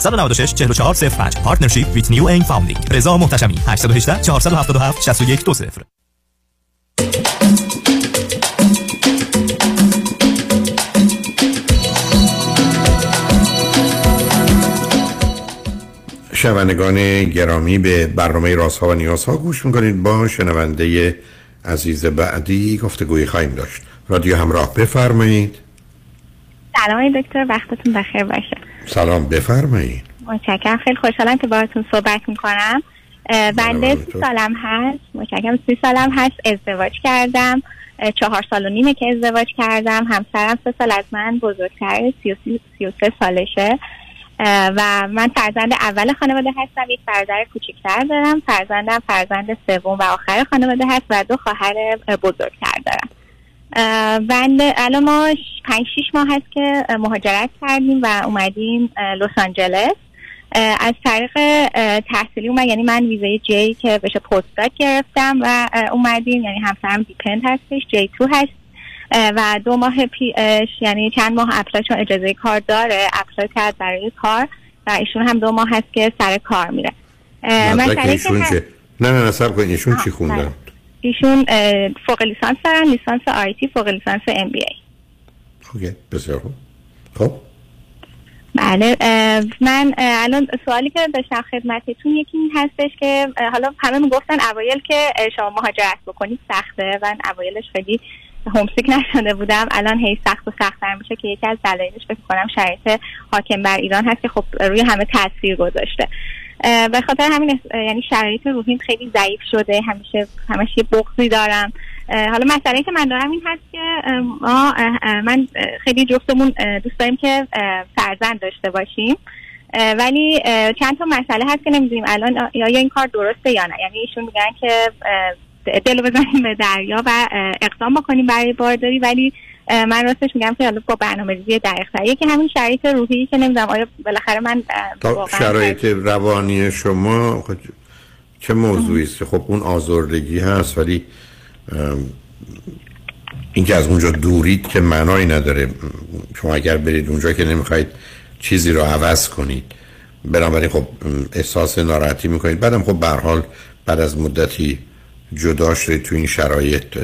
196 44 05 Partnership with New Aim Founding. رضا محتشمی. 818 477 6120 شنوندگان گرامی به برنامه رازها و نیازها گوش می‌کنید. با شنونده عزیز بعدی گفتگوی خواهیم داشت. رادیو همراه بفرمایید. سلام دکتر وقتتون بخیر باشه. سلام بفرمایید. متشکرم. خیلی خوشحالم که باهاتون صحبت می‌کنم. بنده سی سالم هست. متشکرم. سی سالم هست. ازدواج کردم. چهار سال و نیمه که ازدواج کردم. همسرم سه سال از من بزرگتر سی و سه سالشه. و من فرزند اول خانواده هستم. یک فرزند کوچکتر دارم. فرزندم فرزند سوم و آخر خانواده هست و دو خواهر بزرگتر دارم. بنده الان ما پنج شیش ماه هست که مهاجرت کردیم و اومدیم لس آنجلس. از طریق تحصیلی اومد. یعنی من ویزای J که بشه postdoc گرفتم و اومدیم. یعنی همسرم dependent هستش J2 هست. و دو ماه پیش یعنی چند ماه apply چون اجازه کار داره apply کرد برای کار و ایشون هم دو ماه هست که سر کار میره. من ایشون؟ نه نه نصب کنید ایشون چی خوندن؟ ایشون فوق لیسانس دارن لیسانس آیتی فوق لیسانس ام بی ای. اوکی بسیار خوب. خب؟ بله من الان سوالی که داشتم خدمتتون یکی این هستش که حالا همه می‌گفتن اوایل که شما مهاجرت بکنید سخته و اوایلش خیلی همسیک نشده بودم. الان هی سخت و سختتر میشه که یکی از دلایلش فکر کنم شرایط حاکم بر ایران هست که خب روی همه تاثیر گذاشته. به خاطر همین یعنی شرایط روحیم خیلی ضعیف شده. همیشه همش یه بغضی دارم. حالا مسئله که من دارم این هست که ما من خیلی جفتمون دوست داریم که فرزند داشته باشیم. ولی چند تا مسئله هست که نمی‌دونیم الان یا این کار درسته یا نه. یعنی ایشون میگن که دل بزنیم به دریا و اقدام بکنیم برای بارداری. ولی من راستش میگم که حالا با برنامه ریزی دقیق یکی همین شرایط روحی که نمی‌دونم آیا بالاخره من شرایط روانی شما چه موضوعی است؟ خب اون آزردگی هست ولی اینکه از اونجا دورید که معنایی نداره. شما اگر برید اونجا که نمی‌خواید چیزی رو عوض کنید. بنابراین خب احساس ناراحتی می‌کنید. بعدم خب به حال بعد از مدتی جدا شدید تو این شرایط.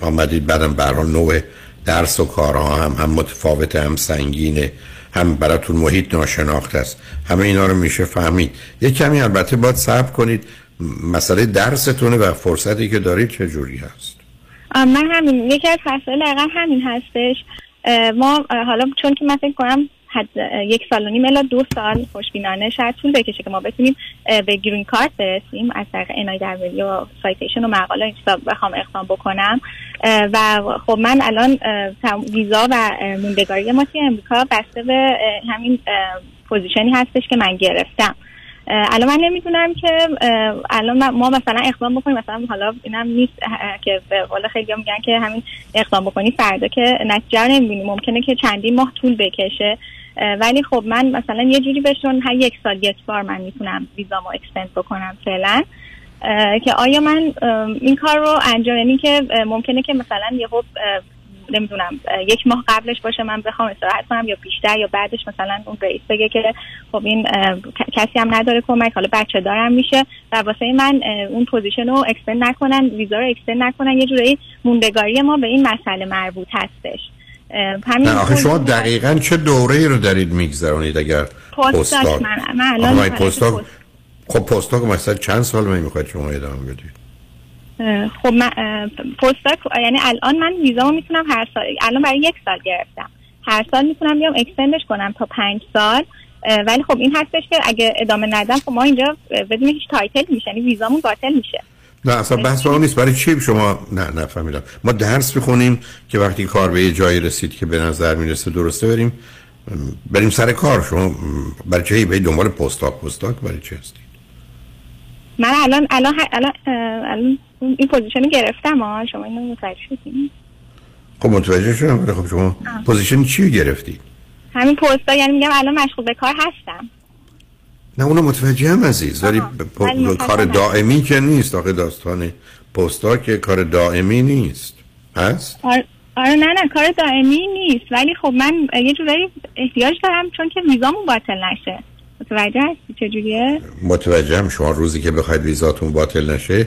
آمدید بعدم به حال نوع درس و کارها هم هم متفاوت هم سنگینه هم براتون محیط ناشناخت است. همه اینا رو میشه فهمید. یه کمی البته باید صبر کنید. مسئله درستونه و فرصتی که دارید چه جوری هست؟ من همین یکی از مسائل همین هستش. ما حالا چون که من فکر کنم حد یک سال و نیم الا دو سال خوشبینانه شاید طول بکشه که ما بتونیم به گرین کارت برسیم از طریق NIW و citation و مقاله این بخوام اقدام بکنم. و خب من الان ویزا و موندگاری ما توی امریکا بسته به همین position ی هستش که من گرفتم. الان من نمی‌دونم که الان ما مثلا اقدام بکنیم مثلا حالا اینم نیست که به قول خیلی میگن که همین اقدام بکنی فردا که نتیجه نمی‌بینی. ممکنه که چندین ماه طول بکشه. ولی خب من مثلا یه جوری بهشون هر یک سال یک بار من می‌تونم ویزامو extend بکنم فعلا. که آیا من این کار رو انجام یعنی که ممکنه که مثلا یه خب نمی‌دونم یک ماه قبلش باشه من بخوام استراحت کنم یا بیشتر یا بعدش مثلا اون رئیس بگه که خب این کسی هم نداره کمک حالا بچه دارم میشه. و واسه من اون position رو extend نکنن ویزا رو extend نکنن. یه جورایی موندگاری ما به این مسئله مربوط هستش. همین آخه شما دقیقا چه دوره رو دارید میگذرونید اگر postdoc من, من الان postdoc خب postdoc مثلا چند سال من می‌خواید شما ادامه بدید؟ خب من postdoc یعنی الان من ویزامو می‌تونم هر سال الان برای یک سال گرفتم. هر سال می‌تونم بیام extend ش کنم تا پنج سال. ولی خب این هستش که اگه ادامه ندم خب ما اینجا بدون هیچ title میشه یعنی ویزامون باطل میشه. نه اصلا بحث اون نیست. برای چی شما نه نه فهمیدم. ما درس بخونیم که وقتی کار به یه جایی رسید که به نظر می‌رسه درسته بریم بریم سر کار. شما برای چی به دنبال postdoc؟ postdoc برای چی هستید من الان الان الان, الان این position گرفتم ها شما اینو متوجه شدین؟ خب متوجه شدم خب شما position چی گرفتی؟ همین postdoc یعنی میگم الان مشغول به کار هستم. نه اونو متوجه هم عزیز ولی کار دائمی که نیست آخه داستان پستا که کار دائمی نیست. هست؟ آره, نه نه کار دائمی نیست. ولی خب من یه جورایی احتیاج دارم چون که ویزامون باطل نشه. متوجه هستی؟ چجوریه؟ متوجه هم شما. روزی که بخواید ویزاتون باطل نشه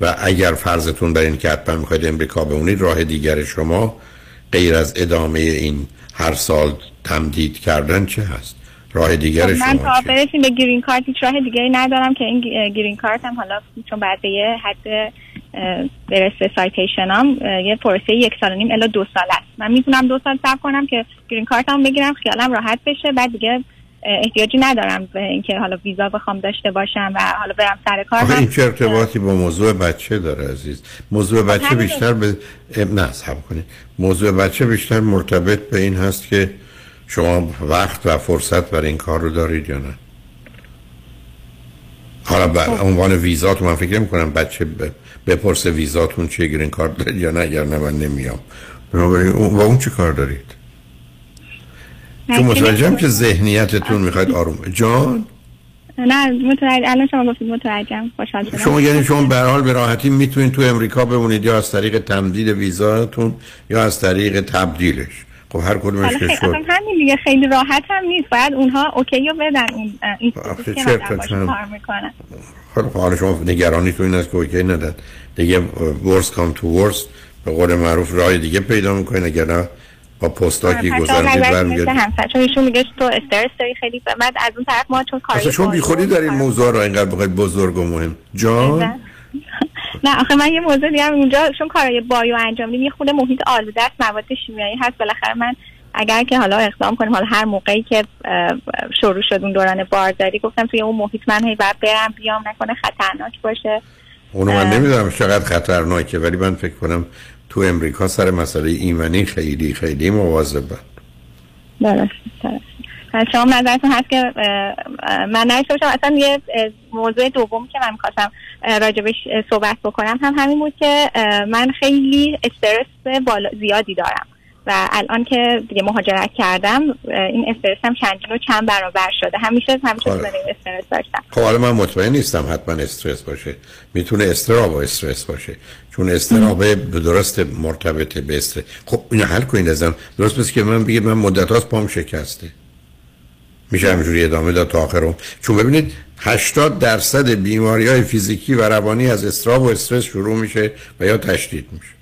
و اگر فرضتون بر این که حتما می‌خواید امریکا بمونید راه دیگر شما غیر از ادامه این هر سال تمدید کردن چه هست؟ راه دیگر خب شما من تا برسیم به گرین کارت هیچ راه دیگری ندارم که این گرین کارت هم حالا چون بعد به یه حد برسه سایتیشن هم یه پروسه یک سال و نیم الا دو سال است. من می‌تونم دو سال صبر کنم که گرین کارت هم بگیرم خیالم راحت بشه. بعد دیگه احتیاجی ندارم به اینکه حالا ویزا بخوام داشته باشم و حالا برم سر کار. آخه این چه ارتباطی با موضوع بچه داره عزیز. موضوع بچه بیشتر به نه کنید. موضوع بچه بیشتر مرتبط به این هست که شما وقت و فرصت برای این کار رو دارید یا نه؟ حالا به خب. عنوان ویزات من فکر می‌کنم بچه بپرسه ویزاتون چیه گرین کارت دارید یا نه اگر نه من نمیام. بنابراین با اون چی کار دارید؟ چون متوجهم که ذهنیتتون می‌خواید آروم جان؟ نه متوجه الان شما گفتید متوجهم خوشحال شدم. شما یعنی شما به حال به راحتی می‌تونید تو امریکا بمونید یا از طریق تمدید ویزاتون یا از طریق تبدیلش. خب هر کدومش که شد. همین دیگه خیلی راحت هم نیست. باید اونها اوکی رو بدن. اون این که کار می‌کنن خب حالا شما نگرانی تو این است که OK ندن. دیگه worse come to worse به قول معروف راه دیگه پیدا می‌کنین. اگر نه با پستا که گذروندید برمیگردید چون ایشون میگه تو استرس داری خیلی. بعد از اون طرف ما چون کاری شما بیخودی در این موضوع رو اینقدر بخواید بزرگ و مهم. جان؟ نه آخه من یه موضوع دیگه اونجا چون کارای bio انجام میدیم یه خود محیط آلوده است مواد شیمیایی هست. بالاخره من اگر که حالا اقدام کنیم حالا هر موقعی که شروع شد اون دوران بارداری گفتم توی اون محیط من هی بعد برم بیام نکنه خطرناک باشه. اونو من نمی‌دونم چقدر خطرناکه ولی من فکر کنم تو امریکا سر مسئله ایمنی خیلی خیلی مواظبن. درست درست. شما نظرتون هست که من نشته باشم. اصلا یه موضوع دوم که من می‌خواستم راجبش صحبت بکنم هم همین بود که من خیلی استرس بالا زیادی دارم و الان که دیگه مهاجرت کردم این استرس هم چندین و چند برابر شده. همیشه همیشه خب. استرس داشتم. خب حالا من مطمئن نیستم حتما استرس باشه. می‌تونه استراب و استرس باشه. چون استراب درست مرتبط به استرس. خب اینو حل کنید ازم. درست بس که من بگید من مدت هاست پام شکسته. میشه همجوری ادامه داد تا آخرم چون ببینید 80 درصد بیماری های فیزیکی و روانی از استراب و استرس شروع میشه و یا تشدید میشه.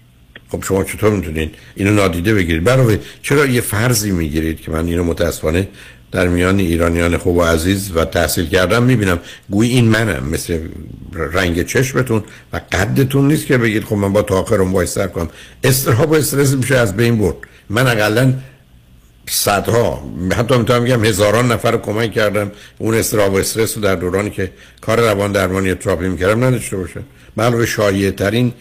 خب شما چطور می‌تونید اینو نادیده بگیرید؟ برای چرا یه فرضی می‌گیرید که من اینو متاسفانه در میان ایرانیان خوب و عزیز و تحصیل کردم می‌بینم؟ گویی این منم مثل رنگ چشمتون و قدتون نیست که بگید خب من با تا آخرم وایستر کنم. استراب و استرس میشه از بین برد. من اقلا صدها حتی می‌تونم بگم هزاران نفر رو کمک کردم اون استراب و استرس رو در دورانی که کار روان درمانی تراپی می‌کردم نداشته باشه. علاوه شایع ترین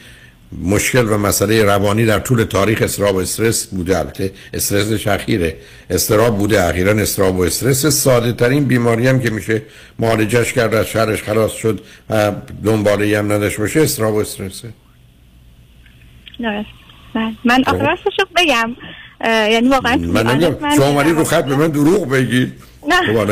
مشکل و مسئله روانی در طول تاریخ استراب و استرس بوده. البته استرس شخیره استراب بوده. اخیرا استراب و استرس ساده ترین بیماری هم که میشه معالجش کرد از شهرش خلاص شد و دنباله هم نداشت باشه استراب و استرسه. درست. من آخه راستش بگم. یعنی واقعا من نمی‌دونم. شما اومدی رو خط به من دروغ بگید نه. خب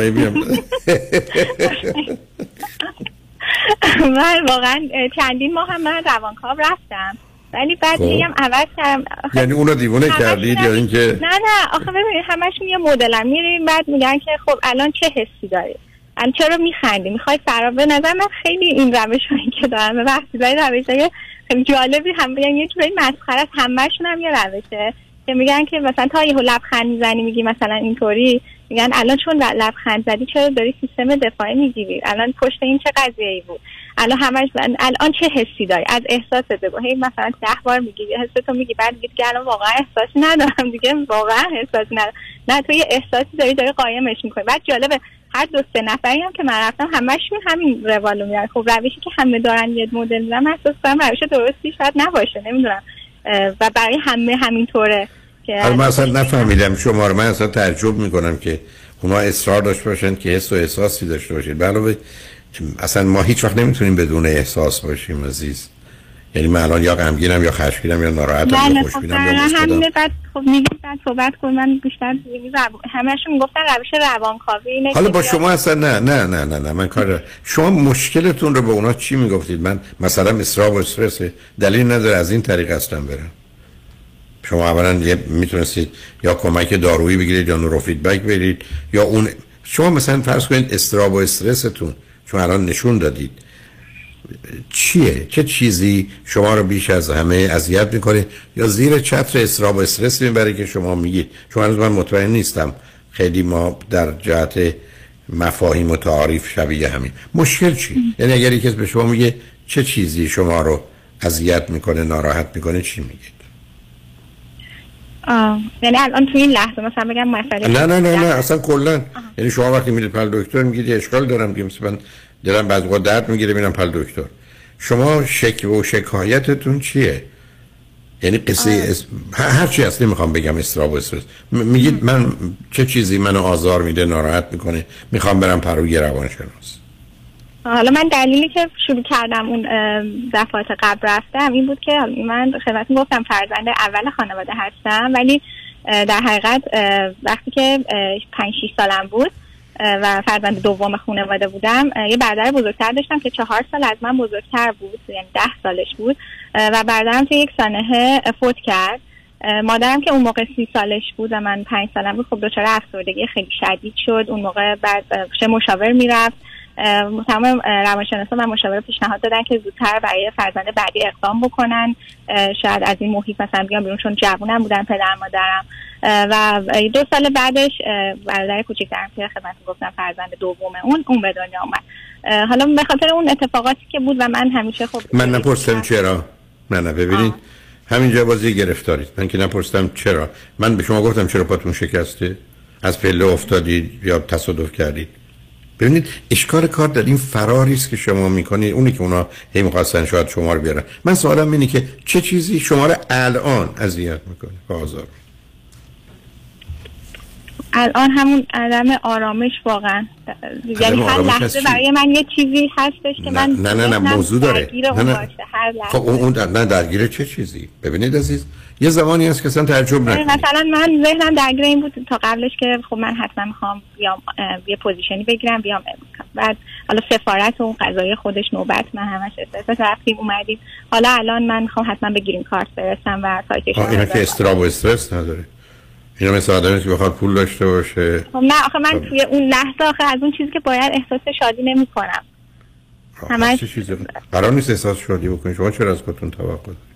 من واقعا چندین ماه هم من روانکاو رفتم. ولی بعد خب. میگم عوض کردم. یعنی اونو دیوونه کردید یا اینکه نه نه. آخه ببینید همشون یه مدلم. میریم بعد میگن که خب الان چه حسی داری؟ الان چرا میخندی؟ می‌خوای فرار به نظر من خیلی این روش هایی که دارم وقتی روش های خیلی جالبی هم بگن یه جوری مسخره همشون هم یه روشه. که میگن که مثلا تا یهو لبخند می‌زنی میگی مثلا اینطوری میگن الان چون لبخند زدی چرا داری سیستم دفاعی می‌گیری؟ الان پشت این چه قضیه ای بود؟ الان همش الان چه حسی داری؟ از احساس بگو. هی مثلا ده بار میگی حس تو میگی بعد میگی که الان واقعا احساسی ندارم دیگه واقعا احساسی ندارم. نه تو یه احساسی داری داری قایمش می‌کنی. بعد جالبه هر دو سه نفری هم که من رفتم همشون همین روالو میرن. خب روشی که همه دارن یه مدل میرن احساس کنم روش درستی شاید نباشه نمی‌دونم. و برای همه همینطوره که من اصلا نفهمیدم. شما رو من اصلا تعجب می‌کنم که اونا اصرار داشت باشن که حس و احساسی داشته باشید. علاوه اصلا ما هیچ وقت نمی‌تونیم بدون احساس باشیم عزیز. یعنی من الان یا غمگینم یا خشمگینم یا ناراحتم یا بله خب خوشبینم یا مثبتم بعد خب میگید بعد صحبت کن من بیشتر همشون می‌گفتن روش روانکاوی حالا با شما اصلا نه نه نه نه نه من کار شما مشکلتون رو به اونا چی می‌گفتید؟ من مثلا اصراب و استرسه دلیل نداره از این طریق اصلا برم. شما اولا یه می‌تونستید یا کمک دارویی بگیرید یا نورو فیدبک برید یا اون شما مثلا فرض کنید استراب و استرستون چون الان نشون دادید. چیه؟ چه چیزی شما رو بیش از همه اذیت می‌کنه؟ یا زیر چتر استراب و استرس می‌بره که شما میگید چون هنوز من مطمئن نیستم. خیلی ما در جهت مفاهیم و تعاریف شبیه همین. مشکل چی؟ یعنی اگر کسی به شما میگه چه چیزی شما رو اذیت می‌کنه ناراحت می‌کنه چی میگید؟ آه. یعنی الان تو این لحظه مثلا بگم مسئله نه نه نه نه اصلا کلا. یعنی شما وقتی میرید پل دکتر میگید اشکال دارم که مثلا دلم بعضی وقت درد می‌گیره میرم پل دکتر. شما شکوه و شکایتتون چیه؟ یعنی قصه اس... هر چی اصلی می‌خوام بگم استراب و استرس. م- میگید من چه چیزی منو آزار میده ناراحت می‌کنه می‌خوام برم پروی روانشناس. حالا من دلیلی که شروع کردم اون دفعات قبل رفتم این بود که من خدمتتون گفتم فرزند اول خانواده هستم ولی در حقیقت وقتی که اه، پنج شیش سالم بود و فرزند دوم خانواده بودم. یه برادر بزرگتر داشتم که چهار سال از من بزرگتر بود یعنی ده سالش بود. و برادرم توی یک سانحه فوت کرد. مادرم که اون موقع سی سالش بود و من پنج سالم بود خب دچار افسردگی خیلی شدید شد. اون موقع بعد مشاور می‌رفت. تمام روانشناسا و مشاور پیشنهاد دادن که زودتر برای فرزند بعدی اقدام بکنن. شاید از این محیط مثلا بیام بیرون چون جوونم بودن پدر مادرم. و دو سال بعدش برادر کوچیکترم که خدمت گفتم فرزند دوم اون اون به دنیا اومد. اه، حالا به خاطر اون اتفاقاتی که بود و من همیشه خب من نپرسیدم چرا؟ نه نه ببینید. همینجا بازی گرفتارید. من که نپرسیدم چرا. من به شما گفتم چرا پاتون شکسته؟ از پله افتادید یا تصادف کردید؟ ببینید اشکال کار در این فراری است که شما می‌کنید اونی که اونا هی می‌خواستن شاید شما رو بیارن. من سوالم اینه که چه چیزی شما رو الان اذیت می‌کنه؟ آزار. الان همون عدم آرامش واقعا. یعنی هر لحظه؟ برای من یه چیزی هستش که من نه نه نه موضوع داره. نه نه. باشه هر لحظه. خب اون در... نه درگیر چه چیزی؟ ببینید عزیز یه زمانی هست که اصلا تعجب یعنی نکنید. مثلا من ذهنم درگیر این بود تا قبلش که خب من حتما می‌خوام بیام یه position ی بگیرم بیام امریکا. بعد حالا سفارت و اون قضایای خودش نوبت من همش استرس. رفتیم اومدیم. حالا الان من می‌خوام حتما گرین کارت برسم و سایتش اینا که اضطراب و استرس نداره. اینا مثل آدمی که بخواد پول داشته باشه. خب نه آخه من توی اون لحظه آخه از اون چیزی که باید احساس شادی نمی کنم همش چیزی؟ قرار نیست احساس شادی بکنید شما چرا از خودتون توقع دارید؟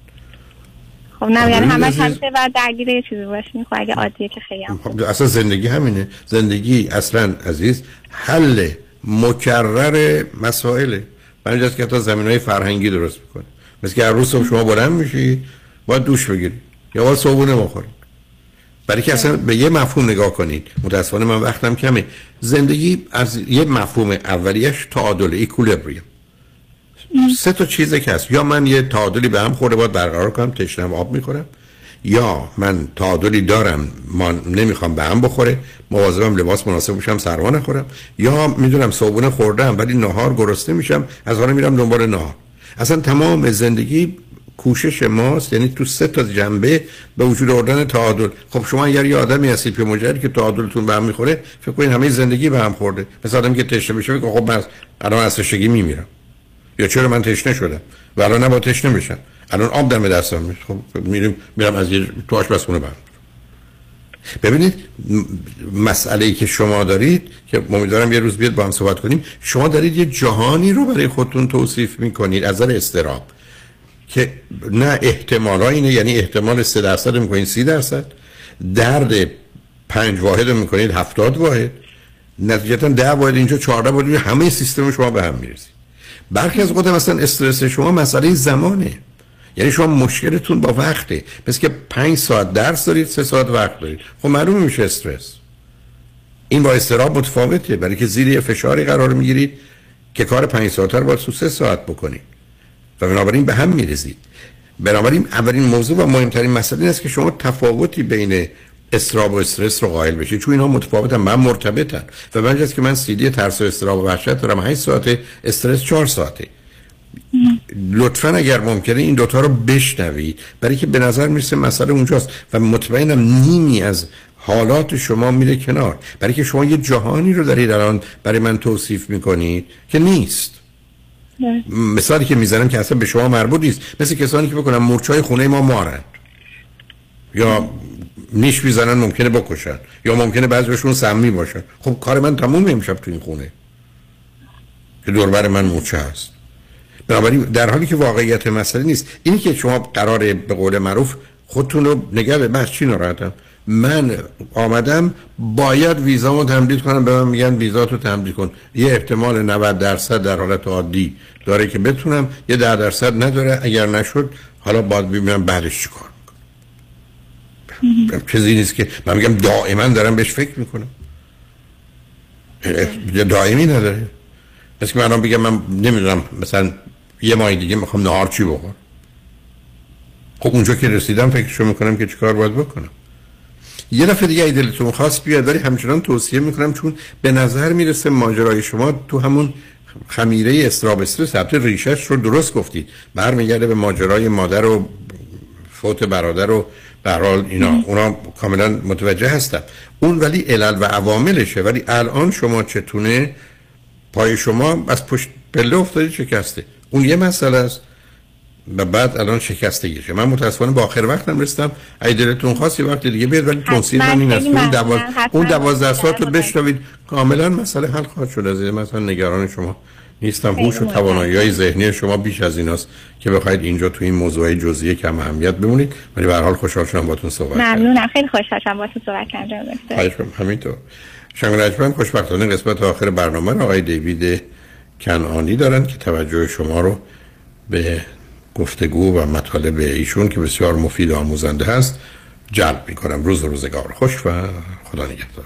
خب نه یعنی ببینید همش باید درگیر یه چیزی باشیم خب اگه عادیه که خیلی هم خب اصلا زندگی همینه. زندگی اصلا عزیز حل مکرر مسائله. اینجاست که تا زمین های فرهنگی درست می‌کنه. مثل که هر روز صبح شما بلند میشی باید دوش بگیرید یا باید صبحونه بخورید برای که اصلا به یه مفهوم نگاه کنید. متاسفانه من وقتم کمه. زندگی از یه مفهوم اولیش تعادل ایکولبریوم سه تا چیزه که هست. یا من یه تعادلی به هم خورده باید برقرار کنم تشنم آب می‌خورم. یا من تعادلی دارم ما نمی‌خوام به هم بخوره مواظبم لباس مناسب باشم سرما نخورم یا می‌دونم صبحونه خوردم ولی نهار گرسنه میشم از حالا میرم دنبال نهار. اصلا تمام زندگی کوشش ماست. یعنی تو سه تا جنبه به وجود آوردن تعادل. خب شما اگر یه آدمی هستید که مجردی که تعادلتون به هم می‌خوره فکر کنید همه زندگی به هم خورده. مثل آدمی که تشنه میگه خب من الان از تشنگی میمیرم. یا چرا من تشنه شدم؟ و الان نباید تشنه بشم. الان آب دم دستم میاد. خب میریم میرم از یه تو آشپزخونه برم ببینید مسئله ای که شما دارید که امیدوارم یه روز بیاد با هم صحبت کنیم شما دارید یه جهانی رو برای خودتون توصیف می‌کنید از نظر استراب که نه احتمال اینه یعنی احتمال 3 درصد می‌کنید 30 درصد. درد پنج واحد رو می‌کنید 70 واحد. نتیجتا 10 واحد اینجا 14 واحد همه سیستم شما به هم می‌رسید برخی از اوقات مثلا استرس شما مسئله زمانه. یعنی شما مشکلتون با وقته. مثل که 5 ساعت درس دارید 3 ساعت وقت دارید. خب معلوم میشه استرس. این با استراب متفاوته. برای که زیر یه فشاری قرار می‌گیرید که کار 5 ساعت رو باید 3 ساعت بکنید. و بنابراین به هم می‌رسید بنابراین اولین موضوع و مهمترین مسئله این است که شما تفاوتی بین استراب و استرس رو قائل بشید چون اینا متفاوتن من مرتبطن. و من که من سیدی ترس و استراب و وحشت دارم 8 ساعته استرس 4 ساعته. لطفا اگر ممکنه این دوتا رو بشنوید. برای که به نظر می‌رسه مسئله اونجاست. و مطمئنم نیمی از حالات شما میره کنار. برای که شما یه جهانی رو دارید الان برای من توصیف می‌کنید که نیست. مثالی که می‌زنم که اصلا به شما مربوط نیست. مثل کسانی که بکنن مورچای خونه ما مارن. یا نیش می‌زنن ممکنه بکشن یا ممکنه بعضیشون سمی باشن. خب کار من تموم نمیشه تو این خونه. که دوربر من مورچه هست. بنابراین در حالی که واقعیت مسئله نیست اینی که شما قرار به قول معروف خودتون رو نگه به چی ناراحتم. من آمدم باید ویزامو تمدید کنم به من میگن ویزاتو تمدید کن. یه احتمال 90 درصد در حالت عادی داره که بتونم یه 10 درصد نداره اگر نشد حالا باید ببینم بعدش چیکار چیزی نیست که من میگم دائما دارم بهش فکر می‌کنم. دائمی نداره. مثل که من بگم من نمی‌دونم مثلا یه ماه دیگه می‌خوام نهار چی بخور خب اونجا که رسیدم فکرشو می‌کنم که چیکار باید بکنم. یه دفعه دیگه ای دلتون خواست بیاد ولی همچنان توصیه می‌کنم چون به نظر می‌رسه ماجرای شما تو همون خمیره استراب استرس ریشش رو درست گفتید. برمیگرده به ماجرای مادر و فوت برادر و به حال اینا اونا کاملا متوجه هستم اون ولی علل و عواملشه. ولی الان شما چتونه؟ پای شما از پشت پله افتادی شکسته. اون یه مسئله است. و بعد الان شکستگیشه. من متاسفانه با آخر وقتم رستم اگه دلتون خواست یه وقت دیگه بیاد ولی تونسیل من این است. اون دواز اون دوازده رو بشنوید. کاملا مسئله حل خواهد شد از مثلا نگران شما. نیستم. هوش و توانایی های ذهنی شما بیش از ایناست که بخواید اینجا تو این موضوع جزئیه کم اهمیت بمونید. ولی به هر حال خوشحال شدم باهاتون صحبت ممنونم. خیلی خوشحال شدم باهاتون صحبت کردم همینطور. شنگ خوشبختانه قسمت آخر برنامه رو آقای دیوید کنعانی دارن که توجه شما رو به گفتگو و مطالب ایشون که بسیار مفید و آموزنده هست جلب می کنم روز روزگار. خوش و خدا نگهدار.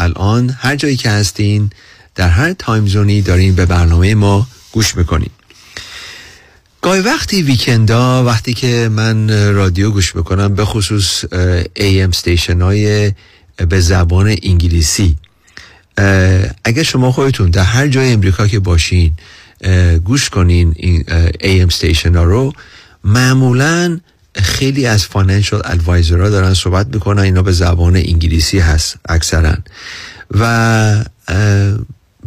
الان هر جایی که هستین در هر time zone ی دارین به برنامه ما گوش می‌کنین. گاهی وقتی weekend ا وقتی که من رادیو گوش می‌کنم به خصوص AM station های به زبان انگلیسی اگر شما خودتون در هر جای امریکا که باشین گوش کنین این AM station ها رو معمولا خیلی از financial advisor ها دارن صحبت می‌کنن اینا به زبان انگلیسی هست اکثرا. و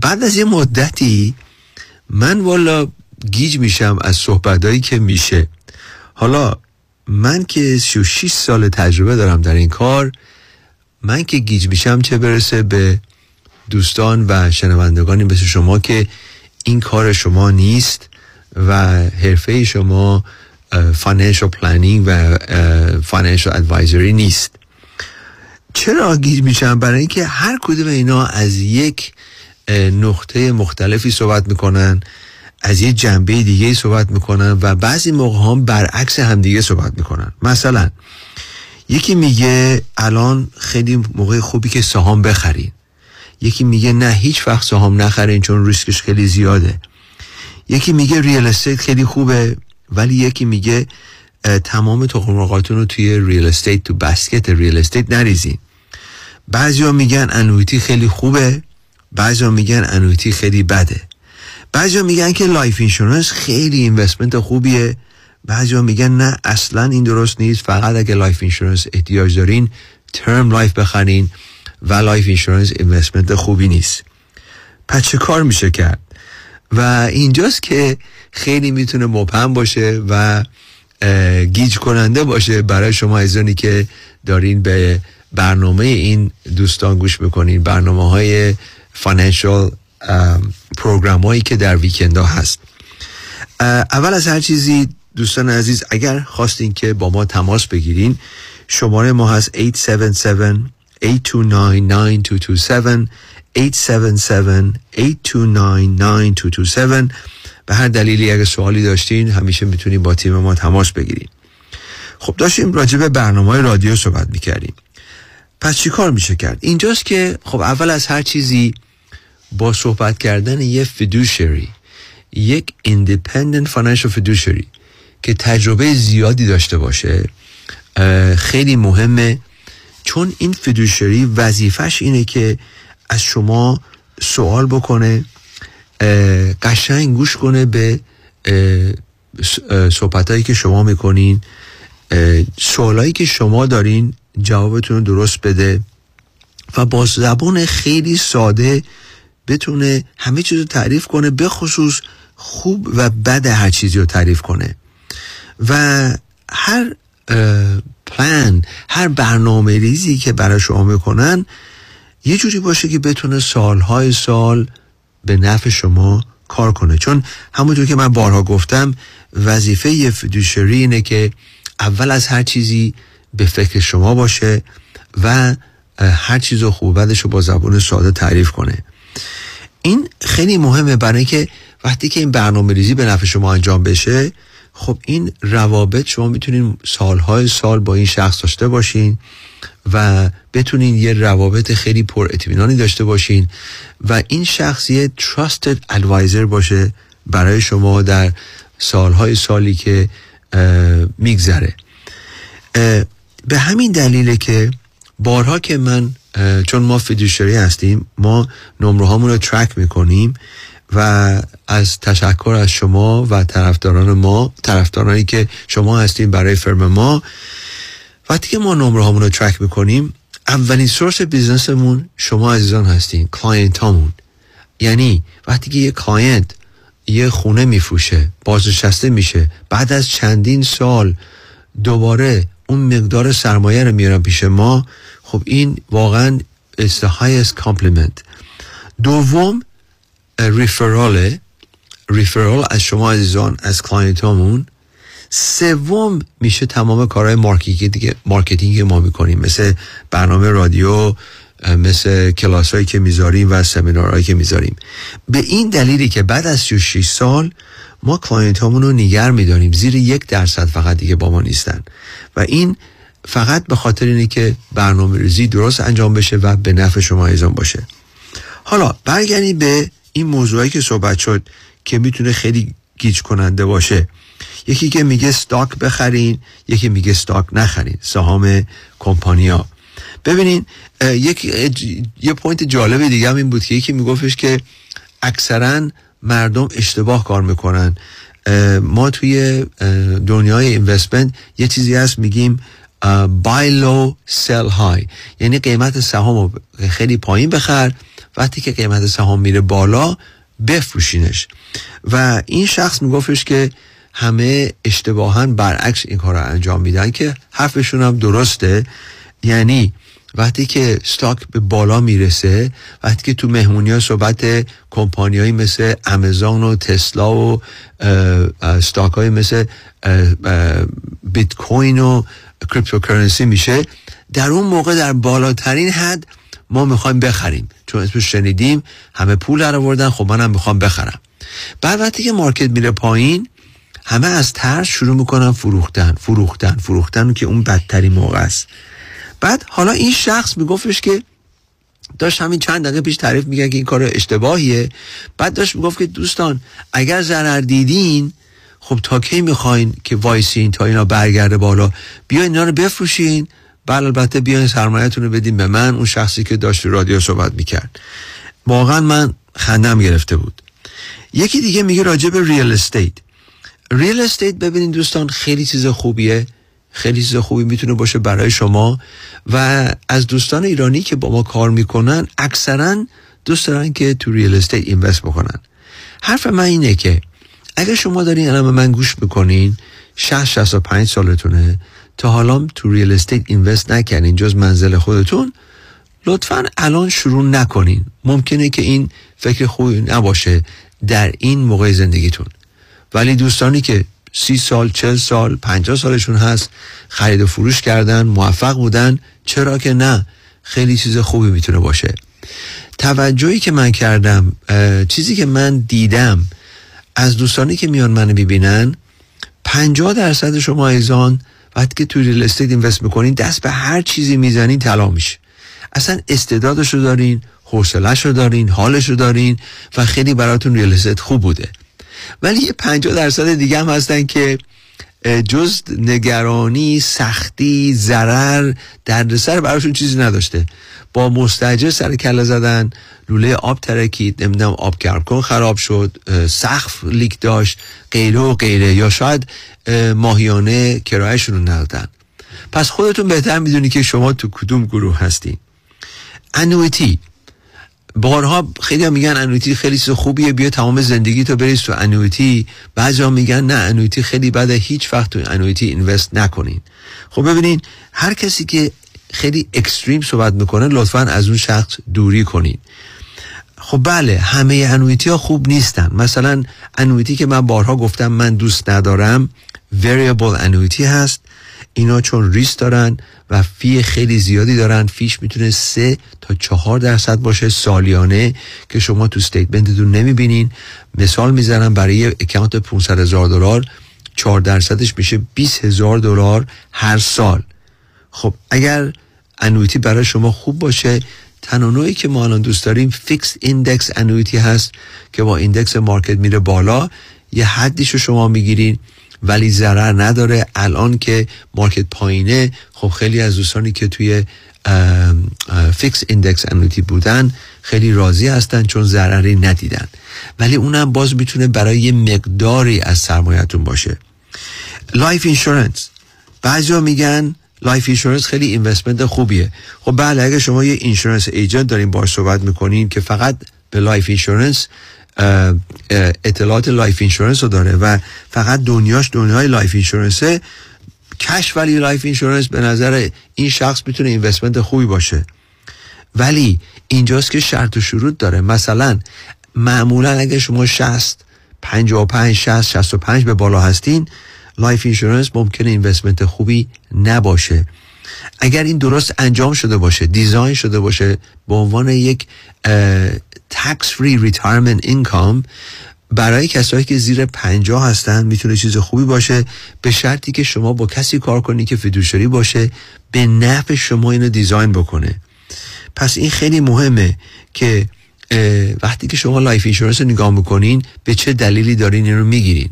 بعد از یه مدتی من والا گیج میشم از صحبتهایی که میشه. حالا من که 36 سال تجربه دارم در این کار من که گیج میشم چه برسه به دوستان و شنوندگانی مثل شما که این کار شما نیست و حرفه شما financial planning و financial advisory نیست. چرا گیج میشم برای اینکه هر کدوم اینا از یک نقطه مختلفی صحبت می‌کنن از یه جنبه دیگه صحبت می‌کنن و بعضی موقع هم برعکس همدیگه صحبت می‌کنن. مثلا یکی میگه الان خیلی موقع خوبی که سهام بخرین. یکی میگه نه هیچ وقت سهام نخرین چون ریسکش خیلی زیاده. یکی میگه real estate خیلی خوبه. ولی یکی میگه تمام تخم رو توی real estate تو basket real estate نریزین. بعضیا میگن annuity خیلی خوبه بعضیا میگن annuity خیلی بده. بعضیا میگن که life insurance خیلی investment خوبیه. بعضیا میگن نه اصلا این درست نیست. فقط اگه life insurance احتیاج دارین term life بخرین و life insurance investment خوبی نیست. پس چه کار میشه کرد؟ و اینجاست که خیلی می‌تونه مبهم باشه و گیج کننده باشه برای شما ایزانی که دارین به برنامه این دوستان گوش بکنین برنامه های فانانشال پروگرام هایی که در ویکند ها هست اول از هر چیزی دوستان عزیز اگر خواستین که با ما تماس بگیرین شماره ما هست 877 829 9227. 877 829 به هر دلیلی اگر سوالی داشتین همیشه می‌تونید با تیم ما تماس بگیرید خب داشتیم راجع به برنامه رادیو صحبت می‌کردیم. پس چی کار میشه کرد؟ اینجاست که خب اول از هر چیزی با صحبت کردن یه فیدوشری یک independent financial fiduciary که تجربه زیادی داشته باشه خیلی مهمه. چون این فیدوشری وظیفش اینه که از شما سوال بکنه قشنگ گوش کنه به صحبت که شما می‌کنین. سوالایی که شما دارین جوابتون رو درست بده و با زبان خیلی ساده بتونه همه چیز رو تعریف کنه به خصوص خوب و بد هر چیزی رو تعریف کنه. و هر پلان هر برنامه ریزی که برای شما می‌کنن یه جوری باشه که بتونه سالهای سال به نفع شما کار کنه. چون همونطور که من بارها گفتم وظیفه فیدوشری اینه که اول از هر چیزی به فکر شما باشه و هر چیز خوب بدش رو با زبان ساده تعریف کنه. این خیلی مهمه برای اینکه وقتی که این برنامه ریزی به نفع شما انجام بشه خب این روابط شما می‌تونین سالهای سال با این شخص داشته باشین و بتونین یه روابط خیلی پر اطمینانی داشته باشین و این شخص یه trusted advisor باشه برای شما در سالهای سالی که میگذره. به همین دلیله که بارها که من چون ما فیدوشری هستیم ما نمره رو track می‌کنیم و از تشکر از شما و طرفداران ما طرفدارانی که شما هستیم برای firm ما. وقتی که ما نمره رو track می‌کنیم. اولین source business مون شما عزیزان هستین client هامون یعنی وقتی که یه client یه خونه میفروشه بازنشسته میشه بعد از چندین سال دوباره اون مقدار سرمایه رو میارن پیش ما خب این واقعا is the highest compliment. دوم referral ه referral از شما عزیزان از client هامون سوم میشه تمام کارهای marketing marketing ما می‌کنیم. مثل برنامه رادیو مثل کلاس هایی که می‌ذاریم و سمینارهایی که می‌ذاریم. به این دلیلی که بعد از 36 سال ما client هامون رو نیگر میداریم. زیر یک درصد فقط دیگه با ما نیستن. و این فقط به خاطر اینه که برنامه ریزی درست انجام بشه و به نفع شما عزیزان باشه. حالا برگردیم به این موضوعی که صحبت شد که می‌تونه خیلی گیج کننده باشه. یکی که میگه stock بخرین یکی میگه stock نخرین. سهام کمپانیا. ببینین یک یه point جالب دیگه هم این بود که یکی میگفتش که اکثرا مردم اشتباه کار می‌کنن. ما توی دنیای اینوستمنت یه چیزی هست میگیم buy low sell high. یعنی قیمت سهام رو خیلی پایین بخر. وقتی که قیمت سهام میره بالا بفروشینش. و این شخص میگفتش که همه اشتباها برعکس این کار رو انجام میدن که حرفشون هم درسته. یعنی وقتی که ستاک به بالا می‌رسه وقتی که تو مهمونی ها صحبت کمپانیایی مثل امازون و تسلا و stock های مثل بیت کوین و cryptocurrency میشه در اون موقع در بالاترین حد ما می‌خوایم بخریم. چون اسمش شنیدیم همه پول در آوردن خب منم می‌خوام بخرم. بعد وقتی که market میره پایین همه از ترس شروع می‌کنن فروختن فروختن فروختن که اون بدترین موقع است. بعد حالا این شخص میگفتش که داشت همین چند دقیقه پیش تعریف میگه که این کار اشتباهیه. بعد داشت می‌گفت که دوستان اگر ضرر دیدین خب تا کی می‌خواین که وایسین تا اینا برگرده بالا بیا اینا رو بفروشین. بله البته بیاین سرمایه‌تون رو بدین به من اون شخصی که داشت رادیو صحبت می‌کرد. واقعا من خندم گرفته بود. یکی دیگه میگه راجع به real estate. real estate ببینید دوستان خیلی چیز خوبیه. خیلی چیز خوبی می‌تونه باشه برای شما. و از دوستان ایرانی که با ما کار می‌کنن اکثرا دوست دارن که تو real estate invest بکنن. حرف من اینه که اگر شما دارین الان من گوش می‌کنین 60 65 سالتونه. تا حالا تو real estate invest نکردین جز منزل خودتون لطفا الان شروع نکنین. ممکنه که این فکر خوبی نباشه در این موقع زندگیتون. ولی دوستانی که سی سال چل سال پنجاه سالشون هست خرید و فروش کردن موفق بودن چرا که نه؟ خیلی چیز خوبی می‌تونه باشه. توجهی که من کردم چیزی که من دیدم از دوستانی که میان منو ببینن پنجاه درصد شما عزیزان وقتی که توی real estate invest می‌کنین دست به هر چیزی می‌زنین طلا میشه. اصلا استعدادش رو دارین حوصلش رو دارین حالش رو دارین و خیلی براتون real estate خوب بوده. ولی یه پنجاه درصد دیگه هم هستن که جز نگرانی سختی ضرر دردسر براشون چیزی نداشته. با مستجر سر کله زدن لوله آب ترکید نمی‌دونم آب کن خراب شد سقف لیک داشت غیره و غیره. یا شاید ماهیانه کرایشون رو ندادن. پس خودتون بهتر می‌دونی که شما تو کدوم گروه هستین. انویتی. بارها خیلی میگن انویتی خیلی خوبیه بیا تمام زندگی تو بریز تو انویتی. بعضی میگن نه annuity خیلی بده هیچ وقت تو annuity invest نکنین. خب ببینین هر کسی که خیلی extreme صحبت می‌کنه لطفا از اون شخص دوری کنین. خب بله همه annuity ها خوب نیستن. مثلا annuity که من بارها گفتم من دوست ندارم variable annuity هست. اینا چون ریس دارن و fee خیلی زیادی دارن fee ش می‌تونه سه تا چهار درصد باشه سالیانه که شما تو statement تون نمی‌بینین. مثال می‌زنم برای account 500 هزار دلار 4 درصدش میشه 20 هزار دلار هر سال. خب اگر annuity برای شما خوب باشه تنها که ما الان دوست داریم fixed index annuity هست که با index market میره بالا. یه حدیشو شما می‌گیرین. ولی ضرر نداره. الان که market پایینه خب خیلی از دوستانی که توی fixed index annuity بودن خیلی راضی هستن چون ضرری ندیدن. ولی اونم باز می‌تونه برای یه مقداری از سرمایتون باشه. life insurance بعضی میگن life insurance خیلی investment خوبیه. خب بله اگه شما یه insurance agent دارین باش صحبت می‌کنین که فقط به life insurance اطلاعات life insurance رو داره و فقط دنیاش دنیای life insurance ه. cash value life insurance به نظر این شخص می‌تونه investment خوبی باشه. ولی اینجاست که شرط و شروط داره. مثلا معمولا اگه شما 60 55 60 65 به بالا هستین life insurance ممکنه investment خوبی نباشه. اگر این درست انجام شده باشه design شده باشه به عنوان یک tax free retirement income برای کسایی که زیر پنجاه هستن می‌تونه چیز خوبی باشه به شرطی که شما با کسی کار کنی که fiduciary باشه به نفع شما اینو design بکنه. پس این خیلی مهمه که وقتی که شما life insurance رو نگاه می‌کنین به چه دلیلی دارین این رو می‌گیرین؟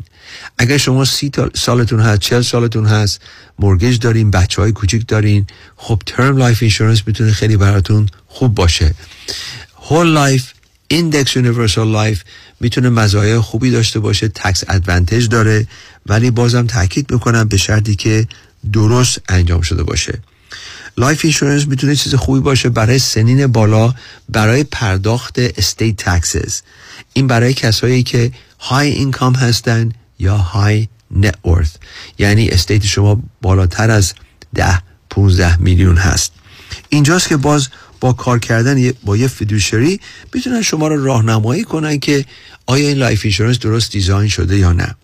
اگر شما سی سالتون هست چل سالتون هست mortgage دارین بچه های کوچیک دارین خب term life insurance می‌تونه خیلی براتون خوب باشه. whole life index universal life می‌تونه مزایای خوبی داشته باشه tax advantage داره ولی بازم تاکید می‌کنم به شرطی که درست انجام شده باشه. life insurance می‌تونه چیز خوبی باشه برای سنین بالا برای پرداخت estate taxes این برای کسایی که high income هستن یا high net یعنی estate شما بالاتر از ده 15 میلیون هست. اینجاست که باز با کار کردن با یه fiduciary می‌تونن شما رو راهنمایی کنن که آیا این life insurance درست design شده یا نه.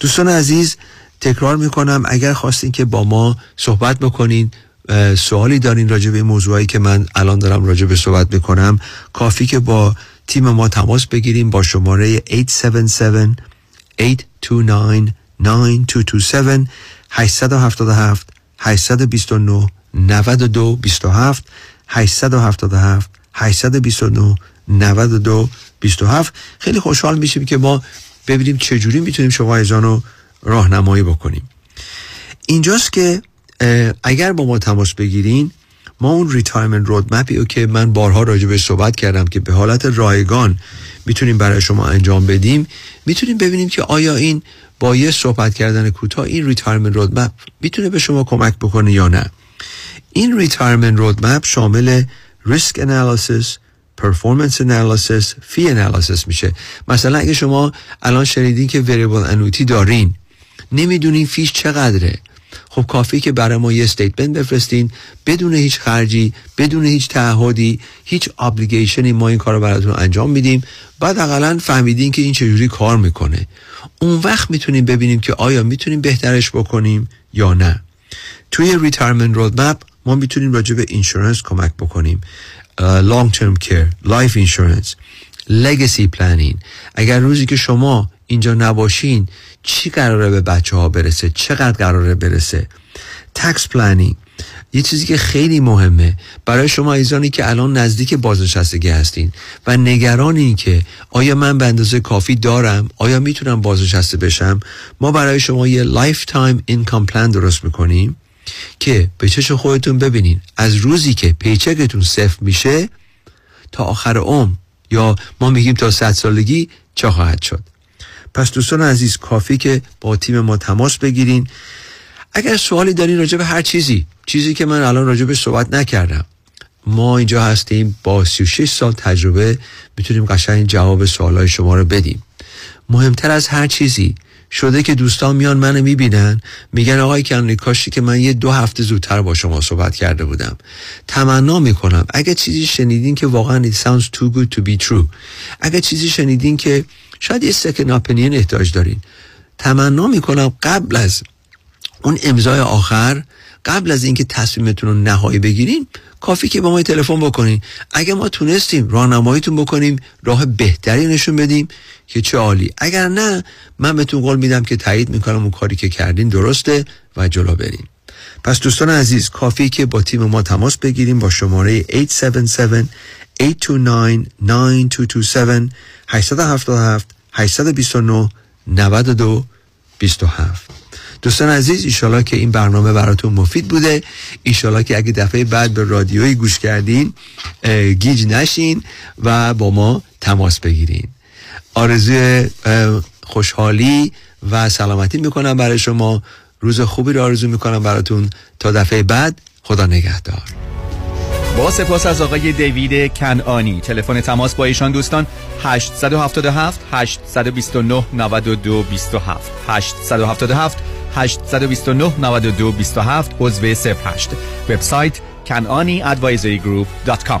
دوستان عزیز تکرار می‌کنم اگر خواستین که با ما صحبت بکنین سوالی دارین راجع به موضوعی که من الان دارم راجع به صحبت می‌کنم کافی که با تیم ما تماس بگیریم با شماره 877 829 9227 877 829 92 27 877 829 92 27 خیلی خوشحال میشیم که ما ببینیم چجوری می‌تونیم شما عزیزان رو راهنمایی بکنیم. اینجاست که اگر با ما تماس بگیرین ما اون retirement roadmap ی رو که من بارها راجع به صحبت کردم که به حالت رایگان می‌تونیم برای شما انجام بدیم می‌تونیم ببینیم که آیا این با یه صحبت کردن کوتاه این retirement roadmap می‌تونه به شما کمک بکنه یا نه. این retirement roadmap شامل risk analysis performance analysis fee analysis میشه. مثلا اگه شما الان شنیدین که variable annuity دارین نمی‌دونین fee ش چقدره. خب کافی که برای ما یه statement بفرستین بدون هیچ خرجی بدون هیچ تعهدی هیچ obligation ی ما این کار رو براتون انجام میدیم. بعد اقلا فهمیدین که این چجوری کار می‌کنه. اون وقت می‌تونیم ببینیم که آیا می‌تونیم بهترش بکنیم یا نه. توی retirement roadmap ما می‌تونیم راجع به insurance کمک بکنیم. long-term care life insurance legacy planning اگر روزی که شما اینجا نباشین چی قراره به بچه ها برسه؟ چقدر قراره برسه؟ tax planning یه چیزی که خیلی مهمه. برای شما عزیزانی که الان نزدیک بازنشستگی هستین و نگران این که آیا من به اندازه کافی دارم؟ آیا می‌تونم بازنشسته بشم؟ ما برای شما یه lifetime income plan درست می‌کنیم. که به چش خودتون ببینین از روزی که paycheck تون صفر میشه تا آخر عمر یا ما میگیم تا صد سالگی چه خواهد شد. پس دوستان عزیز کافیه که با تیم ما تماس بگیرین. اگر سوالی دارین راجع به هر چیزی چیزی که من الان راجع به صحبت نکردم. ما اینجا هستیم با 36 سال تجربه می‌تونیم قشنگ جواب سوالای شما رو بدیم. مهمتر از هر چیزی شده که دوستان میان منو می‌بینن. میگن آقای کنونی کاشی که من یه دو هفته زودتر با شما صحبت کرده بودم. تمنا می‌کنم. اگه چیزی شنیدین که واقعا it sounds too good to be true. اگه چیزی شنیدین که شاید یه سکن اپینین احتاج دارین. تمنا می‌کنم قبل از اون امضای آخر قبل از اینکه تصمیمتون رو نهایی بگیرین کافی که با ما تلفن بکنین. اگه ما تونستیم راهنماییتون بکنیم راه بهتری نشون بدیم. که چه عالی اگر نه من بهتون قول میدم که تایید می‌کنم اون کاری که کردین درسته و جلو بریم پس دوستان عزیز کافی که با تیم ما تماس بگیریم با شماره 877 829 9227 877 829 92 27 دوستان عزیز ایشالا که این برنامه براتون مفید بوده ایشالا که اگه دفعه بعد به رادیویی گوش کردین گیج نشین و با ما تماس بگیرین آرزوی خوشحالی و سلامتی می‌کنم برای شما. روز خوبی رو آرزو می‌کنم براتون. تا دفعه بعد خدا نگهدار. با سپاس از آقای دیوید کنانی تلفن تماس با ایشان دوستان 877 829 92 27 877 829 92 27 عضو 08 وبسایت kananiadvisorygroup.com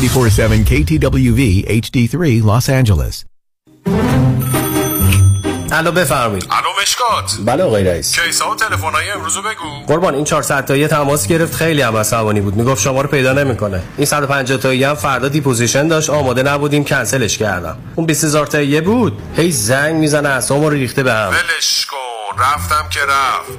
947 KTWV HD3 Los Angeles. الو بفرمایید. الو مشکات. بله آقای رئیس. case ا و تلفن‌های امروز بگو. قربان این 400 تایی تماس گرفت. خیلی هم عصبانی بود. می‌گفت شما رو پیدا نمی‌کنه. این 150 تایی هم فردا deposition داشت. آماده نبودیم. کنسلش کردم. اون 20000 تایی بود. هی زنگ می‌زنه اسمو ریخته به هم. ولش کن. رفتم که رفت.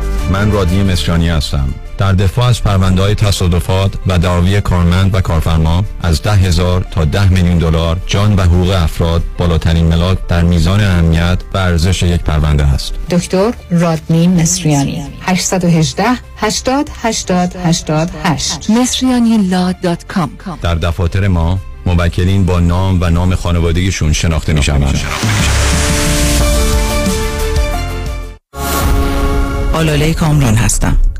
من رادی مصریانی هستم. در دفاع از پرونده های تصادفات و دعاوی کارمند و کارفرما از ده هزار تا ده میلیون دلار جان و حقوق افراد بالاترین ملاک در میزان اهمیت و ارزش یک پرونده است. دکتر رادنی مصریانی. 818 80 80 88 مصریانی در دفاتر ما موکلین با نام و نام خانوادگیشون شناخته می شوند. آلاله کامران هستم.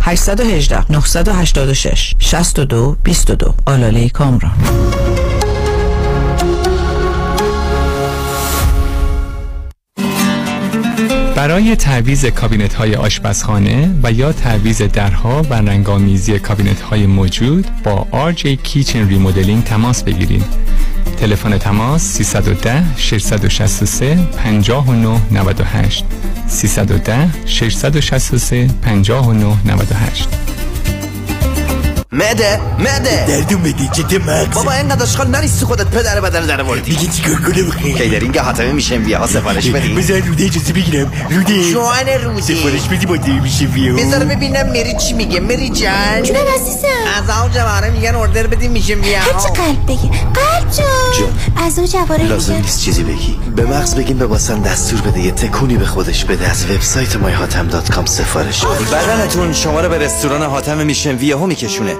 818 986 62 22 آلاله کامران برای تعویز کابینت های آشپزخانه و یا تعویز درها و رنگامیزی کابینت های موجود با RJ Kitchen ریمودلینگ تماس بگیرید. تلفن تماس 310 663 59 98 310 663 59 98 معده معده دردون بدی جدی مغز بابا اینقدر اشغال نریستی خودت پدر بدن در وردی میگه چیکار کنم؟ خیلی کیدرینگ حاتمه میشه ویا ها سفارش بدی. بذار روده اجازه بگیرم. روده جوان روده سفارش بدی با دی میشه ویا بذار ببینم مری چی میگه مری جان جونم عزیزم. از آو جواره میگن اوردر بدی میشه ویا هرچی قلب بگی؟ قلب جان. از او جواره لازم نیست چیزی بگی. به مغز بگیم به واسم دستور بده. یه تکونی به خودش بده. از وبسایت myhatam.com سفارش بدی بدنتون شما رو به رستوران حاتم میشن ویا ها میکشونه.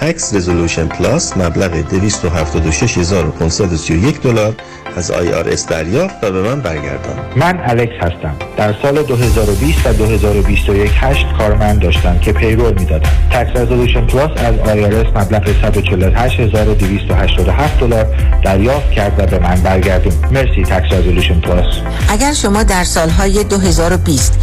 Tax Resolution Plus مبلغ 276531 دلار از IRS دریافت و به من برگردان. من الکس هستم. در سال 2020 و 2021 هشت کارمند داشتم که payroll می‌دادم. Tax Resolution Plus از IRS مبلغ 148287 دلار دریافت کرد و به من برگردون. مرسی Tax Resolution Plus اگر شما در سالهای 2020